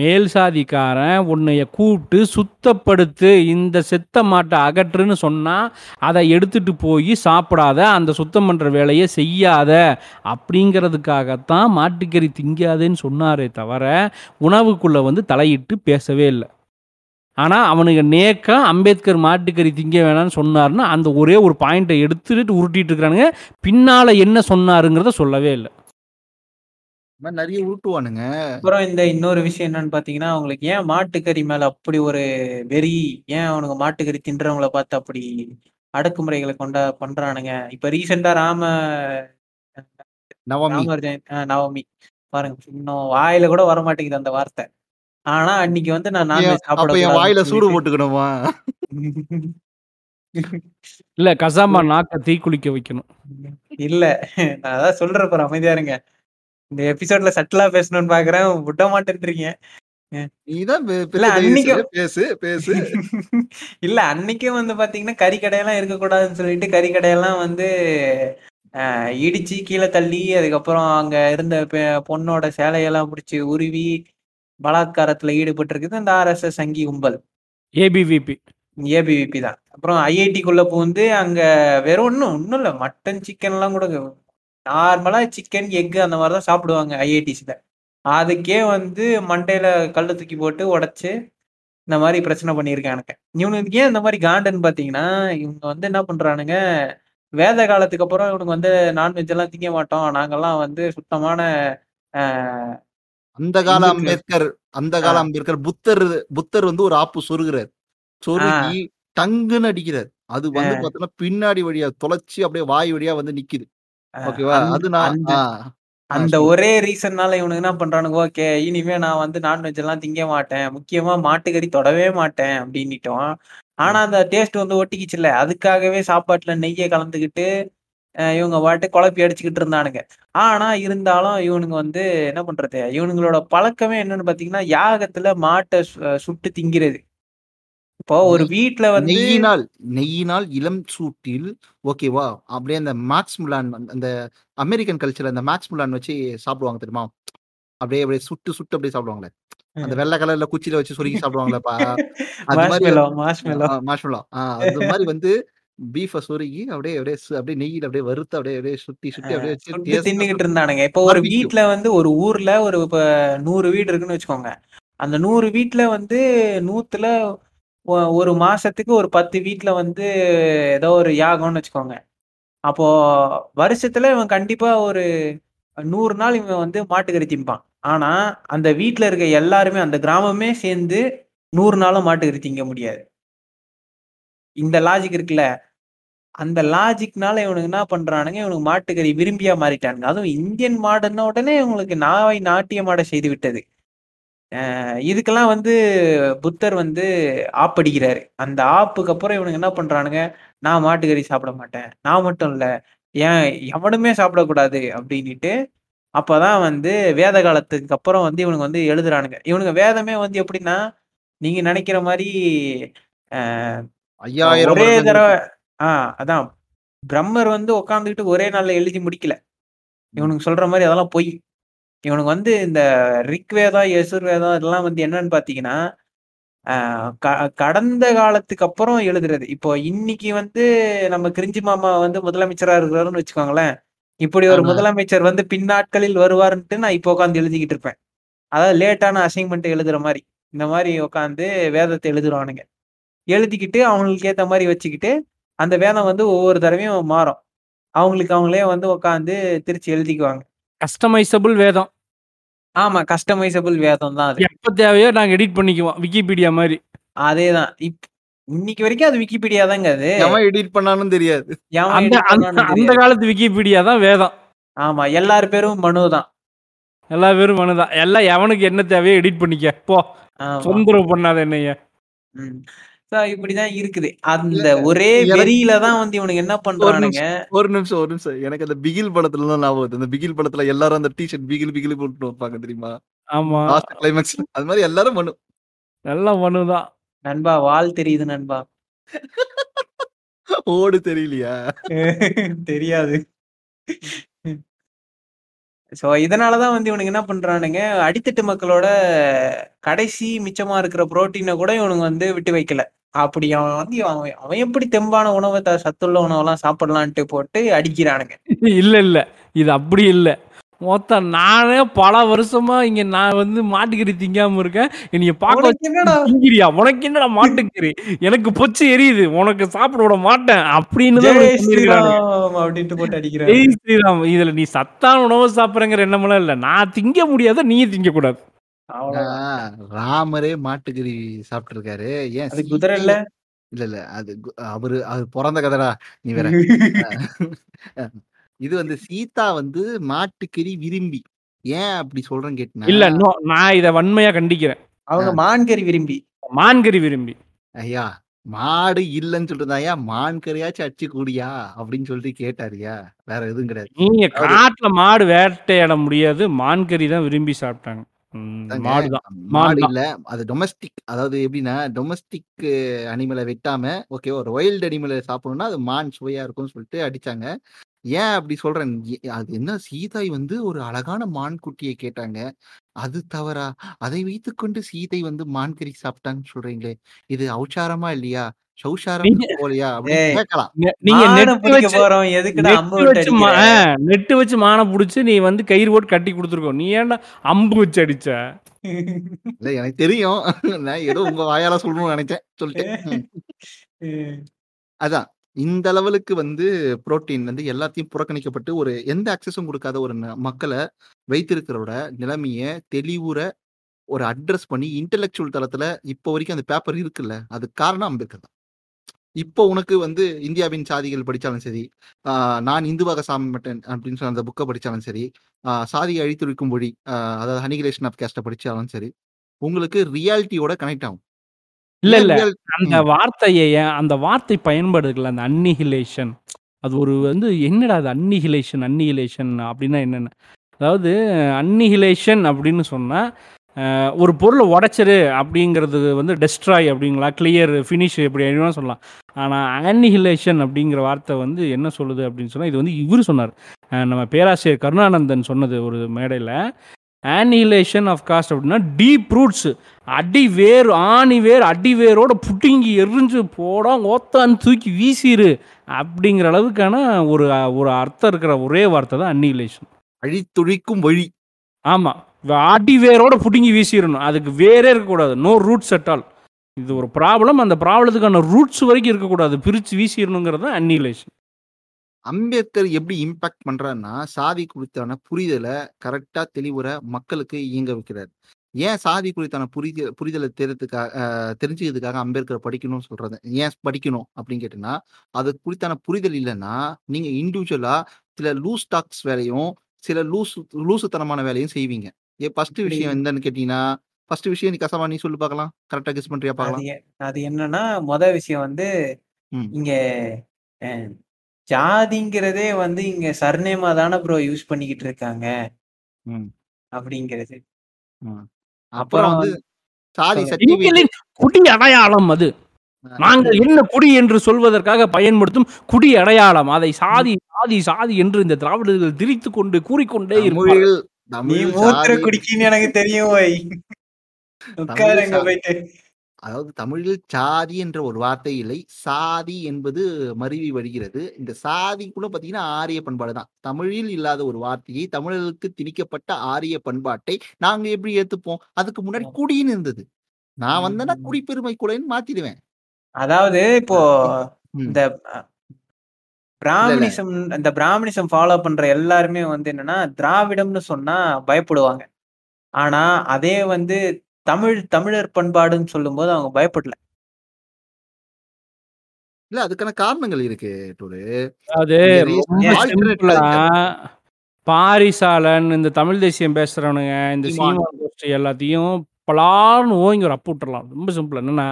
மேல் சாதிக்காரன் உன்னைய கூப்பிட்டு சுத்தப்படுத்து இந்த செத்த மாட்டை அகற்றுன்னு சொன்னால் அதை எடுத்துட்டு போய் சாப்பிடாத அந்த சுத்தம் பண்ணுற வேலையை செய்யாத அப்படிங்கிறதுக்காகத்தான் மாட்டுக்கறி திங்காதேன்னு சொன்னாரே தவிர உணவுக்குள்ளே வந்து தலையிட்டு பேசவே இல்லை. ஆனால் அவனுக்கு நேக்கா அம்பேத்கர் மாட்டுக்கறி திங்க வேணாம்னு சொன்னாருன்னா அந்த ஒரே ஒரு பாயிண்ட்டை எடுத்துட்டு உருட்டிட்டு இருக்கிறானுங்க. பின்னால் என்ன சொன்னாருங்கிறத சொல்லவே இல்லை. இந்த மாதிரி நிறைய உருட்டுவானுங்க. அப்புறம் இந்த இன்னொரு விஷயம் என்னன்னு பாத்தீங்கன்னா அவங்களுக்கு ஏன் மாட்டுக்கறி மேல அப்படி ஒரு வெறி ஏன் அவனுங்க மாட்டுக்கறி தின்றவங்கள பார்த்து அப்படி அடக்குமுறைகளை கொண்ட பண்றானுங்க? இப்ப ரீசெண்டா ராம நவமி. ராமர் ஜெயந்தி ஆ, நவமி. பாருங்க இன்னும் வாயில கூட வர மாட்டேங்குது அந்த வார்த்தை. ஆனா அன்னைக்கு வந்து நான் நான்வெஜ் அப்ப என் வாயில சூடு போட்டுக்கணுமா? இல்லை கசாமா நாக்கை தீக்குளிக்க வைக்கணும். இல்ல நான் அதான் சொல்றேன் பாரு அமைதியா இருங்க. இந்த எபிசோட்ல சட்டிலா பேசணும்னு பாக்குறேன். விட மாட்டேன்றீங்க. இல்ல அன்னைக்கு தைரியசாலி. பேசு பேசு. [laughs] இல்ல அன்னைக்கே வந்து பாத்தீங்கன்னா கறி கடையெல்லாம் இருக்கக்கூடாதுன்னு சொல்லிட்டு கறி கடையெல்லாம் வந்து இடிச்சு கீழே தள்ளி அதுக்கப்புறம் அங்க இருந்த பெ- பொண்ணோட சேலையெல்லாம் பிடிச்சி உருவி பலாத்காரத்துல ஈடுபட்டு இருக்குது அந்த ஆர்எஸ்எஸ் சங்கி கும்பல். ஏபிவிபி ஏபிவிபி தான். அப்புறம் ஐஐடிக்குள்ள பூந்து அங்க வெறும் ஒன்றும் ஒன்றும் இல்லை மட்டன் சிக்கன் எல்லாம் கூட நார்மலா சிக்கன் எக் அந்த மாதிரி தான் சாப்பிடுவாங்க ஐஐடிஸ்ல அதுக்கே வந்து மண்டையில கல்லு தூக்கி போட்டு உடைச்சு இந்த மாதிரி பிரச்சனை பண்ணியிருக்கானுங்க இவனுக்கு ஏன் இந்த மாதிரி காண்டன்னு பாத்தீங்கன்னா இவங்க வந்து என்ன பண்றானுங்க வேத காலத்துக்கு அப்புறம் இவனுக்கு வந்து நான்வெஜ் எல்லாம் திங்க மாட்டோம். நாங்கெல்லாம் வந்து சுத்தமான அந்த கால அம்பேத்கர் அந்த கால அம்பேத்கர் புத்தர் புத்தர் வந்து ஒரு ஆப்பு சொருகிறார். சொருகி டங்குன்னு அடிக்கிறார். அது வந்து பாத்தீங்கன்னா பின்னாடி வழியா தொலைச்சி அப்படியே வாய் வழியா வந்து நிக்குது. ஓகேவா அந்த அது நான் அந்த ஆஹ் அந்த சொல்லுங்க. ஒரே ரீசன்னால இவனுங்க என்ன பண்றானுங்க, ஓகே இனிமே நான் வந்து நான்வெஜ் எல்லாம் திங்க மாட்டேன். முக்கியமா மாட்டுக்கறி தொடவே மாட்டேன் அப்டின்னிட்டோம். ஆனா ம். அந்த டேஸ்ட் வந்து ஒட்டிக்கிச்சுல்ல. அதுக்காகவே சாப்பாட்டுல நெய்ய கலந்துக்கிட்டு, அ இவங்க பாட்டுக்கு குழப்பி அடிச்சுக்கிட்டு இருந்தானுங்க. ஆனா இருந்தாலும் இவனுங்க வந்து என்ன பண்றது? இவனுங்களோட பழக்கமே என்னன்னு பார்த்தீங்கன்னா, யாகத்துல மாட்ட சு சுட்டு திங்கிறது. இப்போ ஒரு வீட்ல வந்து நெய்யினால் நெய்யினால் இளம் சூட்டில் ஓகேவா? அப்படியே அந்த மேக்ஸ் முலான் அந்த அமெரிக்கன் கல்ச்சர்ல அந்த மேக்ஸ் முலான் வச்சு சாப்பிடுவாங்க தெரியுமா? அப்படியே அப்படியே சுட்டு சுட்டு அப்படியே சாப்பிடுவாங்களே. அந்த. வெள்ள கலர்ல குச்சியில வச்சு சொருகி சாப்பிடுவாங்களேப்பா. அது மாரி மார்ஷ்மெலோ, வந்து மார்ஷ்மெலோ. அ மார்ஷ்மெலோ. ஆ அது மாரி வந்து பீஃப சொருகி அப்படியே அப்படியே அப்படியே நெய்யில அப்படியே வறுத்து அப்படியே அப்படியே சுத்தி சுத்தி அப்படியே தின்னுகிட்டு இருந்தானுங்க. இப்போ ஒரு. வீட்ல வந்து ஒரு ஊர்ல ஒரு இப்ப 100 வீடு இருக்குன்னு வச்சுக்கோங்க. அந்த 100 வீட்ல வந்து 100த்துல ஒ ஒரு மாசத்துக்கு ஒரு 10 வீட்ல வந்து ஏதோ ஒரு யாகம்னு வச்சுக்கோங்க. அப்போ வருஷத்துல இவன் கண்டிப்பா ஒரு நூறு நாள் இவன் வந்து மாட்டுக்கறி திம்பான். ஆனா, அந்த வீட்டில் இருக்க எல்லாருமே அந்த கிராமமே சேர்ந்து நூறு நாளும் மாட்டுக்கறி திங்க முடியாது. இந்த லாஜிக் இருக்குல்ல. அந்த லாஜிக்னால இவனுக்கு என்ன பண்றானுங்க, இவனுக்கு மாட்டுக்கறி விரும்பியா மாறிட்டானுங்க. அதுவும் இந்தியன் மாடுன்ன உடனே இவங்களுக்கு நாவை நாட்டியமாட செய்து விட்டது. அ இதுக்கெல்லாம் வந்து புத்தர் வந்து ஆப்படிக்கிறாரு. அந்த ஆப்புக்கு அப்புறம் இவனுங்க என்ன பண்றானுங்க, நான் மாட்டுக்கறி சாப்பிட மாட்டேன். நான் மட்டும் இல்ல, ஏன் எவனுமே சாப்பிடக்கூடாது அப்டின்னிட்டு, அப்பதான் வந்து வேத காலத்துக்கு அப்புறம் வந்து இவனுங்க வந்து எழுதுறானுங்க. இவனுங்க வேதமே வந்து எப்டின்னா, நீங்க நெனைக்கிற மாரி அ 5000 ஒரே வருடங்களுக்கு தடவ ஆ அதான். பிரம்மர் வந்து உட்கார்ந்துகிட்டு ஒரே நாள்ல எழுதி முடிக்கல. ம். இவனுங்க சொல்ற மாரி அதெல்லாம் பொய். இவனுங்க வந்து இந்த ரிக்வேதம், யசுர்வேதம் இதெல்லாம் வந்து என்னன்னு க கடந்த காலத்துக்கு அப்புறம் எழுதுறது. இப்போ இன்னைக்கு வந்து நம்ம கிரிஞ்சி மாமா வந்து முதலமைச்சரா இருக்கிறாருன்னு வச்சுக்கோங்களேன். இப்படி ஒரு. முதலமைச்சர் வந்து பின்னாட்களில் வருவாருன்ட்டு நான் இப்போ உட்கார்ந்து எழுதிக்கிட்டு இருப்பேன். அதாவது லேட்டான அசைன்மென்ட் எழுதுற மாரி. இந்த மாரி உட்கார்ந்து வேதத்த எழுதுவானுங்க. எழுதிக்கிட்டு அவங்களுக்கு ஏத்த மாரி வச்சுக்கிட்டு, அந்த வேதம் வந்து ஒவ்வொரு தடவையும் மாறும். அவங்களுக்கு அவங்களே வந்து உட்கார்ந்து திருச்சி எழுதிக்குவாங்க. கஸ்டமைசபிள் வேதம். ஆமா. கஸ்டமைசபிள் வேதம் தான் அது. எப்ப தேவையோ நாங்க எடிட் பண்ணிக்குவோம். விக்கிபீடியா மாரி. அதேதான். இப் இன்னைக்கு வரைக்கும் அது விக்கிபீடியா தாங்க அது. எவன் எடிட் பண்ணானும் தெரியாது. அந்த. காலத்து விக்கிபீடியா தான் வேதம். ஆமா. எல்லார் பேரும் மனு தான். எல்லா பேரும் மனுதான். எல்லாம் எவனுக்கு என்ன தேவையோ எடிட் பண்ணிக்க. போ. தொந்தரவு பண்ணாத என்னைய. ம். ஸோ இப்படிதான் இருக்குது. அந்த ஒரே வெறியில தான் வந்து இவனுங்க என்ன பண்றானுங்க ஒரு நிமிஷம், ஒரு நிமிஷம். எனக்கு அந்த பிகில் படத்துல தான் ஞாபகம் வருது. அந்த பிகில் படத்துல எல்லாரும் அந்த டீ ஷர்ட் பிகில் பிகில் போட்டு வைப்பாங்க தெரியுமா? ஆமா. லாஸ்ட் கிளைமாக்ஸ் அது மாரி எல்லாரும் மனு. எல்லாம் மனுதான். நண்பா வால் தெரியுது நண்பா. [laughs] ஓடு தெரியலையா? [laughs] தெரியாது. ஸோ இதனால தான் வந்து இவனுங்க என்ன பண்றானுங்க, அடித்தட்டு மக்களோட கடைசி மிச்சமா இருக்கிற புரோட்டீன கூட இவனுங்க வந்து விட்டு வைக்கல. அப்படி அவன் வந்து அவன் அவன் எப்படி தெம்பான உணவ சத்துள்ள உணவெல்லாம் சாப்பிடலான்ட்டு போட்டு அடிக்கிறானுங்க. இல்ல, இல்ல. இது அப்படி இல்ல. மொத்தம் நானே பல வருஷமா இங்க நான் வந்து மாட்டுக்கறி திங்காம இருக்கேன். என்னைய பார்க்க? திங்கிறியா? உனக்கு என்னடா மாட்டுக்கறி? எனக்கு பொச்சு எரியுது. உனக்கு சாப்பிட விட மாட்டேன். அப்படின்னு அப்படின்ட்டு போட்டு ஜெய் அடிக்கிறானுங்க. ஸ்ரீராம். இதுல நீ சத்தான உணவு சாப்பிடுறேங்கிற எண்ணமெல்லாம் இல்ல. நான் திங்க முடியாத திங்கக்கூடாது. ஆ அவ்வளோதான். ராமரே மாட்டுக்கறி சாப்பிட்டுருக்காரு. ஏன் அது குதிரை இல்ல? இல்ல, இல்ல. அது கு அவரு அவரு பொறந்த கதைடா. நீ வேற. இது வந்து [laughs] சீதா வந்து மாட்டுக்கறி விரும்பி. ஏன் அப்படி சொல்றேன்னு கேட்டீன்னா இல்ல. நோ. நான் இத வன்மையா கண்டிக்கிறேன். அவங்க. மான்கறி விரும்பி. மான்கறி விரும்பி. ஐயா! மாடு இல்லன்னு சொல்லிட்டு தான்யா, மான் கறியாச்சும் அடிச்சு குடுயா! அப்படின்னு சொல்லிட்டு கேட்டாருய்யா. வேற எதுவும் கிடையாது. நீங்க காட்டுல மாடு வேட்டையாட முடியாது. மான்கறி தான் விரும்பி சாப்பிட்டாங்க. ம். அதாங்க. மாடு. இல்ல. அது டொமஸ்டிக். அதாவது எப்படின்னா, டொமஸ்டிக் அனிமல வெட்டாம, ஓகே ஒரு வைல்ட் அனிமல சாப்பிடணும்னா, அது மான் சுவையா இருக்கும்னு சொல்லிட்டு அடிச்சாங்க. ஏன் அப்படி சொல்றேன்? எ அது என்ன சீதை வந்து ஒரு அழகான மான் குட்டிய கேட்டாங்க. அது தவறா? அதை வைத்துக்கொண்டு சீதை வந்து மான் கறி சாப்பிட்டாங்கன்னு சொல்றீங்களே! இது அவுச்சாரமா இல்லையா? சௌசாரம் நீங்க போலயா? அப்படின்னு ஏய்! கேட்கலாம். நெ நீங்க மான பிடிக்க வச்சு போறோம். எதுக்குடா அம்பு விட்டு வச்சு மா அடிக்கிற? வச்சு மான புடிச்சு நீ வந்து கயிறு போட்டு கட்டி குடுத்துருக்கோம். நீ ஏன்டா அம்பு வச்சு அடிச்ச? இல்ல எனக்கு தெரியும். நான் ஏதோ உங்க வாயால சொல்லணும்னு நெனைச்சேன். சொல்லிட்டேன். ம். [laughs] ம். அதான். இந்த லெவலுக்கு வந்து புரோட்டீன் வந்து எல்லாத்தையும் புறக்கணிக்கப்பட்டு, ஒரு எந்த அக்சஸும் கொடுக்காத ஒரு ந மக்களை வைத்திருக்கிறோட நிலைமைய தெளிவுற ஒரு அட்ரஸ் பண்ணி இன்டெலெக்சுவல் தளத்துல இப்போ வரைக்கும் அந்த பேப்பர் இருக்குல்ல. அதுக்கு காரணம் அம்பேத்கர் தான். இப்போ உனக்கு வந்து இந்தியாவின் சாதிகள் படித்தாலும் சரி, நான் இந்துவாக சாம்பட்டேன் அப்படின்னு சொன்ன அந்த புக்கை படிச்சாலும் சரி, சாதியை அழித்தொழிக்கும் மொழி, அதாவது அனிகிலேஷன் ஆஃப் கேஸ்ட்டை படிச்சாலும் சரி, உங்களுக்கு ரியாலிட்டியோட கனெக்ட் ஆகும். இல்ல, இல்ல. அந்த ம். வார்த்தைய ஏன் அந்த வார்த்தை பயன்படுதுல்ல, அந்த அன்னிஹிலேஷன். அது ஒரு வந்து என்னடா அது அன்னிஹிலேஷன் அன்னிஹிலேஷன் அப்படின்னா என்னன்னு? அதாவது அன்னிஹிலேஷன் அப்படின்னு சொன்னா, அ ஒரு பொருள உடைச்சிரு அப்படிங்கிறது வந்து டெஸ்ட்ராய் அப்படிங்களா, கிளியர், ஃபினிஷ் எப்படி வேணா சொல்லலாம். ஆனா அன்னிஹிலேஷன் அப்படிங்கிற வார்த்தை வந்து என்ன சொல்லுது அப்படின்னு சொன்னா, இது வந்து இவரு சொன்னாரு. அ நம்ம பேராசிரியர் கருணானந்தன் சொன்னது ஒரு மேடையில. ஆனிஹிலேஷன் ஆஃப் காஸ்ட் அப்படின்னா டீப் ரூட்ஸ் அடி வேர் ஆணி வேர் அடி வேரோட புடுங்கி எரிஞ்சு போடா ஓத்தான்னு தூக்கி வீசிரு அப்படிங்கிற அளவுக்கான ஒரு ஒரு அர்த்தம் இருக்கிற ஒரே வார்த்தை தான் அன்னிஹிலேஷன் அழித்தொழிக்கும் வழி. ஆமா. அடி வேரோட புடுங்கி வீசிடணும் அதுக்கு வேரே இருக்கக்கூடாது. நோ ரூட்ஸ் அட் ஆல் இது ஒரு ப்ராப்ளம் அந்த ப்ராப்ளத்துக்கான ரூட்ஸ் வரைக்கும் இருக்கக்கூடாது. பிரித்து வீசிடணுங்கிறது தான் அன்னிஹிலேஷன் அம்பேத்கர் எப்படி இம்பாக்ட் பண்றாருன்னா, சாதி குறித்தான புரிதல கரெக்ட்டா தெளிவுற மக்களுக்கு இயங்க வைக்கிறாரு. ஏன் சாதி குறித்தான புரித புரிதல தெரியறதுக்கா அ தெரிஞ்சுக்கிறதுக்காக அம்பேத்கர படிக்கணும்னு சொல்றது. ஏன் படிக்கணும் அப்படின்னு கேட்டீங்கன்னா, அது குறித்தான புரிதல் இல்லன்னா, நீங்க இண்டிவிஜுவலா சில லூஸ் டாக்ஸ் வேலையும், சில லூசு லூசுத்தனமான வேலையும் செய்வீங்க. ஏ ஃபர்ஸ்ட்? விஷயம் என்னன்னு கேட்டீங்கன்னா, ஃபர்ஸ்ட் விஷயம் நீ கசமா நீ சொல்லு பார்க்கலாம். கரெக்ட்டா கெஸ் பண்றியா பார்க்கலாம்? அது என்னன்னா, மொத விஷயம் வந்து. இங்க ஜாதிங்கிறதே வந்து இங்க சர்நேமா தான ப்ரோ யூஸ் பண்ணிக்கிட்டு இருக்காங்க. ம். அப்படிங்கிறது. ம். அப்புறம் வந்து சாதி குடி அடையாளம் அது நாங்கள் என்ன குடி என்று சொல்வதற்காக பயன்படுத்தும் குடி அடையாளம் அதை சாதி சாதி சாதி என்று இந்த திராவிடர்கள் திரித்து கொண்டு கூறிக்கொண்டே சாதி குடிக்கின்னு எனக்கு தெரியும் போயிட்டு. அதாவது தமிழில் சாதி என்ற ஒரு வார்த்தை இல்லை. சாதி என்பது மருவி வருகிறது. இந்த சாதிக்குள்ள பார்த்தீங்கன்னா, ஆரிய பண்பாடு தான். தமிழில் இல்லாத ஒரு வார்த்தையை தமிழர்களுக்கு திணிக்கப்பட்ட ஆரிய பண்பாட்டை நாங்க எப்படி ஏத்துப்போம்? அதுக்கு முன்னாடி. குடின்னு இருந்தது. நான் வந்தேன்னா. குடிப்பெருமை குலைன்னு மாத்திடுவேன். அதாவது இப்போ. இந்த. பிராமணிசம் இந்த பிராமணிசம் ஃபாலோ பண்ற எல்லாருமே வந்து என்னன்னா, திராவிடம்னு சொன்னா பயப்படுவாங்க. ஆனா, அதே வந்து தமிழ் தமிழர் பண்பாடுன்னு சொல்லும்போது அவங்க பயப்படல. இல்ல அதுக்கான காரணங்கள் இருக்கு டூரு. அது. பாரிசாலன், இந்த தமிழ் தேசியம் பேசுறவனுங்க, இந்த சீமான். கோஷ்டி எல்லாத்தையும் பலார்ன்னு ஓங்கி ஒரு அப்பு விட்டுறலாம். ரொம்ப சிம்பிள். என்னன்னா,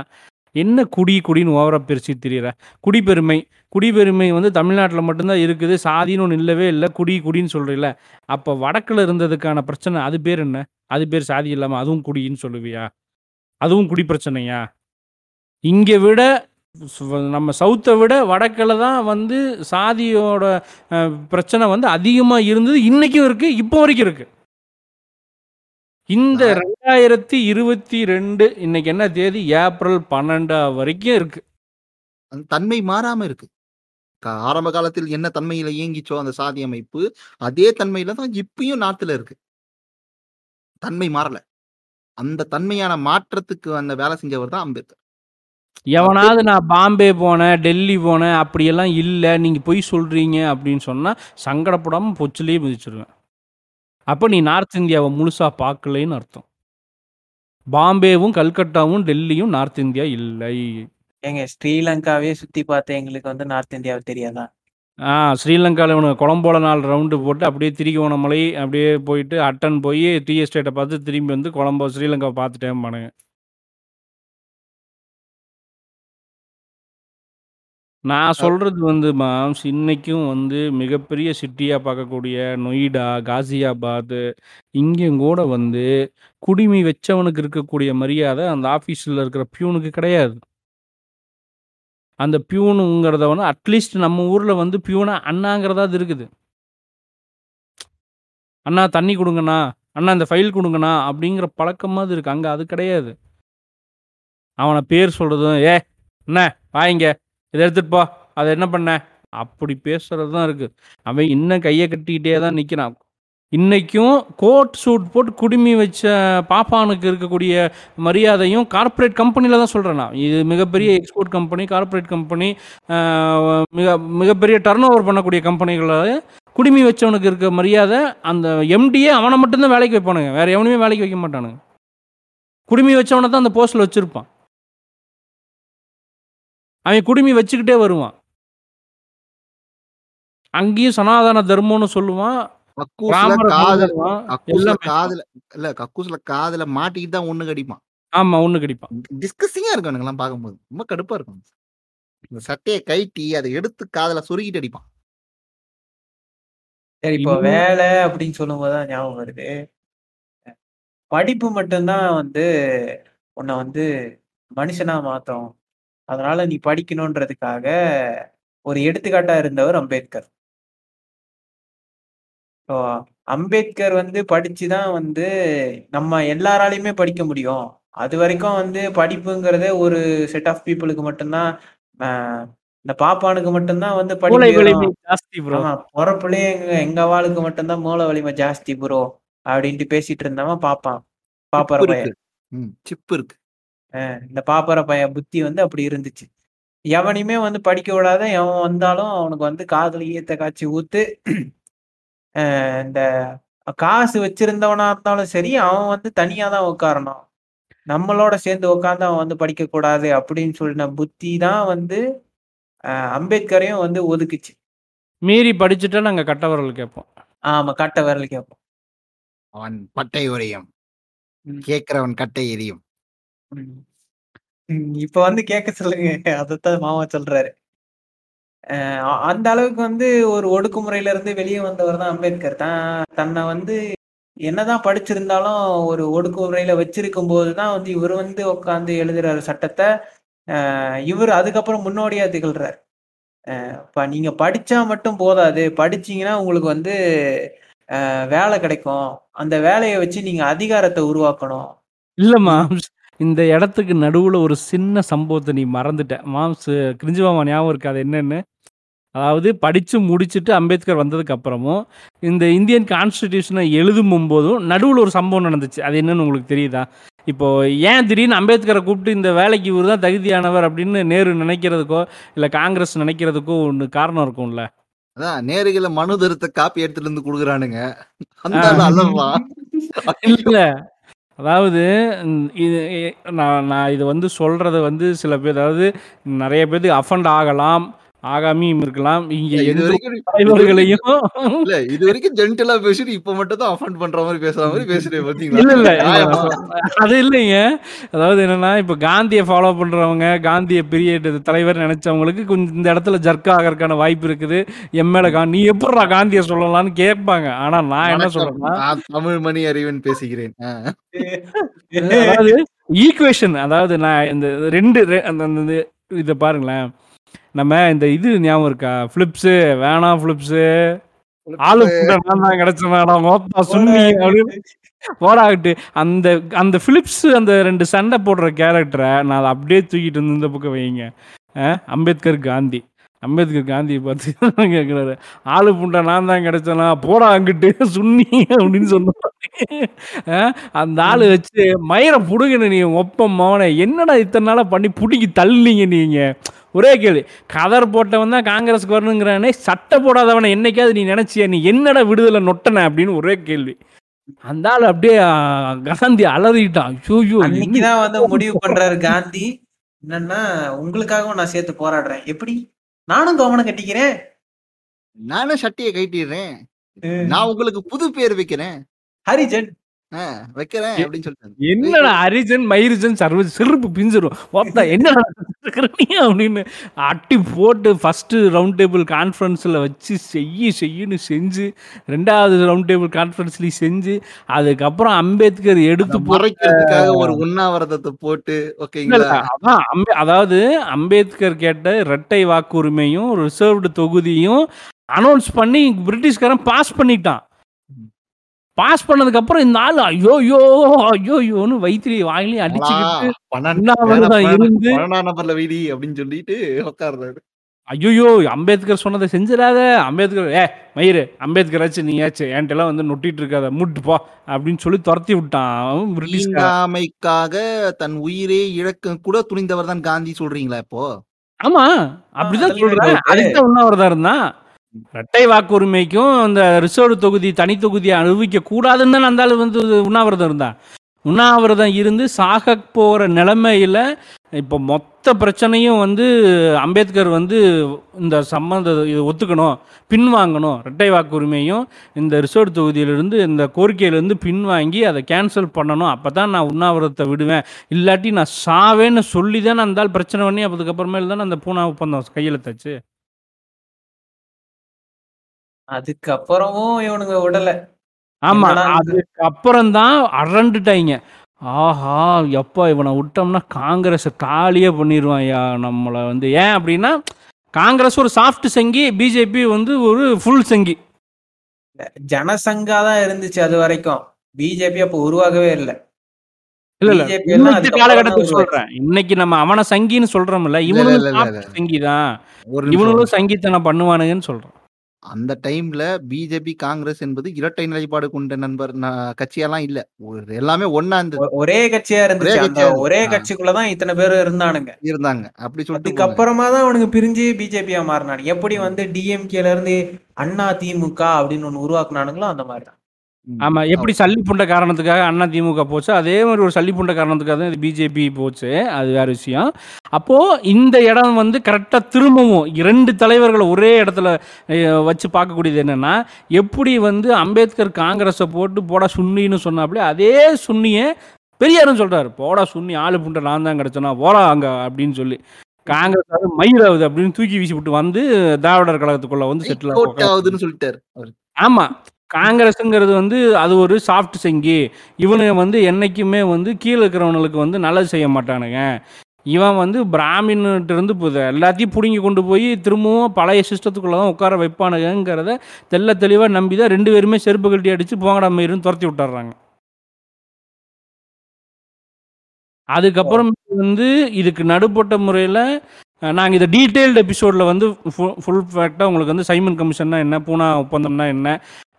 என்ன குடி குடின்னு ஓவரா பிரிச்சுட்டு திரியிற? குடிப்பெருமை. குடிப்பெருமை வந்து தமிழ்நாட்டுல மட்டும் தான் இருக்குது. சாதின்னு ஒண்ணு இல்லவே இல்ல. குடி குடின்னு சொல்றீல்ல. அப்ப வடக்குல இருந்ததுக்கான பிரச்சனை அது பேர் என்ன? அது பேர் சாதி இல்லாம அதுவும் குடின்னு சொல்லுவியா? அதுவும் குடி பிரச்சனையா? இங்க விட நம்ம சவுத்த விட வடக்குல தான் வந்து சாதியோட பிரச்சனை வந்து அதிகமா இருந்தது. இன்னைக்கும் இருக்கு. இப்போ வரைக்கும் இருக்கு. இந்த நான் 2022 இன்னைக்கு என்ன தேதி? ஏப்ரல் 12 வரைக்கும் இருக்கு. தன்மை மாறாம இருக்கு. ஆரம்ப காலத்தில் என்ன தன்மையில இயங்கிச்சோ அந்த சாதி அமைப்பு, அதே தன்மையில தான் இப்பயும் நார்த்ல இருக்கு. தன்மை மாறல. அந்த தன்மையான மாற்றத்துக்கு அந்த வேலை செஞ்சவர் தான் அம்பேத்கர். எவனாவது நான் பாம்பே போனேன், டெல்லி போனேன் அப்படியெல்லாம் இல்ல. நீங்க பொய் சொல்றீங்க அப்படின்னு சொன்னா, சங்கடப்படாம பொச்சுலயே மிதிச்சுருவேன். அப்ப நீ நார்த் இந்தியாவ முழுசா பார்க்கலைன்னு அர்த்தம். பாம்பேவும், கல்கட்டாவும், டெல்லியும் நார்த் இந்தியா இல்லை. ஏங்க ஸ்ரீலங்காவே சுத்தி பார்த்த எங்களுக்கு வந்து நார்த் இந்தியாவ தெரியாதா? ஆ ஸ்ரீலங்கால இவனுங்க கொலம்போல 4 ரவுண்டு போட்டு அப்படியே திரிகோணமலை அப்படியே போயிட்டு அட்டன் போய் டீ எஸ்டேட்ட பார்த்து திரும்பி வந்து கொலம்போ ஸ்ரீலங்காவ பார்த்துட்டேன்பானுங்க. நான் சொல்றது வந்து மாம்ஸ், இன்னைக்கும் வந்து மிகப்பெரிய சிட்டியா பார்க்கக்கூடிய நொய்டா, காசியாபாத் இங்கேயும் கூட வந்து குடிமி வச்சவனுக்கு இருக்கக்கூடிய மரியாதை அந்த ஆஃபீஸ்ல இருக்கிற பியூனுக்கு கிடையாது. அந்த பியூனுங்கிறத வந்து அட்லீஸ்ட் நம்ம ஊரில் வந்து பியூனா அண்ணாங்கிறதாவது இருக்குது. அண்ணா தண்ணி கொடுங்கண்ணா அண்ணா இந்த ஃபைல் கொடுங்கண்ணா அப்படிங்கிற பழக்கமாக இருக்குது அங்கே அது கிடையாது. அவனை பேர் சொல்கிறதும் ஏ என்ன வாங்க இதை எடுத்துகிட்டு எடுத்துட்டு போ. அதை என்ன பண்ண?" அப்படி பேசுறது தான் இருக்குது அவன் இன்னும் கையை கட்டிக்கிட்டே தான் நிற்கிறான் இன்றைக்கும் கோட் சூட் போட்டு குடுமி வச்ச பாப்பானுக்கு இருக்கக்கூடிய மரியாதையும் கார்ப்பரேட் கம்பெனியில் தான் சொல்கிறேன் நான். இது மிகப்பெரிய எக்ஸ்போர்ட் கம்பெனி, கார்ப்பரேட் கம்பெனி, மிக மிகப்பெரிய டர்ன் ஓவர் பண்ணக்கூடிய கம்பெனிகளில் குடுமி வச்சவனுக்கு இருக்க மரியாதை, அந்த எம்டியே அவனை மட்டும்தான் வேலைக்கு வைப்பானுங்க. வேறு எவனையுமே வேலைக்கு வைக்க மாட்டானுங்க. குடுமி வச்சவனை தான் அந்த போஸ்ட்டில் வச்சுருப்பான் அவன் குடுமி வச்சுக்கிட்டே வருவான் அங்கேயும் சனாதன தர்மம்னு சொல்லுவான் கக்கூஸ்ல காதல். கக்கூஸ்ல காதுல இல்ல கக்கூஸ்ல காதுல மாட்டிக்கிட்டு தான் ஒண்ணு கடிப்பான். ஆமா ஒண்ணு கடிப்பான். டிஸ்கஸிங்கா இருக்கும் எனக்குலாம் பார்க்கும்போது. ரொம்ப கடுப்பா இருக்கும். இந்த சட்டையை கைட்டி அதை எடுத்து காதுல சொருகிட்டு அடிப்பான். சரி இப்போ வேலை அப்படின்னு சொல்லும்போது தான் ஞாபகம் வருது. படிப்பு மட்டும்தான் வந்து உன்னை வந்து மனுஷனா மாத்தும். அதனால நீ படிக்கணுன்றதுக்காக ஒரு எடுத்துக்காட்டா இருந்தவர் அம்பேத்கர். ஸோ அம்பேத்கர் வந்து படிச்சுதான் வந்து நம்ம எல்லாராலையுமே படிக்க முடியும். அது வரைக்கும் வந்து படிப்புங்கிறதே ஒரு செட் ஆஃப் பீப்புளுக்கு மட்டும்தான் ஆஹ் இந்த பாப்பானுக்கு மட்டும்தான் வந்து படிப்பு மூளை வலிமை ஜாஸ்தி ப்ரோ ஆமா பொறப்புலயே எங்க எங்க வாளுக்கு மட்டும்தான் மூளை வலிமை ஜாஸ்தி ப்ரோ அப்படின்ட்டு பேசிட்டு இருந்தவன் பாப்பான் பாப்பர சிப்பு பையன். இருக்கு. ம் சிப்பு இருக்கு. இந்த பாப்பர பையன் புத்தி வந்து அப்படி இருந்துச்சு. எவனையுமே வந்து படிக்க விடாத எவன் வந்தாலும் அவனுக்கு வந்து காதுல ஈயத்தை காய்ச்சி ஊத்து இந்த காசு வச்சிருந்தவனா இருந்தாலும் சரி அவன் வந்து தனியா தான் உட்காரணும் நம்மளோட சேர்ந்து உட்காந்து அவன் வந்து படிக்க கூடாது அப்படின்னு சொல்லின புத்தி தான் வந்து அம்பேத்கரையும் வந்து ஒதுக்குச்சு. மீறி படிச்சுட்டா நாங்க கட்ட விரல் கேட்போம். ஆமா கட்ட விரல் கேட்போம். அவன் பட்டை உரையும். கேட்கிறவன் கட்டை எரியும். இப்ப வந்து கேட்க சொல்லுங்க. அதைத்தான் மாமா சொல்றாரு. அந்த அளவுக்கு வந்து ஒரு ஒடுக்குமுறையில இருந்து வெளியே வந்தவர் தான் அம்பேத்கர். தான் தன்னை வந்து என்னதான் படிச்சிருந்தாலும் ஒரு ஒடுக்குமுறையில வச்சிருக்கும் போதுதான் வந்து இவர் வந்து உட்காந்து எழுதுறாரு சட்டத்தை. இவர் அதுக்கப்புறம் முன்னோடியா திகழ்றாரு. இப்போ நீங்க படிச்சா மட்டும் போதாது. படிச்சீங்கன்னா உங்களுக்கு வந்து வேலை கிடைக்கும். அந்த வேலையை வச்சு நீங்க அதிகாரத்தை உருவாக்கணும். இல்லம்மா மாம்ஸ். இந்த இடத்துக்கு நடுவுல ஒரு சின்ன சம்பவத்தை நீ மறந்துட்ட. மாம்ஸ் கிரிஞ்சு மாமா ஞாபகம் இருக்காது அது என்னன்னு? அதாவது படிச்சு முடிச்சுட்டு அம்பேத்கர் வந்ததுக்கு அப்புறமும் இந்த இந்தியன் கான்ஸ்டிடியூஷனை எழுதும் போதும் நடுவில் ஒரு சம்பவம் நடந்துச்சு. அது என்னன்னு உங்களுக்கு தெரியுதா? இப்போ ஏன் திடீர்னு அம்பேத்கரை கூப்பிட்டு இந்த வேலைக்கு இவர் தான் தகுதியானவர் அப்படின்னு நேரு நினைக்கிறதுக்கோ இல்லை காங்கிரஸ் நினைக்கிறதுக்கோ ஒன்று காரணம் இருக்கும்ல? அதான் நேருகில மனு தருத்த காப்பி எடுத்துட்டு வந்து குடுக்குறானுங்க. இல்ல. அதாவது இது நான் நான் இது வந்து சொல்றத வந்து சில பேர் அதாவது நிறைய பேருக்கு அஃபண்ட் ஆகலாம். ஆகாமியும் இருக்கலாம். இங்க தலைவர்களையும் இல்ல இது வரைக்கும் ஜென்டலா பேசிட்டு இப்ப மட்டும் தான் அஃபண்ட் பண்ற மாதிரி பேசுற மாதிரி பேசுறேன் பாத்தீங்களா? இல்ல இல்ல. அது இல்லைங்க. அதாவது என்னன்னா இப்ப காந்தியை ஃபாலோ பண்றவங்க காந்திய பீரியட் தலைவர் நினைச்சவங்களுக்கு கொஞ்சம் இந்த இடத்துல ஜர்க் ஆகறதுக்கான வாய்ப்பு இருக்குது. என் மேல நீ எப்படிடா காந்திய சொல்லலாம்னு கேட்பாங்க. ஆனா நான் என்ன. சொல்றேன்னா தமிழ் மணி அறிவன் பேசுகிறேன். அதாவது ஈக்குவேஷன் அதாவது நான் இந்த ரெண்டு அந்த இதை பாருங்களேன். நம்ம இந்த இது ஞாபகம் இருக்கா? ஃபிளிப்ஸு வேணாம் ஃபிளிப்ஸு ஆளு கூட நான் தான் கிடைச்சனாடா மோத்தா சுண்ணி அப்படின்னு. அந்த அந்த ஃபிலிப்ஸ் அந்த ரெண்டு சண்டை போடுற கேரக்டரை நான் அதை அப்படியே தூக்கிட்டு வந்து இந்த பக்கம் வைங்க. அம்பேத்கர் காந்தி. அம்பேத்கர் காந்தியை பார்த்து [laughs] கேட்குறாரு ஆளு புண்டை நான் தான் கிடைச்சனா? போடா அங்கிட்டு. சுண்ணி அப்படின்னு சொன்ன அந்த ஆளு வச்சு மயிரை புடுங்கின நீ ஒப்பம் மோனை என்னடா இத்தனை நாளா பண்ணி புடுங்கி தள்ளிங்க நீங்க? ஒரே கேள்வி. கதர் போட்டவன் தான் காங்கிரஸ்க்கு வரணுங்கிறானே சட்டை போடாதவனை என்னைக்காவது நீ நினைச்சியா? நீ என்னடா விடுதலை நொட்டன அப்படின்னு ஒரே கேள்வி. அந்த ஆள் அப்படியே காந்தி அலறிட்டான். ஐயோ அன்னைக்குதான் வந்து முடிவு பண்றாரு காந்தி. என்னன்னா உங்களுக்காகவும் நான் சேர்த்து போராடுறேன். எப்படி? நானும் கவனம் கட்டிக்கிறேன். நானும் சட்டையை கைட்டிடுறேன். நான் உங்களுக்கு புது பேர் வைக்கிறேன். ஹரிஜன். வைக்கிறேன் அப்படின்னு சொல்லிட்டு என்னடா அரிஜன் மயிரிஜன் சர்வ செருப்பு பிஞ்சிரும். என்னடா அப்படின்னு அட்டி போட்டு ஃபர்ஸ்ட் ரவுண்ட் டேபிள் கான்ஃபரன்ஸில் வச்சு செய்ய செய்யன்னு செஞ்சு ரெண்டாவது ரவுண்ட் டேபிள் கான்ஃபரன்ஸ்லையும் செஞ்சு அதுக்கப்புறம் அம்பேத்கர் எடுத்து போட்டு மறைக்கிறதுக்காக ஒரு உண்ணாவிரதத்தை போட்டு ஓகேங்களா? அதான் அதாவது அம்பேத்கர் கேட்ட இரட்டை வாக்குரிமையும் ரிசர்வ்டு தொகுதியும் அனௌன்ஸ் பண்ணி பிரிட்டிஷ்காரன் பாஸ் பண்ணிட்டான். பாஸ் பண்ணதுக்கு அப்புறம் இந்த ஆள் ஐயோ ஐயோ ஐயோ ஐயோன்னு வயிற்றுலி வாயிலையும் அடிச்சுக்கிட்டு இருந்து? நம்பர்ல வீடி அப்படின்னு சொல்லிட்டு உட்கார்றாரு ஐயோ அம்பேத்கர் சொன்னதை செஞ்சிடாத அம்பேத்கர் ஏ மயிறு அம்பேத்கர் ஆச்சு நீ ஆச்சு என்கிட்டலாம் வந்து நொட்டிட்டு இருக்காத முட்டு போ அப்படின்னு சொல்லி துரத்தி விட்டான் தீண்டாமைக்காக தன் உயிரே இழக்க கூட துணிந்தவர் தான் காந்தி சொல்றீங்களா இப்போ? ஆமா அப்படிதான் சொல்றேன் doubt. அதுக்கு உண்ணாவிரதம் இருந்தான். இரட்டை வாக்குரிமைக்கும் அந்த ரிசர்வ் தொகுதி தனி தொகுதியை அனுபவிக்க கூடாதுன்னு தான் அந்த வந்து உண்ணாவிரதம் இருந்தான். உண்ணாவிரதம் இருந்து சாக போகிற நிலைமையில் இப்போ மொத்த பிரச்சனையும் வந்து அம்பேத்கர் வந்து இந்த சம்மந்த இது ஒத்துக்கணும் பின்வாங்கணும். இரட்டை வாக்குரிமையும் இந்த ரிசர்வ் தொகுதியிலிருந்து இந்த கோரிக்கையிலேருந்து பின்வாங்கி அதை கேன்சல் பண்ணணும். அப்போ தான் நான் உண்ணாவிரதத்தை விடுவேன். இல்லாட்டி நான் சாவேன்னு சொல்லி தானே அந்த பிரச்சனை பண்ணி அதுக்கப்புறமேல தானே அந்த பூனா ஒப்பந்தம் கையெழுத்தாச்சு. அதுக்கப்புறமும் இவனுங்க விடல. ஆமா என்னடா இது? அதுக்கு அப்புறம் தான் அரண்டுட்டாங்க ஆஹா எப்பா இவனை விட்டோம்னா காங்கிரஸ் காலியே பண்ணிடுவான்யா நம்மளை வந்து. ஏன் அப்படின்னா காங்கிரஸ் ஒரு சாஃப்ட் சங்கி பிஜேபி வந்து ஒரு ஃபுல் சங்கி. ஜனசங்கா தான் இருந்துச்சு அது வரைக்கும். பிஜேபி அப்ப உருவாகவே இல்ல. இல்ல இல்ல அதுக்கப்புறம் காலகட்டத்துக்கு சொல்றேன். இன்னைக்கு நம்ம அவனை சங்கின்னு சொல்றோம்ல இவனும் இல்ல, இல்ல. சாஃப்ட் சங்கி தான் ஒரு நிமிஷம். இவனுங்களும் சங்கித்தனம் பண்ணுவானுங்கன்னு சொல்றேன் அந்த டைம்ல பிஜேபி காங்கிரஸ் என்பது இரட்டை நிலைப்பாடு கொண்ட நண்பர் ந- கட்சியெல்லாம் இல்ல ஒரு எல்லாமே ஒன்னா இருந்தது ஒ- ஒரே கட்சியா இருந்துச்சு ஒரே அந்த கட்சியா இருந்துச்சு. ஒரே ஆ. கட்சிக்குள்ளதான் இத்தனை பேர் இருந்தானுங்க இருந்தாங்க அப்படி சொல்லிட்டு போனாங்க. அதுக்கப்புறமா தான் அவனுக்கு பிரிஞ்சு பிஜேபியா மாறினானுங்க எப்படி வந்து டிஎம்கேல இருந்து அண்ணா திமுக அப்படின்னு ஒண்ணு உருவாக்குனானுங்களோ அந்த மாதிரி. ஆமா எப்படி சல்லி புண்ட காரணத்துக்காக அண்ணா திமுக போச்சு அதே மாதிரி ஒரு சல்லி புண்ட காரணத்துக்காக தான் இது பிஜேபி போச்சு. அது வேற விஷயம். அப்போ இந்த இடம் வந்து கரெக்டா திரும்பவும் இரண்டு தலைவர்களை ஒரே இடத்துல வச்சு பார்க்கக்கூடியது என்னன்னா எப்படி வந்து அம்பேத்கர் காங்கிரஸை போட்டு போடா சுன்னின்னு சொன்னாப்ல அதே சுன்னியை பெரியாரும் சொல்றாரு போடா சுன்னி ஆளு புண்டை நான் தான் கிடைச்சனா போடா அங்க அப்படின்னு சொல்லி. காங்கிரஸ் மயிராகுது அப்படின்னு தூக்கி வீசி விட்டு வந்து திராவிடர் கழகத்துக்குள்ள வந்து செட்டில் ஆகுதுன்னு சொல்லிட்டாரு. ஆமா. காங்கிரஸுங்கிறது வந்து அது ஒரு சாஃப்ட் செங்கி. இவனுங்க வந்து என்னைக்குமே வந்து கீழே இருக்கிறவனுக்கு வந்து நல்லது செய்ய மாட்டானுங்க. இவன் வந்து பிராமின்ட்டு இருந்து எல்லாத்தையும் பிடுங்கி கொண்டு போய் திரும்பவும் பழைய சிஸ்டத்துக்குள்ள தான் உட்கார வைப்பானுங்கிறத தெல்ல தெளிவாக நம்பி தான் ரெண்டு பேருமே செருப்பு கட்டி அடித்து போங்கடா மயிருன்னு துரத்தி விட்டுறாங்க. அதுக்கப்புறம் வந்து இதுக்கு நடுப்பட்ட முறையில் நாங்கள் இதை டீட்டெயில்டு எபிசோடில் வந்து ஃபுல் ஃபேக்டாக உங்களுக்கு வந்து சைமன் கமிஷன்னா என்ன பூனா ஒப்பந்தம்னா என்ன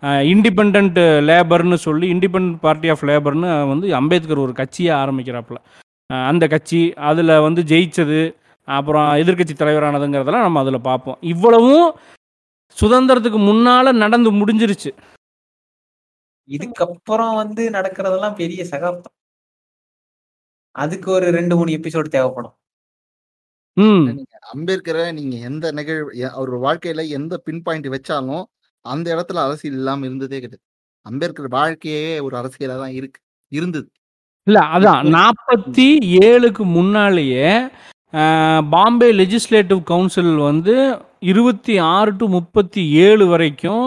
இண்டிபெண்ட் லேபர்னு சொல்லி இண்டிபெண்ட் பார்ட்டி ஆஃப் லேபர்னு வந்து அம்பேத்கர் ஒரு கட்சியை ஆரம்பிக்கிறாப்புல. அந்த கட்சி அதில் வந்து ஜெயிச்சது அப்புறம் எதிர்க்கட்சி தலைவரானதுங்கிறதெல்லாம் நம்ம அதில் பார்ப்போம். இவ்வளவும் சுதந்திரத்துக்கு முன்னால் நடந்து முடிஞ்சிருச்சு. இதுக்கப்புறம் வந்து நடக்கிறதெல்லாம் பெரிய சகாப்தம். அதுக்கு ஒரு ரெண்டு மூணு எபிசோடு தேவைப்படும். அம்பேத்கரை நீங்க எந்த நிகழ்வு அவர் வாழ்க்கையில எந்த பின் பாயிண்ட் வச்சாலும் அந்த இடத்துல அரசியல் இல்லாம இருந்ததே கிடையாது. அம்பேத்கர் வாழ்க்கையே ஒரு அரசியலா தான் இருக்கு இருந்தது. இல்லை அதான் நாற்பத்தி ஏழுக்கு முன்னாலேயே பாம்பே லெஜிஸ்லேட்டிவ் கவுன்சில் வந்து இருபத்தி ஆறு டு முப்பத்தி ஏழு வரைக்கும்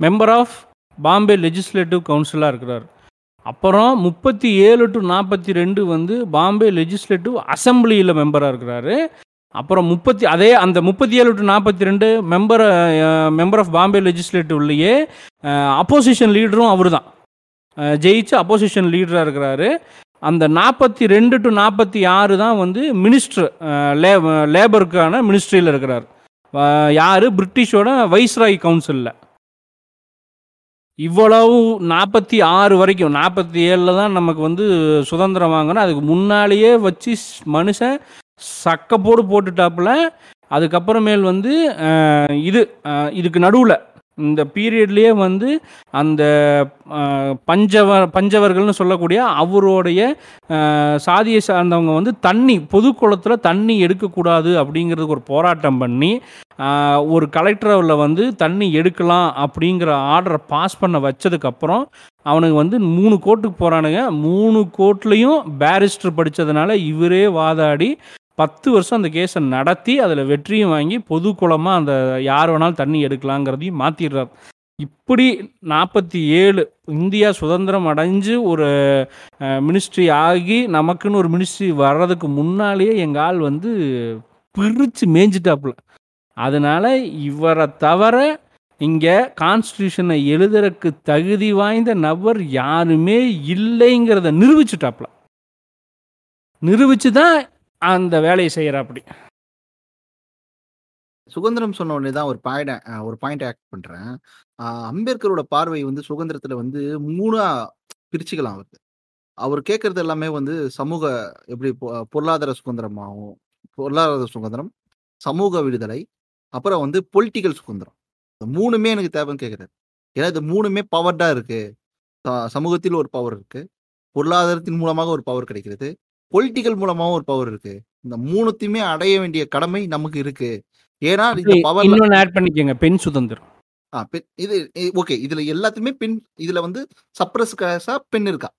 மெம்பர் ஆஃப் பாம்பே லெஜிஸ்லேட்டிவ் கவுன்சிலாக இருக்கிறார். அப்புறம் முப்பத்தி ஏழு டு நாற்பத்தி ரெண்டு வந்து பாம்பே லெஜிஸ்லேட்டிவ் அசம்பிளியில் மெம்பராக இருக்கிறாரு. அப்புறம் முப்பத்தி அதே அந்த முப்பத்தி ஏழு டு நாற்பத்தி ரெண்டு மெம்பர் மெம்பர் ஆஃப் பாம்பே லெஜிஸ்லேட்டிவ்லேயே அப்போசிஷன் லீடரும் அவர் தான் ஜெயிச்சு அப்போசிஷன் லீடராக இருக்கிறாரு. அந்த நாற்பத்தி ரெண்டு டு நாற்பத்தி ஆறு தான் வந்து மினிஸ்டர் லே லேபருக்கான மினிஸ்ட்ரியில் இருக்கிறார். யார்? பிரிட்டிஷோட வைஸ்ராய் கவுன்சிலில் இவ்வளவு நாற்பத்தி ஆறு வரைக்கும் நாற்பத்தி ஏழில் தான் நமக்கு வந்து சுதந்திரம் வாங்கணும். அதுக்கு முன்னாலேயே வச்சு மனுஷன் சக்கப்போடு போட்டுட்டாப்புல அதுக்கப்புறமேல் வந்து இது இதுக்கு நடுவில் இந்த பீரியட்லேயே வந்து அந்த பஞ்சவ பஞ்சவர்கள்னு சொல்லக்கூடிய அவருடைய சாதியை சார்ந்தவங்க வந்து தண்ணி பொது குளத்தில் தண்ணி எடுக்கக்கூடாது அப்படிங்கிறதுக்கு ஒரு போராட்டம் பண்ணி ஒரு கலெக்டரில் வந்து தண்ணி எடுக்கலாம் அப்படிங்கிற ஆர்டரை பாஸ் பண்ண வச்சதுக்கப்புறம் அவனுக்கு வந்து மூணு கோர்ட்டுக்கு போகிறானுங்க மூணு கோர்ட்லேயும் பேரிஸ்டர் படித்ததுனால இவரே வாதாடி பத்து வருஷம் அந்த கேஸை நடத்தி அதில் வெற்றியும் வாங்கி பொது குளமாக அந்த யார் வேணாலும் தண்ணி எடுக்கலாங்கிறதையும் மாற்றிடுறார் இப்படி நாற்பத்தி ஏழு இந்தியா சுதந்திரம் அடைஞ்சு ஒரு மினிஸ்ட்ரி ஆகி நமக்குன்னு ஒரு மினிஸ்ட்ரி வர்றதுக்கு முன்னாலேயே எங்கள் ஆள் வந்து பிரித்து மேய்ஞ்சிட்டாப்புல. அதனால் இவரை தவிர இங்கே கான்ஸ்டியூஷனை எழுதுறதுக்கு தகுதி வாய்ந்த நபர் யாருமே இல்லைங்கிறத நிரூபிச்சுட்டாப்புல. நிரூபிச்சு தான் அந்த வேலையை செய்கிறாப்படி சுதந்திரம் சொன்ன உடனே தான் ஒரு பாயிண்ட் ஒரு பாயிண்ட் ஆக்ட் பண்றேன். அம்பேத்கரோட பார்வை வந்து சுதந்திரத்துல வந்து மூணா பிரிச்சுக்கலாம் அவருக்கு அவர் கேட்கறது எல்லாமே வந்து சமூக எப்படி பொ- பொருளாதார சுதந்திரமாகும் பொருளாதார சுதந்திரம் சமூக விடுதலை அப்புறம் வந்து பொலிட்டிக்கல் சுதந்திரம். இந்த மூணுமே எனக்கு தேவைன்னு கேட்குறாரு ஏன்னா இது மூணுமே பவர்டாக இருக்கு. சமூகத்தில் ஒரு பவர் இருக்கு. பொருளாதாரத்தின் மூலமாக ஒரு பவர் கிடைக்கிறது. பொலிட்டிக்கல் மூலமாகவும் ஒரு பவர் இருக்கு. இந்த மூணுத்தையுமே அடைய வேண்டிய கடமை நமக்கு இருக்கு. ஏன்னா இந்த பவர் இன்னொன்னு ஆட் பண்ணிக்கோங்க பெண் சுதந்திரம். ஆ, பெண் இது ஓகே இதுல எல்லாத்துலயுமே பெண் இதுல வந்து சப்ரஸ் கேஸா பெண் இருக்கா.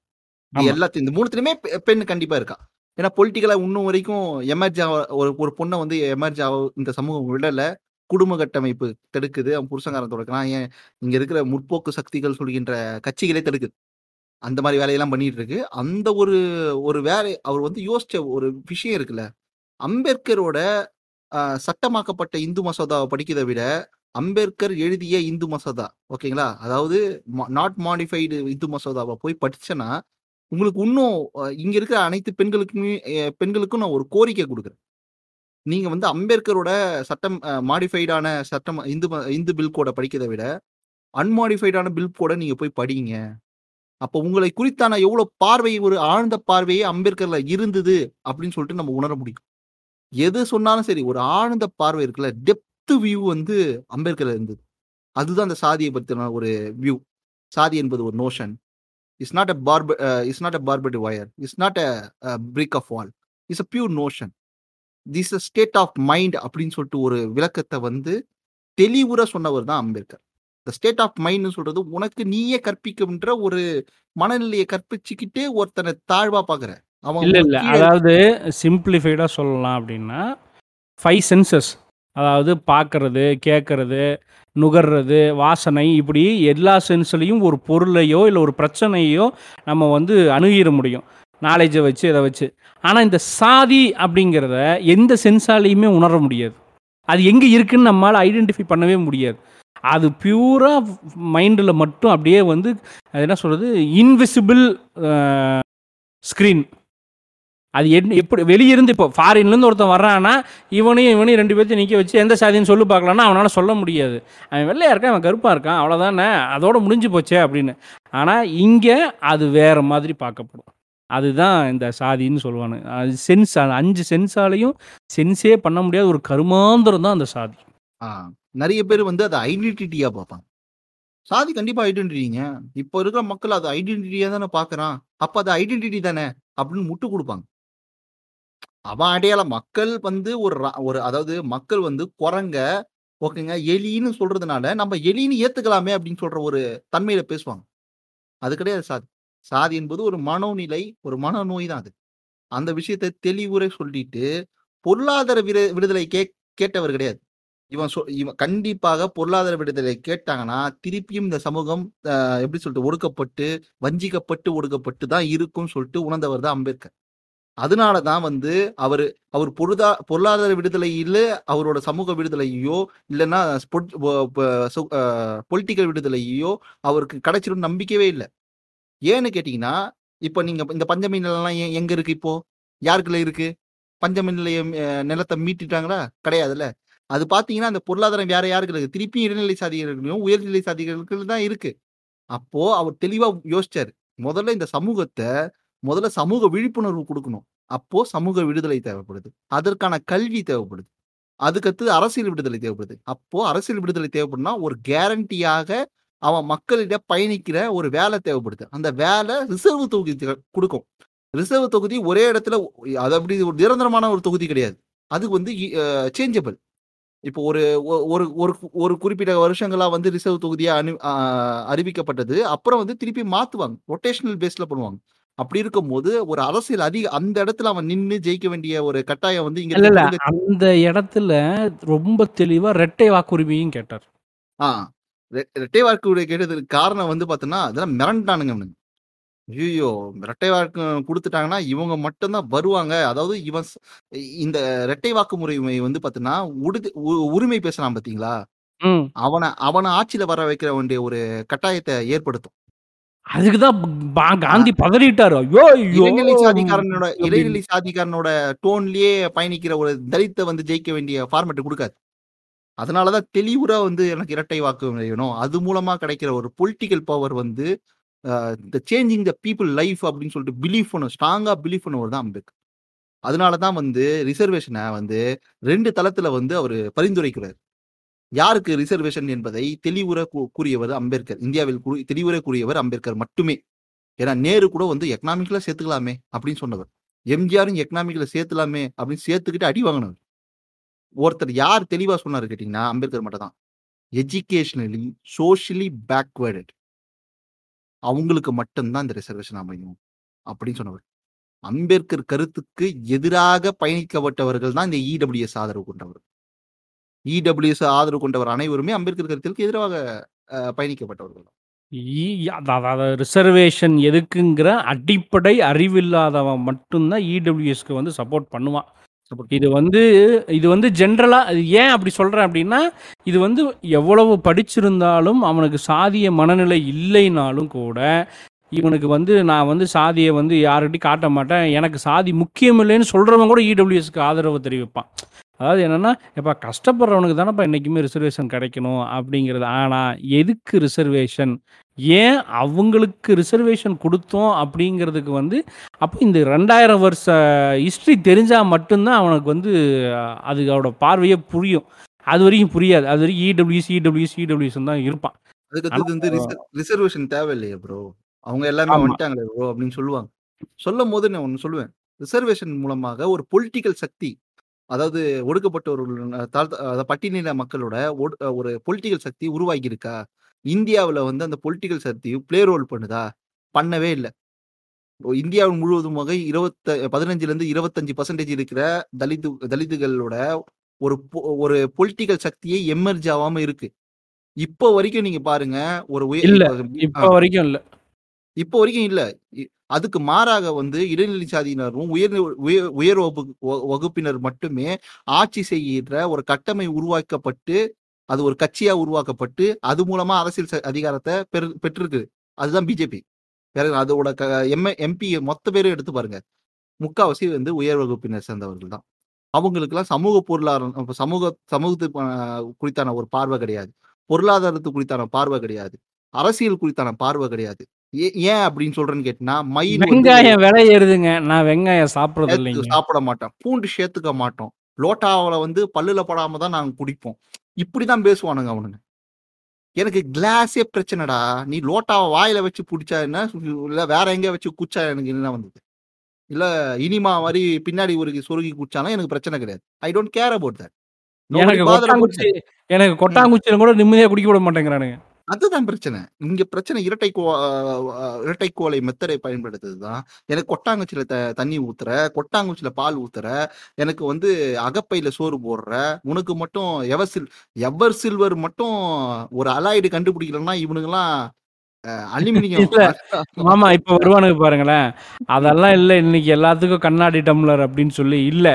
எல்லாத்தையும் இந்த மூணுத்துலயுமே பெண் கண்டிப்பா இருக்கா? ஏன்னா பொலிட்டிக்கலா இன்னும் வரைக்கும் எமர்ஜ் ஆக ஒரு ஒரு பொண்ணை வந்து எமர்ஜ் ஆக இந்த சமூகம் விடல. குடும்ப கட்டமைப்பு தடுக்குது. அவன் புருஷங்காரன் தொடக்கலாம் ஏன்? இங்க இருக்கிற முற்போக்கு சக்திகள் சொல்கின்ற கட்சிகளே தடுக்குது. அந்த மாதிரி வேலையெல்லாம் பண்ணிட்டு இருக்கு அந்த ஒரு ஒரு வேலை அவர் வந்து யோசிச்ச ஒரு விஷயம் இருக்குல்ல. அம்பேத்கரோட சட்டமாக்கப்பட்ட இந்து மசோதாவை படிக்கிறதை விட அம்பேத்கர் எழுதிய இந்து மசோதா ஓகேங்களா? அதாவது நாட் மாடிஃபைடு இந்து மசோதாவை போய் படிச்சேன்னா உங்களுக்கு இன்னும் இங்க இருக்கிற அனைத்து பெண்களுக்குமே பெண்களுக்கும் நான் ஒரு கோரிக்கை கொடுக்குறேன். நீங்க வந்து அம்பேத்கரோட சட்டம் மாடிஃபைடான சட்டம் இந்து இந்து பில் கோடை படிக்கிறதை விட அன்மாடிஃபைடான பில் கோடை நீங்க போய் படிங்க. அப்போ உங்களை குறித்தான எவ்வளவு பார்வை ஒரு ஆழ்ந்த பார்வையே அம்பேத்கர்ல இருந்தது அப்படின்னு சொல்லிட்டு நம்ம உணர முடியும். எது சொன்னாலும் சரி ஒரு ஆழ்ந்த பார்வை இருக்குல்ல டெப்த் வியூ வந்து அம்பேத்கர்ல இருந்தது. அதுதான் அந்த சாதியை பற்றின ஒரு வியூ சாதி என்பது ஒரு notion it's not a barb it's not a barbed wire it's not a brick of wall it's a pure notion this a state of mind அப்படின்னு சொல்லிட்டு ஒரு விளக்கத்தை வந்து தெளிவுற சொன்னவர் தான் அம்பேத்கர். இந்த ஸ்டேட் ஆஃப் மைண்ட்னு சொல்றது உனக்கு நீயே கற்பிக்கின்ற ஒரு மனநிலையை கற்பிச்சுக்கிட்டே ஒருத்தனை தாழ்வா பாக்குற. அவன் இல்ல இல்ல. அதாவது சிம்பிளிஃபைடா சொல்லலாம் அப்படின்னா ஃபைவ் சென்சஸ் அதாவது பார்க்கறது கேட்கறது நுகர்றது வாசனை இப்படி எல்லா சென்ஸ்லையும் ஒரு பொருளையோ இல்லை ஒரு பிரச்சனையோ நம்ம வந்து அணுகிட முடியும். நாலேஜை வச்சு இதை வச்சு. ஆனால் இந்த சாதி அப்படிங்கிறத எந்த சென்ஸாலையுமே உணர முடியாது. அது எங்கே இருக்குன்னு நம்மளால் ஐடென்டிஃபை பண்ணவே முடியாது. அது பியூராக மைண்டில் மட்டும் அப்படியே வந்து அது என்ன சொல்கிறது இன்விசிபிள் ஸ்க்ரீன் அது என் எப்படி வெளியிருந்து இப்போ ஃபாரின்லேருந்து ஒருத்தன் வர்றான்னா இவனையும் இவனையும் ரெண்டு பேர்த்தையும் நிற்க வச்சு எந்த சாதின்னு சொல்லி பார்க்கலான்னா அவனால் சொல்ல முடியாது. அவன் வெள்ளையா இருக்கான் அவன் கருப்பாக இருக்கான் அவ்வளோதானே அதோட முடிஞ்சு போச்சே அப்படின்னு. ஆனால் இங்கே அது வேறு மாதிரி பார்க்கப்படும். அதுதான் இந்த சாதின்னு சொல்லுவானு. அது சென்ஸ் அஞ்சு சென்ஸாலையும் சென்ஸே பண்ண முடியாத ஒரு கருமாந்திரம் தான் அந்த சாதி. நிறைய பேர் வந்து அதை ஐடென்டிட்டியா பார்ப்பாங்க. சாதி கண்டிப்பா ஐடென்டிட்டிங்க இப்போ இருக்கிற மக்கள் அதை ஐடென்டிட்டியா தானே பார்க்குறான். அப்ப அது ஐடென்டிட்டி தானே அப்படின்னு முட்டு கொடுப்பாங்க. அவன் அடையாளம் மக்கள் வந்து ஒரு ரா- ஒரு அதாவது மக்கள் வந்து குரங்க ஓகேங்க எலின்னு சொல்றதுனால நம்ம எலின்னு ஏத்துக்கலாமே அப்படின்னு சொல்ற ஒரு தன்மையில பேசுவாங்க. அது கிடையாது சாதி. சாதி என்பது ஒரு மனோநிலை ஒரு மனநோய் தான் அது. அந்த விஷயத்தை தெளிவுரை சொல்லிட்டு பொருளாதார விரு விடுதலை கே கேட்டவர் கிடையாது. இவன் சொ இவன் கண்டிப்பாக பொருளாதார விடுதலை கேட்டாங்கன்னா திருப்பியும் இந்த சமூகம் அஹ், எப்படி சொல்லிட்டு ஒடுக்கப்பட்டு வஞ்சிக்கப்பட்டு ஒடுக்கப்பட்டு தான் இருக்கும்னு சொல்லிட்டு உணர்ந்தவர் தான் அம்பேத்கர். அதனால தான் வந்து அவர் அவர் பொருதா பொருளாதார விடுதலையில அவரோட சமூக விடுதலையோ இல்லைன்னா பொலிட்டிக்கல் விடுதலையோ அவருக்கு கிடைச்சிடும் நம்பிக்கையே இல்லை. ஏன்னு கேட்டீங்கன்னா இப்போ நீங்க இந்த பஞ்சமி நிலம்லாம் எ- எங்க இருக்கு இப்போ? யாருக்குள்ள இருக்கு? பஞ்சமி நிலையம் நிலத்தை மீட்டுட்டாங்களா? கிடையாதுல்ல. அது பார்த்தீங்கன்னா அந்த பொருளாதாரம் வேற யாருக்கு இருக்கு? திருப்பி இடைநிலை சாதிகளுக்கும் உயர்நிலை சாதிகளுக்கு தான் இருக்கு. அப்போ அவர் தெளிவா யோசிச்சார். முதல்ல இந்த சமூகத்தை முதல்ல சமூக விழிப்புணர்வு கொடுக்கணும். அப்போ சமூக விடுதலை தேவைப்படுது. அதற்கான கல்வி தேவைப்படுது. அதுக்கடுத்து அரசியல் விடுதலை தேவைப்படுது. அப்போ அரசியல் விடுதலை தேவைப்படுனா ஒரு கேரண்டியாக அவன் மக்களிடம் பயணிக்கிற ஒரு வேலை தேவைப்படுது. அந்த வேலை ரிசர்வ் தொகுதி கொடுக்கும். ரிசர்வ் தொகுதி ஒரே இடத்துல அது அப்படி ஒரு நிரந்தரமான ஒரு தொகுதி கிடையாது. அது வந்து சேஞ்சபிள் இப்போ ஒரு ஒரு ஒரு ஒரு குறிப்பிட்ட வருஷங்களா வந்து ரிசர்வ் தொகுதியா அனு அறிவிக்கப்பட்டது. அப்புறம் வந்து திருப்பி மாத்துவாங்க. ரொட்டேஷனல் பேஸ்ல பண்ணுவாங்க. அப்படி இருக்கும்போது ஒரு அரசியல் அதிக அந்த இடத்துல அவன் நின்னு ஜெயிக்க வேண்டிய ஒரு கட்டாயம் வந்து இங்க அந்த இடத்துல ரொம்ப தெளிவா ரெட்டை வாக்குரிமையும் கேட்டார். ஆ. ரெட்டை வாக்கு கேட்டதுக்கு காரணம் வந்து பார்த்தோன்னா அதெல்லாம் மிரண்டானுங்க அவனுங்க ஐயோ ரெட்டை வாக்கு கொடுத்துட்டாங்கன்னா இவங்க மட்டும்தான் வருவாங்க. அதாவது இவன் இந்த ரெட்டை வாக்கு முறை வந்து பார்த்தோன்னா உடுது உ- உரிமை பேசுறான் பாத்தீங்களா? ம். அவனை அவனை ஆட்சியில வர வைக்கிற வேண்டிய ஒரு கட்டாயத்தை ஏற்படுத்தும். அதுக்குதான் காந்தி பதறிட்டாரு. ஐயோ இடைநிலை சாதிக்காரனோட. இடைநிலை சாதிக்காரனோட டோன்லயே பயணிக்கிற ஒரு தலித்தை வந்து ஜெயிக்க வேண்டிய ஃபார்மேட் கொடுக்காது. அதனாலதான் தெளிவுறா வந்து எனக்கு இரட்டை வாக்கு வேணும். அது மூலமா கிடைக்கிற ஒரு பொலிட்டிக்கல் பவர் வந்து the changing the people life அப்படின்னு சொல்லிட்டு பிலீஃப் பண்ணும் ஸ்ட்ராங்கா பிலீஃப் பண்ணுவர் தான் அம்பேத்கர். அதனாலதான் வந்து ரிசர்வேஷனை வந்து ரெண்டு தளத்துல வந்து அவர் பரிந்துரைக்கிறார். யாருக்கு ரிசர்வேஷன் என்பதை தெளிவுற கூறியவர் அம்பேத்கர். இந்தியாவில் தெளிவுற கூறியவர் அம்பேத்கர் மட்டுமே. ஏன்னா நேரு கூட வந்து எக்கனாமிக்ல சேர்த்துக்கலாமே அப்படின்னு சொன்னவர். எம்ஜிஆரும் எக்கனாமிக்கல சேர்த்துலாமே அப்படின்னு சேர்த்துக்கிட்டு அடி வாங்கினவர். ஒருத்தர் யார் தெளிவா சொன்னாரு கேட்டீங்கன்னா அம்பேத்கர் மட்டும் தான். எஜுகேஷனலி சோஷியலி பேக்வேர்டு அவங்களுக்கு மட்டும்தான் இந்த ரிசர்வேஷன் அமையும் அப்படின்னு சொன்னவர். அம்பேத்கர் கருத்துக்கு எதிராக பயணிக்கப்பட்டவர்கள் தான் இந்த இடபிள்யூஎஸ் ஆதரவு கொண்டவர். இடபிள்யூஎஸ் ஆதரவு கொண்டவர் அனைவருமே அம்பேத்கர் கருத்திற்கு எதிராக பயணிக்கப்பட்டவர்கள் தான். ரிசர்வேஷன் எதுக்குங்கிற அடிப்படை அறிவில்லாதவன் மட்டும்தான் இடபிள்யூஎஸ்க்கு வந்து சப்போர்ட் பண்ணுவான். இது வந்து இது வந்து ஜென்ரலாக ஏன் அப்படி சொல்கிறேன் அப்படின்னா இது வந்து எவ்வளவு படிச்சிருந்தாலும் அவனுக்கு சாதிய மனநிலை இல்லைனாலும் கூட இவனுக்கு வந்து நான் வந்து சாதியை வந்து யாருக்கிட்டையும் காட்ட மாட்டேன். எனக்கு சாதி முக்கியம் இல்லைன்னு சொல்கிறவன் கூட இடபிள்யூஎஸ்க்கு ஆதரவு தெரிவிப்பான். அதாவது என்னென்னா எப்பா கஷ்டப்படுறவனுக்கு தானேப்பா என்றைக்குமே ரிசர்வேஷன் கிடைக்கணும் அப்படிங்கிறது. ஆனால் எதுக்கு ரிசர்வேஷன் ஏன் அவங்களுக்கு ரிசர்வேஷன் கொடுத்தோம் அப்படிங்கிறதுக்கு வந்து அப்போ இந்த ரெண்டாயிரம் வருஷ ஹிஸ்ட்ரி தெரிஞ்சால் மட்டும்தான் அவனுக்கு வந்து அது அவனோட பார்வையே புரியும். அது வரைக்கும் புரியாது. அது வரைக்கும் இடபிள்யூஸ் இடபிள்யூஸ் இடபிள்யூஸ் தான் இருப்பான். அதுக்கு வந்து ரிசர்வேஷன் தேவையில்லையே ப்ரோ அவங்க எல்லாமே. வந்துட்டாங்களே ப்ரோ அப்படின்னு சொல்லுவாங்க. சொல்லும் போது நான் ஒன்று சொல்லுவேன். ரிசர்வேஷன் மூலமாக ஒரு பொலிட்டிக்கல் சக்தி அதாவது ஒடுக்கப்பட்டவர்கள் தாழ்த்த பட்டியலின மக்களோட ஒரு பொலிட்டிக்கல் சக்தி உருவாகி இருக்கா இந்தியாவில் வந்து அந்த பொலிட்டிக்கல் சக்தி ப்ளே ரோல் பண்ணுதா? பண்ணவே இல்லை. இந்தியாவின் முழுவதுமாக இருபத்த பதினஞ்சுல இருந்து இருபத்தஞ்சு பர்சன்டேஜ் இருக்கிற தலித்து தலித்துகளோட ஒரு ஒரு பொலிட்டிக்கல் சக்தியே எமர்ஜ் ஆகாம இருக்கு. இப்போ வரைக்கும் நீங்க பாருங்க ஒரு உய- இல்ல. இப்ப- வரைக்கும் இல்லை. இப்போ வரைக்கும் இல்ல. அதுக்கு மாறாக வந்து இடைநிலை சாதியினரும் உயர் உயர் உயர் வகுப்பு வ- வகுப்பினர் மட்டுமே ஆட்சி செய்கின்ற ஒரு கட்டமை உருவாக்கப்பட்டு அது ஒரு கட்சியா உருவாக்கப்பட்டு அது மூலமா அரசியல் ச- அதிகாரத்தை பெரு பெற்றிருக்கு அதுதான் பிஜேபி. வேற அதோட எம் எம்பி மொத்த பேரும் எடுத்து பாருங்க. முக்காவாசி வந்து உயர் வகுப்பினர் சேர்ந்தவர்கள் தான். அவங்களுக்கெல்லாம் சமூக பொருளாதாரம் சமூக சமூகத்து குறித்தான ஒரு பார்வை கிடையாது. பொருளாதாரத்து குறித்தான பார்வை கிடையாது. அரசியல் குறித்தான பார்வை கிடையாது. ஏன் அப்படின்னு சொல்றேன்னு கேட்டினா மயில் வெங்காயம் விலை ஏறுதுங்க. நான் வெங்காயம் சாப்பிட்றது இல்லைங்க. சாப்பிட மாட்டோம் பூண்டு சேர்த்துக்க மாட்டோம். லோட்டாவில் வந்து பல்லுல படாம தான் நாங்க குடிப்போம். இப்படிதான் பேசுவானுங்க அவனுங்க. எனக்கு கிளாஸே பிரச்சனைடா. நீ லோட்டாவை வாயில வச்சு பிடிச்சா என்ன? இல்ல வேற எங்க வச்சு குச்சா எனக்கு என்ன வந்தது? இல்ல இனிமா மாதிரி பின்னாடி ஒரு சொருகி குச்சாலும் எனக்கு பிரச்சனை கிடையாது. I don't care about that எனக்கு கொட்டாங்குச்சி எனக்கு கொட்டாங்குச்சியில கூட நிம்மதியாக குடிக்க விட மாட்டேங்கிறானுங்க. அதுதான் பிரச்சனை. இங்க பிரச்சனை இரட்டை கோ இரட்டை கோலை மெத்தடை பயன்படுத்துறது தான் எனக்கு கொட்டாங்குச்சியில த தண்ணி ஊத்துற கொட்டாங்குச்சியில பால் ஊத்துற எனக்கு வந்து அகப்பையில சோறு போடுற உனக்கு மட்டும் எவர் சில் எவர் சில்வர் மட்டும் ஒரு அலாய்டு கண்டுபிடிக்கலன்னா இவனுங்கெல்லாம் அலுமினியம் இல்ல. மாமா இப்போ வருவானுங்க பாருங்களேன். அதெல்லாம் இல்லை. இன்னைக்கு எல்லாத்துக்கும் கண்ணாடி டம்ளர் அப்படின்னு சொல்லி இல்லை.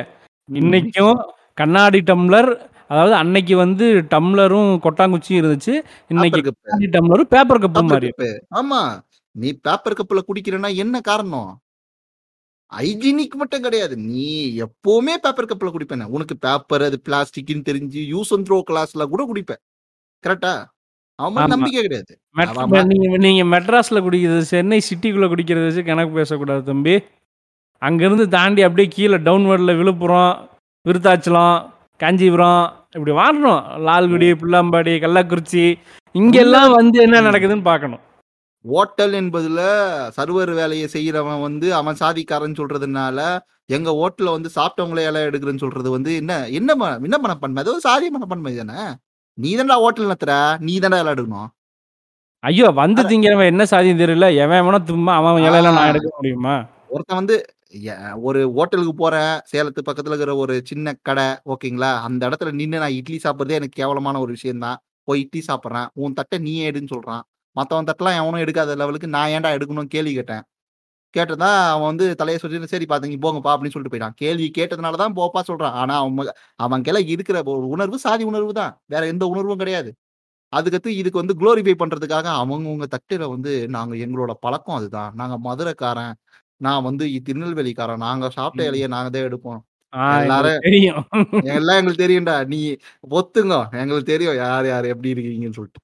இன்னைக்கும் கண்ணாடி டம்ளர் அதாவது அன்னைக்கு வந்து டம்ளரும் கொட்டாங்குச்சியும் இருந்துச்சு. இன்னைக்கு டம்ளரும் பேப்பர் கப்பு மாதிரி. ஆமா. நீ பேப்பர் கப்ல குடிக்கிறேன்னா என்ன காரணம்? ஹைஜீனிக் மட்டும் கிடையாது. நீ எப்பவுமே பேப்பர் கப்ல குடிப்பேன் உனக்கு பேப்பர் அது பிளாஸ்டிக்னு தெரிஞ்சு யூஸ் அண்ட் த்ரோ கிளாஸ்ல கூட குடிப்பேன். கரெக்டா அவன். நம்பிக்கை கிடையாது. நீங்க நீங்க மெட்ராஸ்ல குடிக்கிறது சென்னை சிட்டிக்குள்ள குடிக்கிறது வச்சு கணக்கு பேசக்கூடாது தம்பி. அங்கிருந்து தாண்டி அப்படியே கீழே டவுன்வர்ட்ல விழுப்புரம் விருத்தாச்சலம் காஞ்சிபுரம் இப்படி வாழணும் லால்குடி புல்லாம்பாடி கள்ளக்குறிச்சி இங்கெல்லாம் வந்து என்ன நடக்குதுன்னு பார்க்கணும். ஓட்டல் என்பதுல சர்வர் வேலையை செய்யறவன் வந்து அவன் சாதிக்காரன் சொல்றதுனால எங்க ஓட்டல வந்து சாப்பிட்டவங்களே இலை எடுக்கிறேன்னு சொல்றது வந்து என்ன என்ன என்ன மனப்பான்மை? அது ஒரு சாதிய மனப்பான்மை தானே? நீ தானடா ஓட்டல் நத்துற நீ தானடா இலை எடுக்கணும். ஐயோ வந்து திங்கிறவன் என்ன சாதியும் தெரியல. எவன் எவனோ தும்மா அவன் இலையெல்லாம் நான் எடுக்க முடியுமா? ஒருத்தன் வந்து ஒரு ஹோட்டலுக்கு போறேன் சேலத்து பக்கத்துல இருக்கிற ஒரு சின்ன கடை ஓகேங்களா? அந்த இடத்துல நின்று நான் இட்லி சாப்பிட்றதே எனக்கு கேவலமான ஒரு விஷயம் தான் போய் இட்லி சாப்பிட்றேன். உன் தட்டை நீ எடுன்னு சொல்றான். மற்றவன் தட்டெல்லாம் எவனும் எடுக்காத லெவலுக்கு நான் ஏன்டா எடுக்கணும் கேள்வி கேட்டேன். கேட்டதா அவன் வந்து தலையை சொல்லி சரி பாத்தீங்க போங்கப்பா அப்படின்னு சொல்லிட்டு போயிட்டான். கேள்வி கேட்டதுனால தான் போப்பா சொல்றான். ஆனா அவன் அவன் கிளை இருக்கிற ஒரு உணர்வு சாதி உணர்வு தான். வேற எந்த உணர்வும் கிடையாது. அதுக்கடுத்து இதுக்கு வந்து குளோரிஃபை பண்றதுக்காக அவங்கவுங்க தட்டில வந்து நாங்க எங்களோட பழக்கம் அதுதான். நாங்க மதுரைக்காரன். நான் வந்து இ- திருநெல்வேலிக்காரன். நாங்க சாப்பிட்ட ம். இலையை நாங்க தான் எடுப்போம். ஆ, எல்லாரும் எங்களுக்கு தெரியும். எல்லாம் எங்களுக்கு தெரியும்டா. [laughs] நீ ஒத்துங்க. எங்களுக்கு தெரியும் யார் யார் எப்படி இருக்கீங்கன்னு சொல்லிட்டு.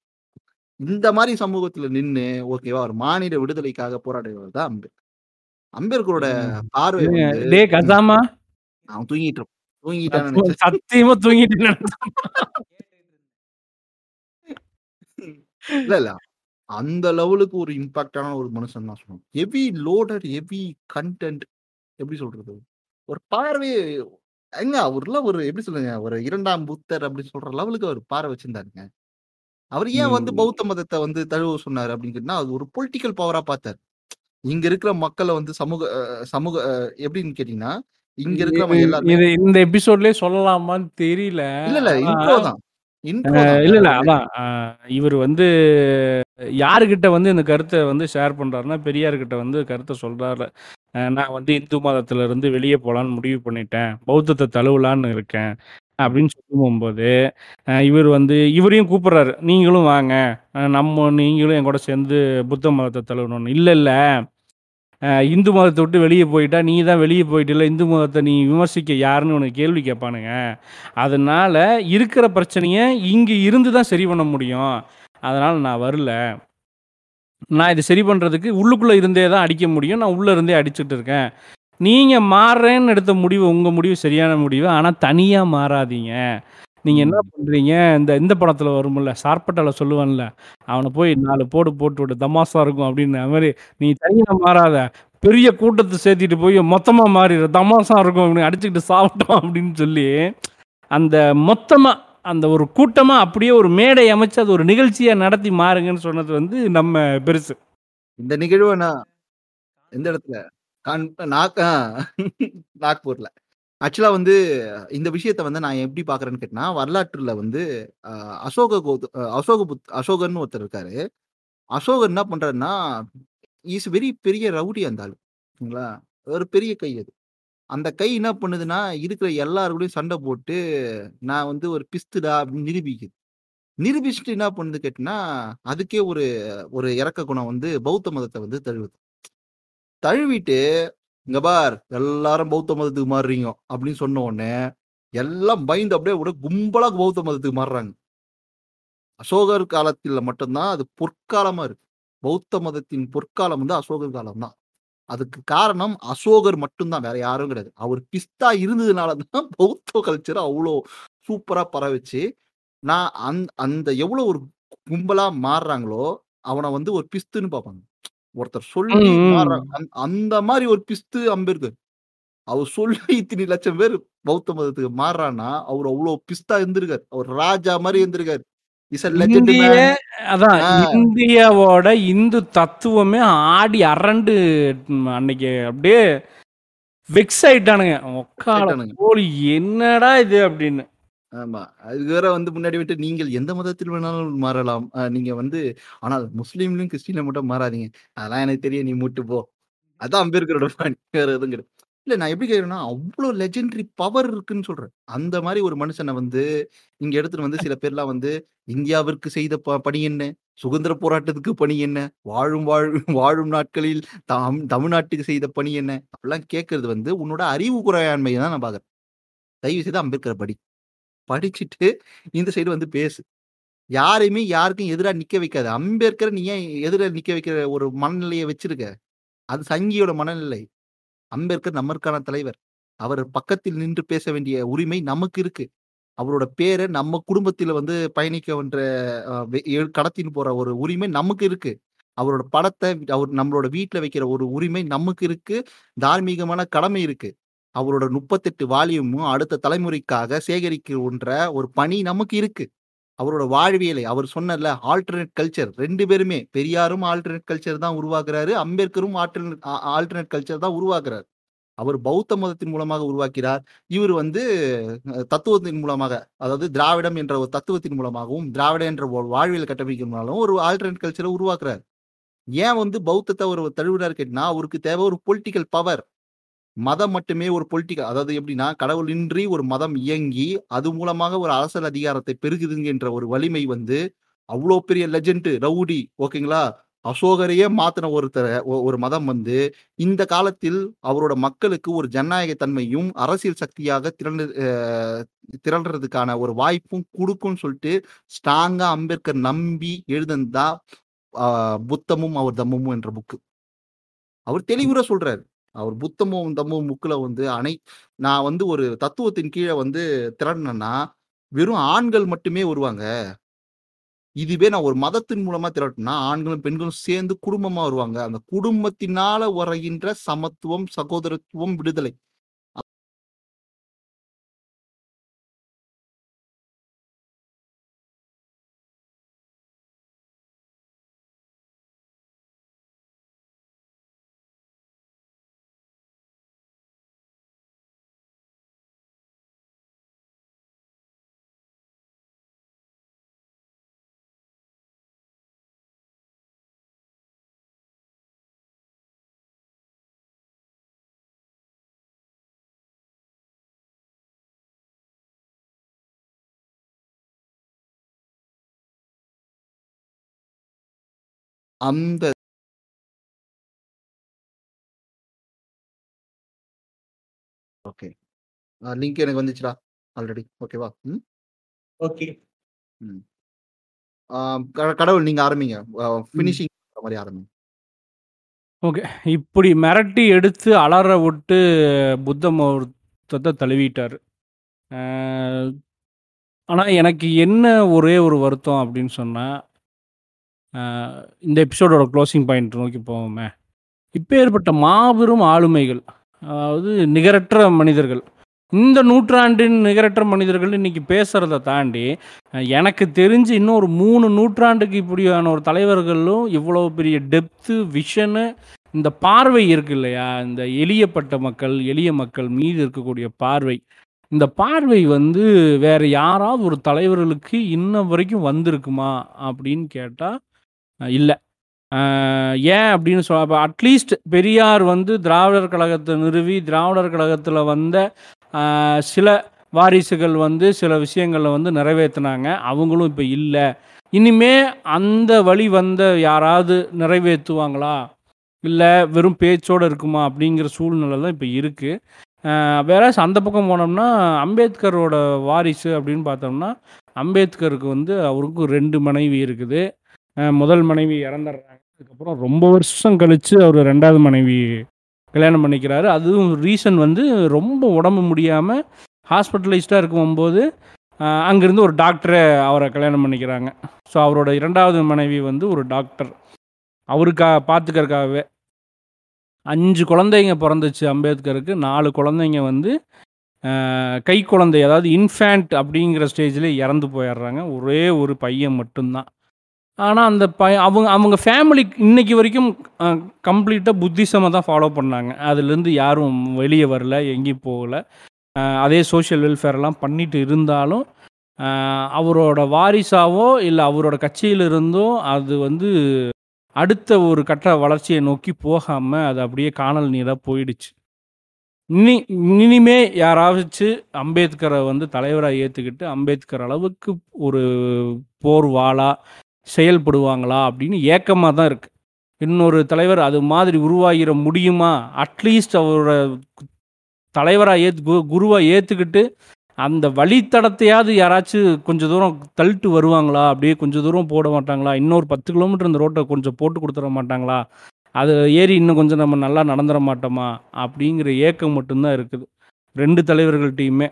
இந்த மாதிரி சமூகத்துல நின்னு ஓகேவா ஒரு மாநில விடுதலைக்காக போராடுறவர் தான் அம்பேத்கர். அம்பேத்கரோட பார்வை வந்து டே கசாமா? அவன் தூங்கிட்டு இருப்பான். தூங்கிட்டான்னு நினைச்சேன். சத்தியமா தூங்கிட்டு [laughs] இல்ல இல்ல. அந்த லெவலுக்கு ஒரு இம்பாக்ட்டான ஒரு மனுஷன் தான் சொல்லணும். ஹெவி லோடட், ஹெவி கன்டென்ட் எப்படி சொல்றது? ஒரு பார்வை ஏங்க அவர்லாம் ஒரு எப்படி சொல்லுங்க, ஒரு 2ஆம் புத்தர் அப்படின்னு சொல்ற லெவலுக்கு அவர் பார்வை வச்சிருந்தாருங்க. அவர் ஏன் வந்து. பௌத்த மதத்த வந்து தழுவ சொன்னாரு அப்படின்னு அது ஒரு பொலிட்டிக்கல் பவரா பார்த்தாரு. இங்க இருக்கிற மக்கள வந்து சமூக சமூக எப்படின்னு கேட்டீங்கன்னா, இங்க எல்லாருமே இது இந்த எபிசோட்லயே சொல்லலாமான்னு தெரியல. இல்ல, இல்ல. இன்ட்ரோ தான். இல்ல, இல்ல. அதான் இவரு வந்து யாருக்கிட்ட வந்து இந்த கருத்தை வந்து ஷேர் பண்றாருன்னா, பெரியார்கிட்ட வந்து கருத்தை சொல்றாரு. நான் வந்து இந்து மதத்துல இருந்து வெளியே போலான்னு முடிவு பண்ணிட்டேன். பௌத்தத்தை தழுவலான்னு இருக்கேன். அப்படின்னு சொல்லும்போது, அ இவர் வந்து இவரையும் கூப்பிடுறாரு. நீங்களும் வாங்க. நம்ம நீங்களும் என் கூட சேர்ந்து புத்த மதத்தை தழுவணும்னு. இல்லை இல்லை இந்து மதத்தை விட்டு வெளியே போயிட்டா, நீ தான் வெளிய இல்லை இந்து மதத்தை நீ விமர்சிக்க யாருன்னு உனக்கு கேள்வி கேட்பானுங்க. அதனால இருக்கிற பிரச்சனையை இங்கே இருந்து தான் சரி பண்ண முடியும். அதனால நான் வரல. நான் இத சரி பண்றதுக்கு உள்ளுக்குள்ள இருந்தே தான் அடிக்க முடியும். நான் உள்ள இருந்தே அடிச்சுட்டு இருக்கேன். நீங்க மாறுறேன்னு எடுத்த முடிவு உங்க முடிவு சரியான முடிவு. ஆனா தனியா மாறாதீங்க. நீங்க என்ன ம். பண்றீங்க, இந்த இந்த படத்துல வரும்ல, சார்பட்டால சொல்லுவான்ல, அவன போய் 4 போடு போட்டு விடு தமாஷா இருக்கும் அப்படின்னு. அது மாரி நீ தனியா மாறாத. பெரிய கூட்டத்த சேர்த்திட்டு போய் மொத்தமா மாறிரு. தமாஷா இருக்கும் அப்படின்னு அடிச்சுக்கிட்டு சாவட்டும் அப்படின்னு சொல்லி, அந்த மொத்தமா அந்த ஒரு கூட்டமாக அப்படியே ஒரு மேடை அமைச்சு அது ஒரு நிகழ்ச்சியை நடத்தி மாறுங்கன்னு சொன்னது வந்து நம்ம பெருசு. இந்த நிகழ்வை நான் எந்த இடத்துல? கான் நாக் ஆ நாக்பூர்ல. ஆக்சுவலாக வந்து இந்த விஷயத்த வந்து நான் எப்படி பார்க்குறேன்னு கேட்டால் வரலாற்றில் வந்து அசோக கோத் அசோக புத் அசோகன்னு ஒருத்தர் இருக்காரு. அசோகன் என்ன பண்ணுறாருன்னா இஸ் வெரி பெரிய ரவுடி அந்த ஆளு. சரிங்களா? ஒரு பெரிய கை அது. அந்த கை என்ன பண்ணுதுன்னா, இருக்கிற எல்லார் சண்டை போட்டு, நான் வந்து ஒரு பிஸ்துடா அப்படின்னு நிரூபிக்குது. நிரூபிச்சுட்டு என்ன பண்ணுது கேட்டீங்கன்னா, அதுக்கே ஒரு ஒரு இரக்க குணம் வந்து பௌத்த மதத்தை வந்து தழுவுது. தழுவிட்டு, "இங்க பார் எல்லாரும் பௌத்த மதத்துக்கு மாறுறீங்க" அப்படின்னு சொன்ன உடனே, எல்லாம் பயந்து அப்படியே விட கும்பலா பௌத்த மதத்துக்கு மாறுறாங்க. அசோகர் காலத்தில் மட்டும்தான் அது பொற்காலமா இருக்கு. பௌத்த மதத்தின் பொற்காலம் வந்து அசோகர் காலம் தான். அதுக்கு காரணம் அசோகர் மட்டும் தான். வேற யாரும் கிடையாது. அவர் பிஸ்தா இருந்ததுனால தான் [laughs] பௌத்த கல்ச்சர் அவ்ளோ சூப்பரா பரவுச்சு. நான் அந் அந்த எவ்வளோ ஒரு கும்பலா மாறுறாங்களோ, அவன வந்து ஒரு பிஸ்துன்னு பார்ப்பாங்க. ஒருத்தர் சொல்லி மாறுறாங்க. அந்த மாரி ஒரு பிஸ்து அம்பேத்கர். அவர் சொல்லி [laughs] இத்தனை லட்சம் பேர் பௌத்த மதத்துக்கு மாறுறான்னா, அவரு அவ்ளோ பிஸ்தா இருந்திருக்காரு. அவர் ராஜா மாரி இருந்திருக்காரு. இந்திய. அதான். இந்தியாவோட இந்து தத்துவமே ஆடி அரண்டு அன்னைக்கு அப்படியே வெக்ஸ் ஆயிட்டானுங்க. ஒக்கால ஆயிட்டானுங்க. போலி என்னடா இது அப்படின்னு. ஆமா. அதுக்கு வேற வந்து முன்னாடி விட்டு நீங்கள் எந்த மதத்தில் வேணாலும் மாறலாம். நீங்க வந்து ஆனால் முஸ்லீம்லயும், கிறிஸ்டின்ல மட்டும் மாறாதீங்க. அதெல்லாம் எனக்கு தெரியும். நீ மூட்டு போ. அதான் அம்பேத்கரோட. வேற எதுவும் கிடையாது. இல்ல நான் எப்படி கேக்குறேன்னா அவ்வளவு லெஜெண்டரி பவர் இருக்குன்னு சொல்றேன். அந்த மாரி ஒரு மனுஷன வந்து, இங்க எடுத்துட்டு வந்து சில பேர்லாம் வந்து, இந்தியாவிற்கு செய்த ப பணி என்ன? சுதந்திர போராட்டத்துக்கு பணி என்ன? வாழும் வாழ் வாழும் நாட்களில் தாம் தமிழ்நாட்டுக்கு செய்த பணி என்ன? அப்படிலாம் கேட்கறது வந்து உன்னோட அறிவு குறையாண்மைய தான் நான் பார்க்குறேன். தயவு செய்து அம்பேத்கர படி. படிச்சுட்டு இந்த சைடு வந்து பேசு. யாரையுமே யாருக்கும் எதிரா நிக்க வைக்காத. அம்பேத்கர நீ ஏன் எதிர நிக்க வைக்கிற ஒரு மனநிலைய வச்சிருக்க? அது சங்கியோட மனநிலை. அம்பேத்கர் நம்மற்கான தலைவர். அவர் பக்கத்தில் நின்று பேச வேண்டிய உரிமை நமக்கு இருக்கு. அவரோட பேரை நம்ம குடும்பத்தில் வந்து பயணிக்கன்ற அ கடத்தின்னு போற ஒரு உரிமை நமக்கு இருக்கு. அவரோட படத்தை அவர் நம்மளோட வீட்டில் வைக்கிற ஒரு உரிமை நமக்கு இருக்கு. தார்மீகமான கடமை இருக்கு. அவரோட 38 வால்யூமும் அடுத்த தலைமுறைக்காக சேகரிக்கின்ற ஒரு பணி நமக்கு இருக்கு. அவரோட வாழ்வியலை அவர் சொன்னார்ல, ஆல்டர்னேட் கல்ச்சர் ரெண்டு பேருமே பெரியாரும் ஆல்டர்னேட் கல்ச்சர் தான் உருவாக்குறாரு. அம்பேத்கரும் ஆல்டர்னேட் ஆல்டர்னேட் கல்ச்சர் தான் உருவாக்குறாரு அவர் பௌத்த மதத்தின் மூலமாக உருவாக்கிறார். இவர் வந்து தத்துவத்தின் மூலமாக, அதாவது திராவிடம் என்ற ஒரு தத்துவத்தின் மூலமாகவும், திராவிட என்ற வாழ்வியல் கட்டமைப்பின் மூலமாகவும் ஒரு ஆல்டர்னேட் கல்ச்சரை உருவாக்குறாரு ஏன் வந்து பௌத்தத்தை ஒரு தழுவினார் கேட்டினா அவருக்கு தேவை ஒரு பொலிட்டிக்கல் பவர். மதம் மட்டுமே ஒரு பொலிட்டிக்கல் அதாவது எப்படின்னா, கடவுளின்றி ஒரு மதம் இயங்கி, அது மூலமாக ஒரு அரசியல் அதிகாரத்தை பெறுகுதுங்கன்ற ஒரு வலிமை வந்து, அவ்வளோ பெரிய லெஜெண்ட், ரவுடி ஓகேங்களா? அசோகரையே மாத்தின ஒருத்தர ஒரு மதம் வந்து, இந்த காலத்தில் அவரோட மக்களுக்கு ஒரு ஜனநாயக தன்மையும், அரசியல் சக்தியாக திரண்டு திரள்றதுக்கான ஒரு வாய்ப்பும் கொடுக்கும்னு சொல்லிட்டு ஸ்ட்ராங்கா அம்பேத்கர் நம்பி எழுதந்தா தான் புத்தமும் அவர் தம்மமும் என்ற புக்கு. அவர் தெளிவுற சொல்றாரு. அவர் புத்தமும் தம்மமும் புக்ல வந்து அனை நான் வந்து ஒரு தத்துவத்தின் கீழே வந்து திரண்டனேன்னா, வெறும் ஆண்கள் மட்டுமே வருவாங்க. இதுவே நான் ஒரு மதத்தின் மூலமா திரட்டினா ஆண்களும் பெண்களும் சேர்ந்து குடும்பமா வருவாங்க அந்த குடும்பத்தினால வரைகின்ற சமத்துவம் சகோதரத்துவம் விடுதலை அந்த ஓகே. லிங்க் எனக்கு வந்துச்சுடா ஆல்ரெடி. ஓகேவா? ம்? ஓகே. ம். கடவுள் நீங்க ஆரம்பிங்க. ஃபினிஷிங் மாதிரி ஆரம்பிங்க ஓகே. இப்படி மிரட்டி எடுத்து அலற விட்டு புத்த மௌர்த்தத்தை தழுவிட்டார். ஆனால் எனக்கு என்ன ஒரே ஒரு வருத்தம் அப்படின்னு சொன்னால் இந்த எபிசோடோட க்ளோசிங் பாயிண்ட் நோக்கி போவோமே. இப்போ ஏற்பட்ட மாபெரும் ஆளுமைகள் அதாவது நிகரற்ற மனிதர்கள். இந்த நூற்றாண்டின் நிகரற்ற மனிதர்கள் இன்னைக்கு பேசுகிறத தாண்டி எனக்கு தெரிஞ்சு இன்னும் ஒரு மூணு நூற்றாண்டுக்கு இப்படியான ஒரு தலைவர்களும் இவ்வளோ பெரிய டெப்த்து விஷனு இந்த பார்வை இருக்கு இல்லையா? இந்த எளியப்பட்ட மக்கள் எளிய மக்கள் மீது இருக்கக்கூடிய பார்வை. இந்த பார்வை வந்து வேறு யாராவது ஒரு தலைவர்களுக்கு இன்ன வரைக்கும் வந்திருக்குமா அப்படின்னு கேட்டால் இல்லை. ஏன் அப்படின்னு சொல்ல அப்போ அட்லீஸ்ட் பெரியார் வந்து திராவிடர் கழகத்தை நிறுவி திராவிடர் கழகத்தில் வந்த சில வாரிசுகள் வந்து சில விஷயங்களை வந்து நிறைவேற்றினாங்க அவங்களும் இப்போ இல்லை. இனிமே அந்த வழி வந்த யாராவது நிறைவேற்றுவாங்களா இல்லை வெறும் பேச்சோடு இருக்குமா? அப்படிங்கிற சூழ்நிலை தான் இப்போ இருக்குது வேற அந்த பக்கம் போனோம்னா அம்பேத்கரோட வாரிசு அப்படின்னு பார்த்தோம்னா அம்பேத்கருக்கு வந்து அவருக்கும் ரெண்டு மனைவி இருக்குது. முதல் மனைவி இறந்துடுறாங்க. அதுக்கப்புறம் ரொம்ப வருஷம் கழித்து அவர் ரெண்டாவது மனைவி கல்யாணம் பண்ணிக்கிறாரு. அதுவும் ரீசன் வந்து ரொம்ப உடம்பு முடியாமல் ஹாஸ்பிட்டலைஸ்டாக இருக்கும்போது அங்கேருந்து ஒரு டாக்டரை அவரை கல்யாணம் பண்ணிக்கிறாங்க. ஸோ அவரோட இரண்டாவது மனைவி வந்து ஒரு டாக்டர். அவருக்கா பார்த்துக்கறக்காகவே அஞ்சு குழந்தைங்க பிறந்துச்சு அம்பேத்கருக்கு. நாலு குழந்தைங்க வந்து கை குழந்தை அதாவது இன்ஃபேண்ட் அப்படிங்கிற ஸ்டேஜில் இறந்து போயிடுறாங்க. ஒரே ஒரு பையன் மட்டும்தான். ஆனால் அந்த ப அவங்க அவங்க ஃபேமிலி இன்றைக்கி வரைக்கும் கம்ப்ளீட்டாக புத்திசமாக தான் ஃபாலோ பண்ணாங்க. அதுலேருந்து யாரும் வெளியே வரல எங்கேயும் போகல. அதே சோஷியல் வெல்ஃபேர்லாம் பண்ணிட்டு இருந்தாலும் அவரோட வாரிசாவோ இல்லை அவரோட கட்சியில் இருந்தோ அது வந்து அடுத்த ஒரு கட்ட வளர்ச்சியை நோக்கி போகாமல் அது அப்படியே காணல் நீராக போயிடுச்சு. இனி இனிமே யாராவது அம்பேத்கரை வந்து தலைவராக ஏற்றுக்கிட்டு அம்பேத்கர் அளவுக்கு ஒரு போர் வாளா செயல்படுவாங்களா அப்படின்னு ஏக்கமாக தான் இருக்குது இன்னொரு தலைவர் அது மாதிரி உருவாகிற முடியுமா? அட்லீஸ்ட் அவரோட தலைவராக ஏற்று குருவாக ஏற்றுக்கிட்டு அந்த வழித்தடத்தையாவது யாராச்சும் கொஞ்சம் தூரம் தள்ளிட்டு வருவாங்களா? அப்படியே கொஞ்சம் தூரம் போட மாட்டாங்களா? இன்னொரு பத்து கிலோமீட்டர் இந்த ரோட்டை கொஞ்சம் போட்டு கொடுத்துட மாட்டாங்களா? அது ஏறி இன்னும் கொஞ்சம் நம்ம நல்லா நடந்துட மாட்டோமா? அப்படிங்கிற ஏக்கம் மட்டும்தான் இருக்குது. ரெண்டு தலைவர்கள்ட்டையுமே.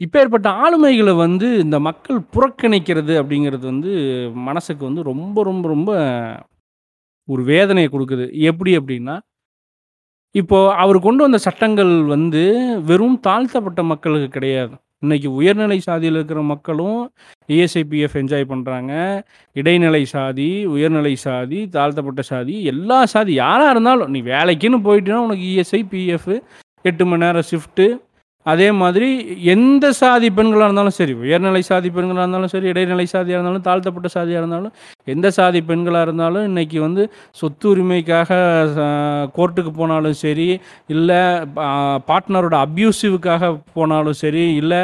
இப்பேற்பட்ட ஆளுமைகளை வந்து இந்த மக்கள் புறக்கணிக்கிறது அப்படிங்கிறது வந்து மனசுக்கு வந்து ரொம்ப ரொம்ப ரொம்ப ஒரு வேதனையை கொடுக்குது. எப்படி அப்படின்னா இப்போ அவர் கொண்டு வந்த சட்டங்கள் வந்து வெறும் தாழ்த்தப்பட்ட மக்களுக்கு கிடையாது. இன்னைக்கு உயர்நிலை சாதியில் இருக்கிற மக்களும் இஎஸ்ஐபிஎஃப் என்ஜாய் பண்ணுறாங்க இடைநிலை சாதி உயர்நிலை சாதி தாழ்த்தப்பட்ட சாதி எல்லா சாதி யாராக இருந்தாலும் நீ வேலைக்குன்னு போயிட்டுனா உனக்கு இஎஸ்ஐ பிஎஃப் எட்டு மணி நேரம் ஷிஃப்ட்டு அதே மாதிரி எந்த சாதி பெண்களாக இருந்தாலும் சரி உயர்நிலை சாதி பெண்களாக இருந்தாலும் சரி இடைநிலை சாதியாக இருந்தாலும் தாழ்த்தப்பட்ட சாதியாக இருந்தாலும் எந்த சாதி பெண்களாக இருந்தாலும் இன்றைக்கி வந்து சொத்து உரிமைக்காக கோர்ட்டுக்கு போனாலும் சரி இல்லை பார்ட்னரோட அப்யூசிவுக்காக போனாலும் சரி இல்லை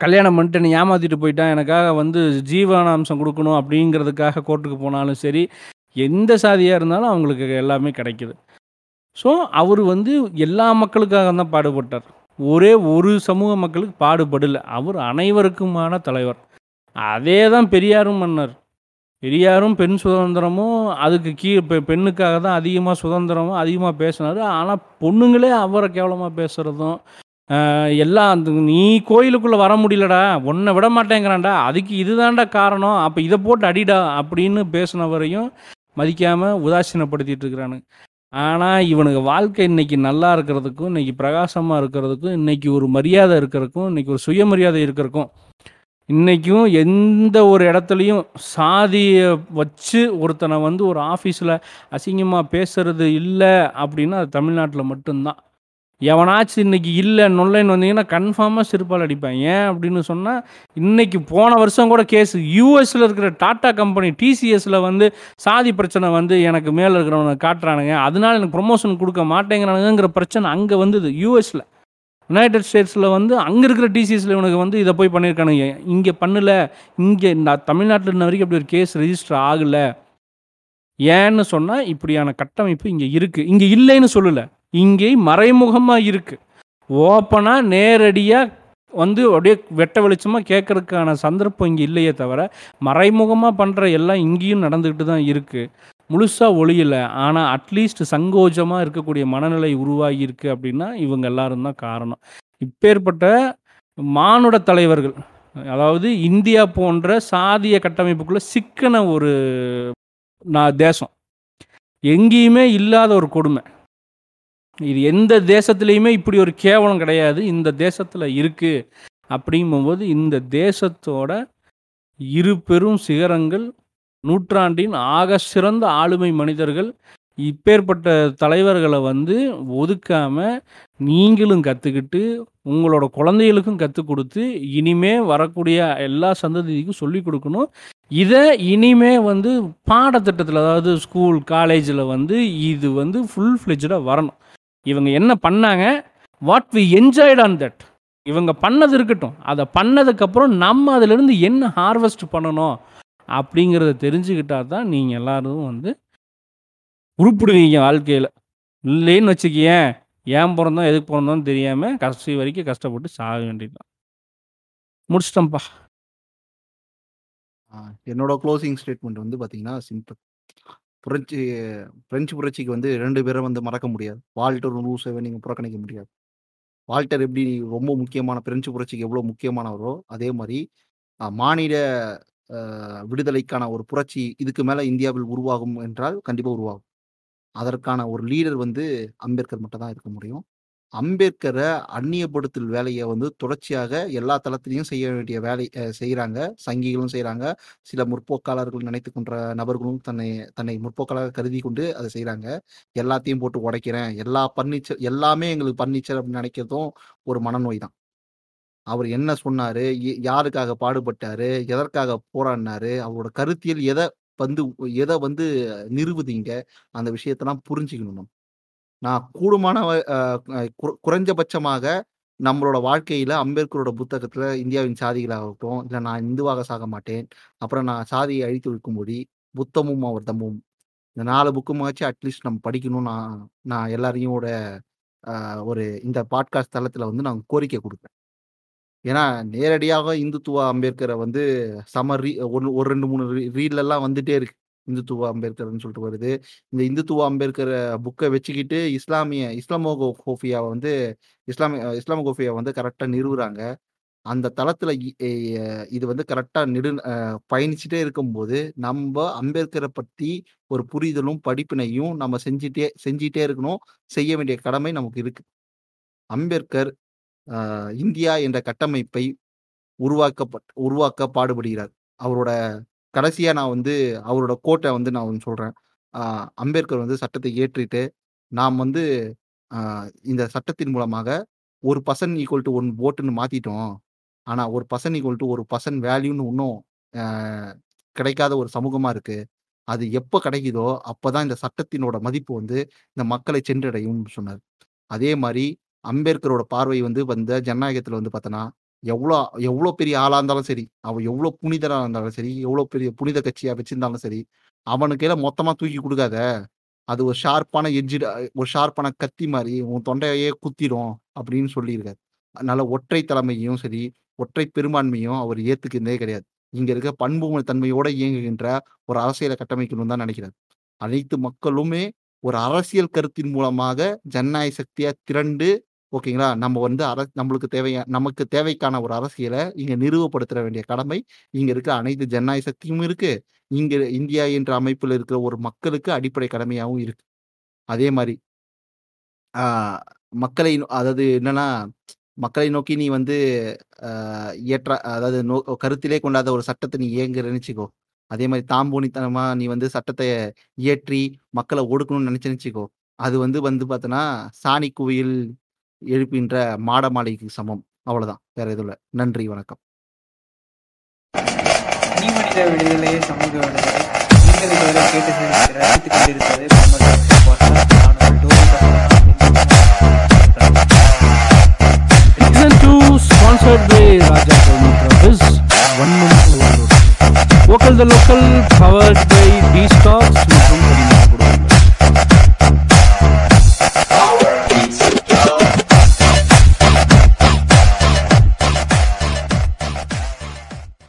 கல்யாணம் பண்ணிட்டு நீ ஏமாற்றிட்டு போயிட்டான் எனக்காக வந்து ஜீவனாம்சம் கொடுக்கணும் அப்படிங்கிறதுக்காக கோர்ட்டுக்கு போனாலும் சரி எந்த சாதியாக இருந்தாலும் அவங்களுக்கு எல்லாமே கிடைக்குது. ஸோ அவர் வந்து எல்லா மக்களுக்காக தான் பாடுபட்டார். ஒரே ஒரு சமூக மக்களுக்கு பாடுபடலை. அவர் அனைவருக்குமான தலைவர். அதே தான் பெரியாரும் பண்ணார். பெரியாரும் பெண் சுதந்திரமும் அதுக்கு கீழே பெ பெண்ணுக்காக தான் அதிகமாக சுதந்திரமும் அதிகமாக பேசினார். ஆனால் பொண்ணுங்களே அவரை கேவலமாக பேசுகிறதும் எல்லாம் அந்த "நீ கோயிலுக்குள்ளே வர முடியலடா, உன்னை விட மாட்டேங்கிறான்டா, அதுக்கு இதுதான்டா காரணம். அப்போ இதை போட்டு அடிடா" அப்படின்னு பேசினவரையும் மதிக்காமல் உதாசீனப்படுத்திட்டு இருக்கிறானுங்க. ஆனா, இவனுங்க வாழ்க்கை இன்னைக்கு நல்லா இருக்கிறதுக்கும், இன்னைக்கு பிரகாசமா இருக்கிறதுக்கும், இன்னைக்கு ஒரு மரியாதை இருக்கிறதுக்கும், இன்னைக்கு ஒரு சுயமரியாதை இருக்கிறதுக்கும், இன்னைக்கும் எந்த ஒரு இடத்துலயும் சாதிய வச்சு ஒருத்தன வந்து ஒரு ஆஃபீஸ்ல அசிங்கமா பேசுறது இல்ல அப்படின்னா, அது தமிழ்நாட்டுல மட்டும் தான். எவனாச்சும் இன்னைக்கு இல்லை நொல்லைன்னு வந்தீங்கன்னா, கன்ஃபார்மாக சிறுபால் அடிப்பேன். ஏன் அப்படின்னு சொன்னால் இன்னைக்கு போன வருஷம் கூட கேஸ் யூஎஸில் இருக்கிற டாட்டா கம்பெனி டிசிஎஸில் வந்து சாதி பிரச்சனை வந்து எனக்கு மேலே இருக்கிறவன காட்டுறானுங்க. அதனால எனக்கு ப்ரொமோஷன் கொடுக்க மாட்டேங்கிறானுங்கங்கிற பிரச்சனை அங்கே வந்தது யூஎஸில் யுனைடெட் ஸ்டேட்ஸில் வந்து அங்கே இருக்கிற டிசிஎஸில் இவனுக்கு வந்து இதை போய் பண்ணியிருக்கானுங்க. இங்கே பண்ணலை இங்கே இந்த தமிழ்நாட்டில் இன்ன வரைக்கும் அப்படி ஒரு கேஸ் ரெஜிஸ்டர் ஆகல. ஏன்னு சொன்னால் இப்படியான கட்டமைப்பு இங்கே இருக்குது இங்கே இல்லைன்னு சொல்லலை இங்கே மறைமுகமாக இருக்குது ஓப்பனாக நேரடியாக வந்து அப்படியே வெட்ட வெளிச்சமாக கேட்கறதுக்கான சந்தர்ப்பம் இங்கே இல்லையே தவிர, மறைமுகமாக பண்ணுற எல்லாம் இங்கேயும் நடந்துக்கிட்டு தான் இருக்குது முழுசாக ஒளியில் ஆனால் அட்லீஸ்ட் சங்கோஜமாக இருக்கக்கூடிய மனநிலை உருவாகியிருக்கு அப்படின்னா, இவங்க எல்லாரும் தான் காரணம். இப்பேற்பட்ட மானுட தலைவர்கள், அதாவது இந்தியா போன்ற சாதிய கட்டமைப்புக்குள்ளே சிக்கின ஒரு நான் தேசம். எங்கேயுமே இல்லாத ஒரு கொடுமை. இது எந்த தேசத்துலேயுமே இப்படி ஒரு கேவலம் கிடையாது. இந்த தேசத்தில் இருக்குது அப்படிங்கும்போது, இந்த தேசத்தோட இரு பெரும் சிகரங்கள், நூற்றாண்டின் ஆக சிறந்த ஆளுமை மனிதர்கள், இப்பேற்பட்ட தலைவர்களை வந்து ஒதுக்காமல் நீங்களும் கற்றுக்கிட்டு உங்களோட குழந்தைகளுக்கும் கற்றுக் கொடுத்து இனிமே வரக்கூடிய எல்லா சந்ததிக்கும் சொல்லிக் கொடுக்கணும் இதை இனிமே வந்து பாடத்திட்டத்தில் அதாவது ஸ்கூல், காலேஜில் வந்து இது வந்து ஃபுல் ஃப்ளெட்ஜ்டா வரணும். இவங்க என்ன பண்ணாங்க? What we enjoyed on that. இவங்க பண்ணது இருக்கட்டும். அதை பண்ணதுக்கப்புறம் நம்ம அதிலிருந்து என்ன ஹார்வெஸ்ட் பண்ணணும்? அப்படிங்கிறத தெரிஞ்சுக்கிட்டா தான் நீங்கள் எல்லோரும் வந்து உருப்பிடுவீங்க வாழ்க்கையில் இல்லைன்னு வச்சுக்கியேன் ஏன் பிறந்தோம் எதுக்கு பிறந்தோம்னு தெரியாமல் கடைசி வரைக்கும் கஷ்டப்பட்டு சாக வேண்டியது தான். என்னோட க்ளோசிங் ஸ்டேட்மெண்ட் வந்து பார்த்தீங்கன்னா, சிம்பிள். புரட்சி பிரெஞ்சு புரட்சிக்கு வந்து ரெண்டு பேரும் வந்து மறக்க முடியாது. வால்டர் ரூசவை நீங்கள் புறக்கணிக்க முடியாது. வால்டர் எப்படி ரொம்ப முக்கியமான பிரெஞ்சு புரட்சிக்கு எவ்வளோ முக்கியமானவரோ, அதே மாதிரி மாநில விடுதலைக்கான ஒரு புரட்சி இதுக்கு மேலே இந்தியாவில் உருவாகும் என்றால், கண்டிப்பாக உருவாகும். அதற்கான ஒரு லீடர் வந்து அம்பேத்கர் மட்டும் தான் இருக்க முடியும். அம்பேத்கர அந்நியப்படுத்தல் வேலைய வந்து தொடர்ச்சியாக எல்லா தளத்திலயும் செய்ய வேண்டிய வேலை அ செய்றாங்க. சங்கிகளும் செய்றாங்க. சில முற்போக்காளர்கள் நினைத்துக் கொண்ட நபர்களும் தன்னை தன்னை முற்போக்காளராக கருதி கொண்டு அத செய்றாங்க. எல்லாத்தையும் போட்டு உடைக்கிறேன். எல்லா பர்னிச்சர் எல்லாமே எங்களுக்கு பர்னிச்சர் அப்படின்னு நினைக்கிறதும் ஒரு மனநோய் தான். அவர் என்ன சொன்னாரு? எ யாருக்காக பாடுபட்டாரு? எதற்காக போராடினாரு? அவரோட கருத்தியல் எத வந்து எத வந்து நிறுவுதீங்க? அந்த விஷயத்தெல்லாம் புரிஞ்சுக்கணும் நம்ம. நான் கூடுமான குறைஞ்சபட்சமாக நம்மளோட வாழ்க்கையில அம்பேத்கரோட புத்தகத்துல இந்தியாவின் சாதிகளாகட்டும், இல்லை நான் இந்துவாக சாக மாட்டேன். அப்புறம் நான் சாதியை அழித்து ஒழிக்கும்படி, புத்தமும் அவர் தம்மும். இந்த நாலு புக்குமாச்சும் அட்லீஸ்ட் நம்ம படிக்கணும்னு நான் நான் எல்லாரையோட ஒரு இந்த பாட்காஸ்ட் தளத்துல வந்து நான் கோரிக்கை கொடுப்பேன் ஏன்னா, நேரடியாக இந்துத்துவ அம்பேத்கரை வந்து செம ரீ ஒரு ஒரு 2, 3 ரீ வந்துட்டே இருக்கு. இந்துத்துவ அம்பேத்கர்னு சொல்லிட்டு வருது. இந்த இந்துத்துவ அம்பேத்கர் புக்கை வச்சுக்கிட்டு இஸ்லாமிய இஸ்லாமோகோஃபியா வந்து இஸ்லாமிய கோஃபியா வந்து கரெக்டாக நிறுவுறாங்க. அந்த தளத்தில் இது வந்து கரெக்டாக நெடு பயணிச்சுட்டே இருக்கும்போது, நம்ம அம்பேத்கரை பற்றி ஒரு புரிதலும், படிப்பினையும் நம்ம செஞ்சுட்டே செஞ்சிட்டே இருக்கணும். செய்ய வேண்டிய கடமை நமக்கு இருக்கு. அம்பேத்கர் இந்தியா என்ற கட்டமைப்பை உருவாக்கப்பட் உருவாக்க பாடுபடுகிறார். அவரோட கடைசியா நான் வந்து அவரோட கோட்டை வந்து நான் ஒன்று சொல்றேன். அம்பேத்கர் வந்து சட்டத்தை ஏற்றிட்டு நாம் வந்து இந்த சட்டத்தின் மூலமாக ஒரு பர்சன் ஈக்குவல் டு ஒன் ஓட்டுன்னு மாத்திட்டோம். ஆனா, ஒரு பர்சன் ஈக்குவல் டு ஒரு பர்சன் வேல்யூன்னு இன்னும் கிடைக்காத ஒரு சமூகமா இருக்கு. அது எப்போ கிடைக்குதோ, அப்போதான் இந்த சட்டத்தினோட மதிப்பு வந்து இந்த மக்களை சென்றடையும் சொன்னார் அதே மாதிரி அம்பேத்கரோட பார்வை வந்து வந்த ஜனநாயகத்தில் வந்து பார்த்தோன்னா, எவ்வளோ எவ்வளோ பெரிய ஆளாக இருந்தாலும் சரி, அவன் எவ்வளோ புனிதராக இருந்தாலும் சரி, எவ்வளோ பெரிய புனித கட்சியாக வச்சிருந்தாலும் சரி, அவனுக்கு எல்லாம் மொத்தமாக தூக்கி கொடுக்காத அது ஒரு ஷார்ப்பான எட்ஜ்டு ஒரு ஷார்ப்பான கத்தி மாதிரி உன் தொண்டையே குத்திரும் அப்படின்னு சொல்லியிருக்காரு. அதனால ஒற்றை தலைமையும் சரி, ஒற்றை பெரும்பான்மையும் அவர் ஏத்துக்கிறதே கிடையாது. இங்க இருக்க பண்பு தன்மையோட இயங்குகின்ற ஒரு அரசியலை கட்டமைக்கணும்னு தான் நினைக்கிறார். அனைத்து மக்களுமே ஒரு அரசியல் கருத்தின் மூலமாக ஜனநாயக சக்தியா திரண்டு ஓகேங்களா? நம்ம வந்து அர நம்மளுக்கு தேவையா நமக்கு தேவைக்கான ஒரு அரசியலை இங்க நிறுவப்படுத்த வேண்டிய கடமை, இங்க இருக்கிற அனைத்து ஜனநாயக சக்தியும் இருக்கு. இங்க இந்தியா என்ற அமைப்பில் இருக்கிற ஒரு மக்களுக்கு அடிப்படை கடமையாகவும் இருக்கு. அதே மாதிரி மக்களை நோ அதாவது என்னன்னா, மக்களை நோக்கி நீ வந்து ஏற்ற இயற்ற அதாவது நோ கருத்திலே கொண்டாத ஒரு சட்டத்தை நீ இயங்குறன்னு நினச்சிக்கோ அதே மாதிரி தாம்போனித்தனமா நீ வந்து சட்டத்தை இயற்றி மக்களை ஒடுக்கணும்னு நெனச்சேன்னு நினச்சிக்கோ அது வந்து வந்து பார்த்தோன்னா சாணி குவியல் எழுப்புகின்ற மாட மாளிகைக்கு சமம். அவ்வளதான். வேற எதுவும் இல்ல. நன்றி, வணக்கம். மனித விடுதலை, சமூக விடுதலை. நீங்கள் இதுவரை கேட்டு ரசி ரசித்துக் கொண்டிருப்பது. Season 2 sponsored by Raja Pramitra Biz, One Minute Overload. Vocal the Local powered by D-Stocks மற்றும்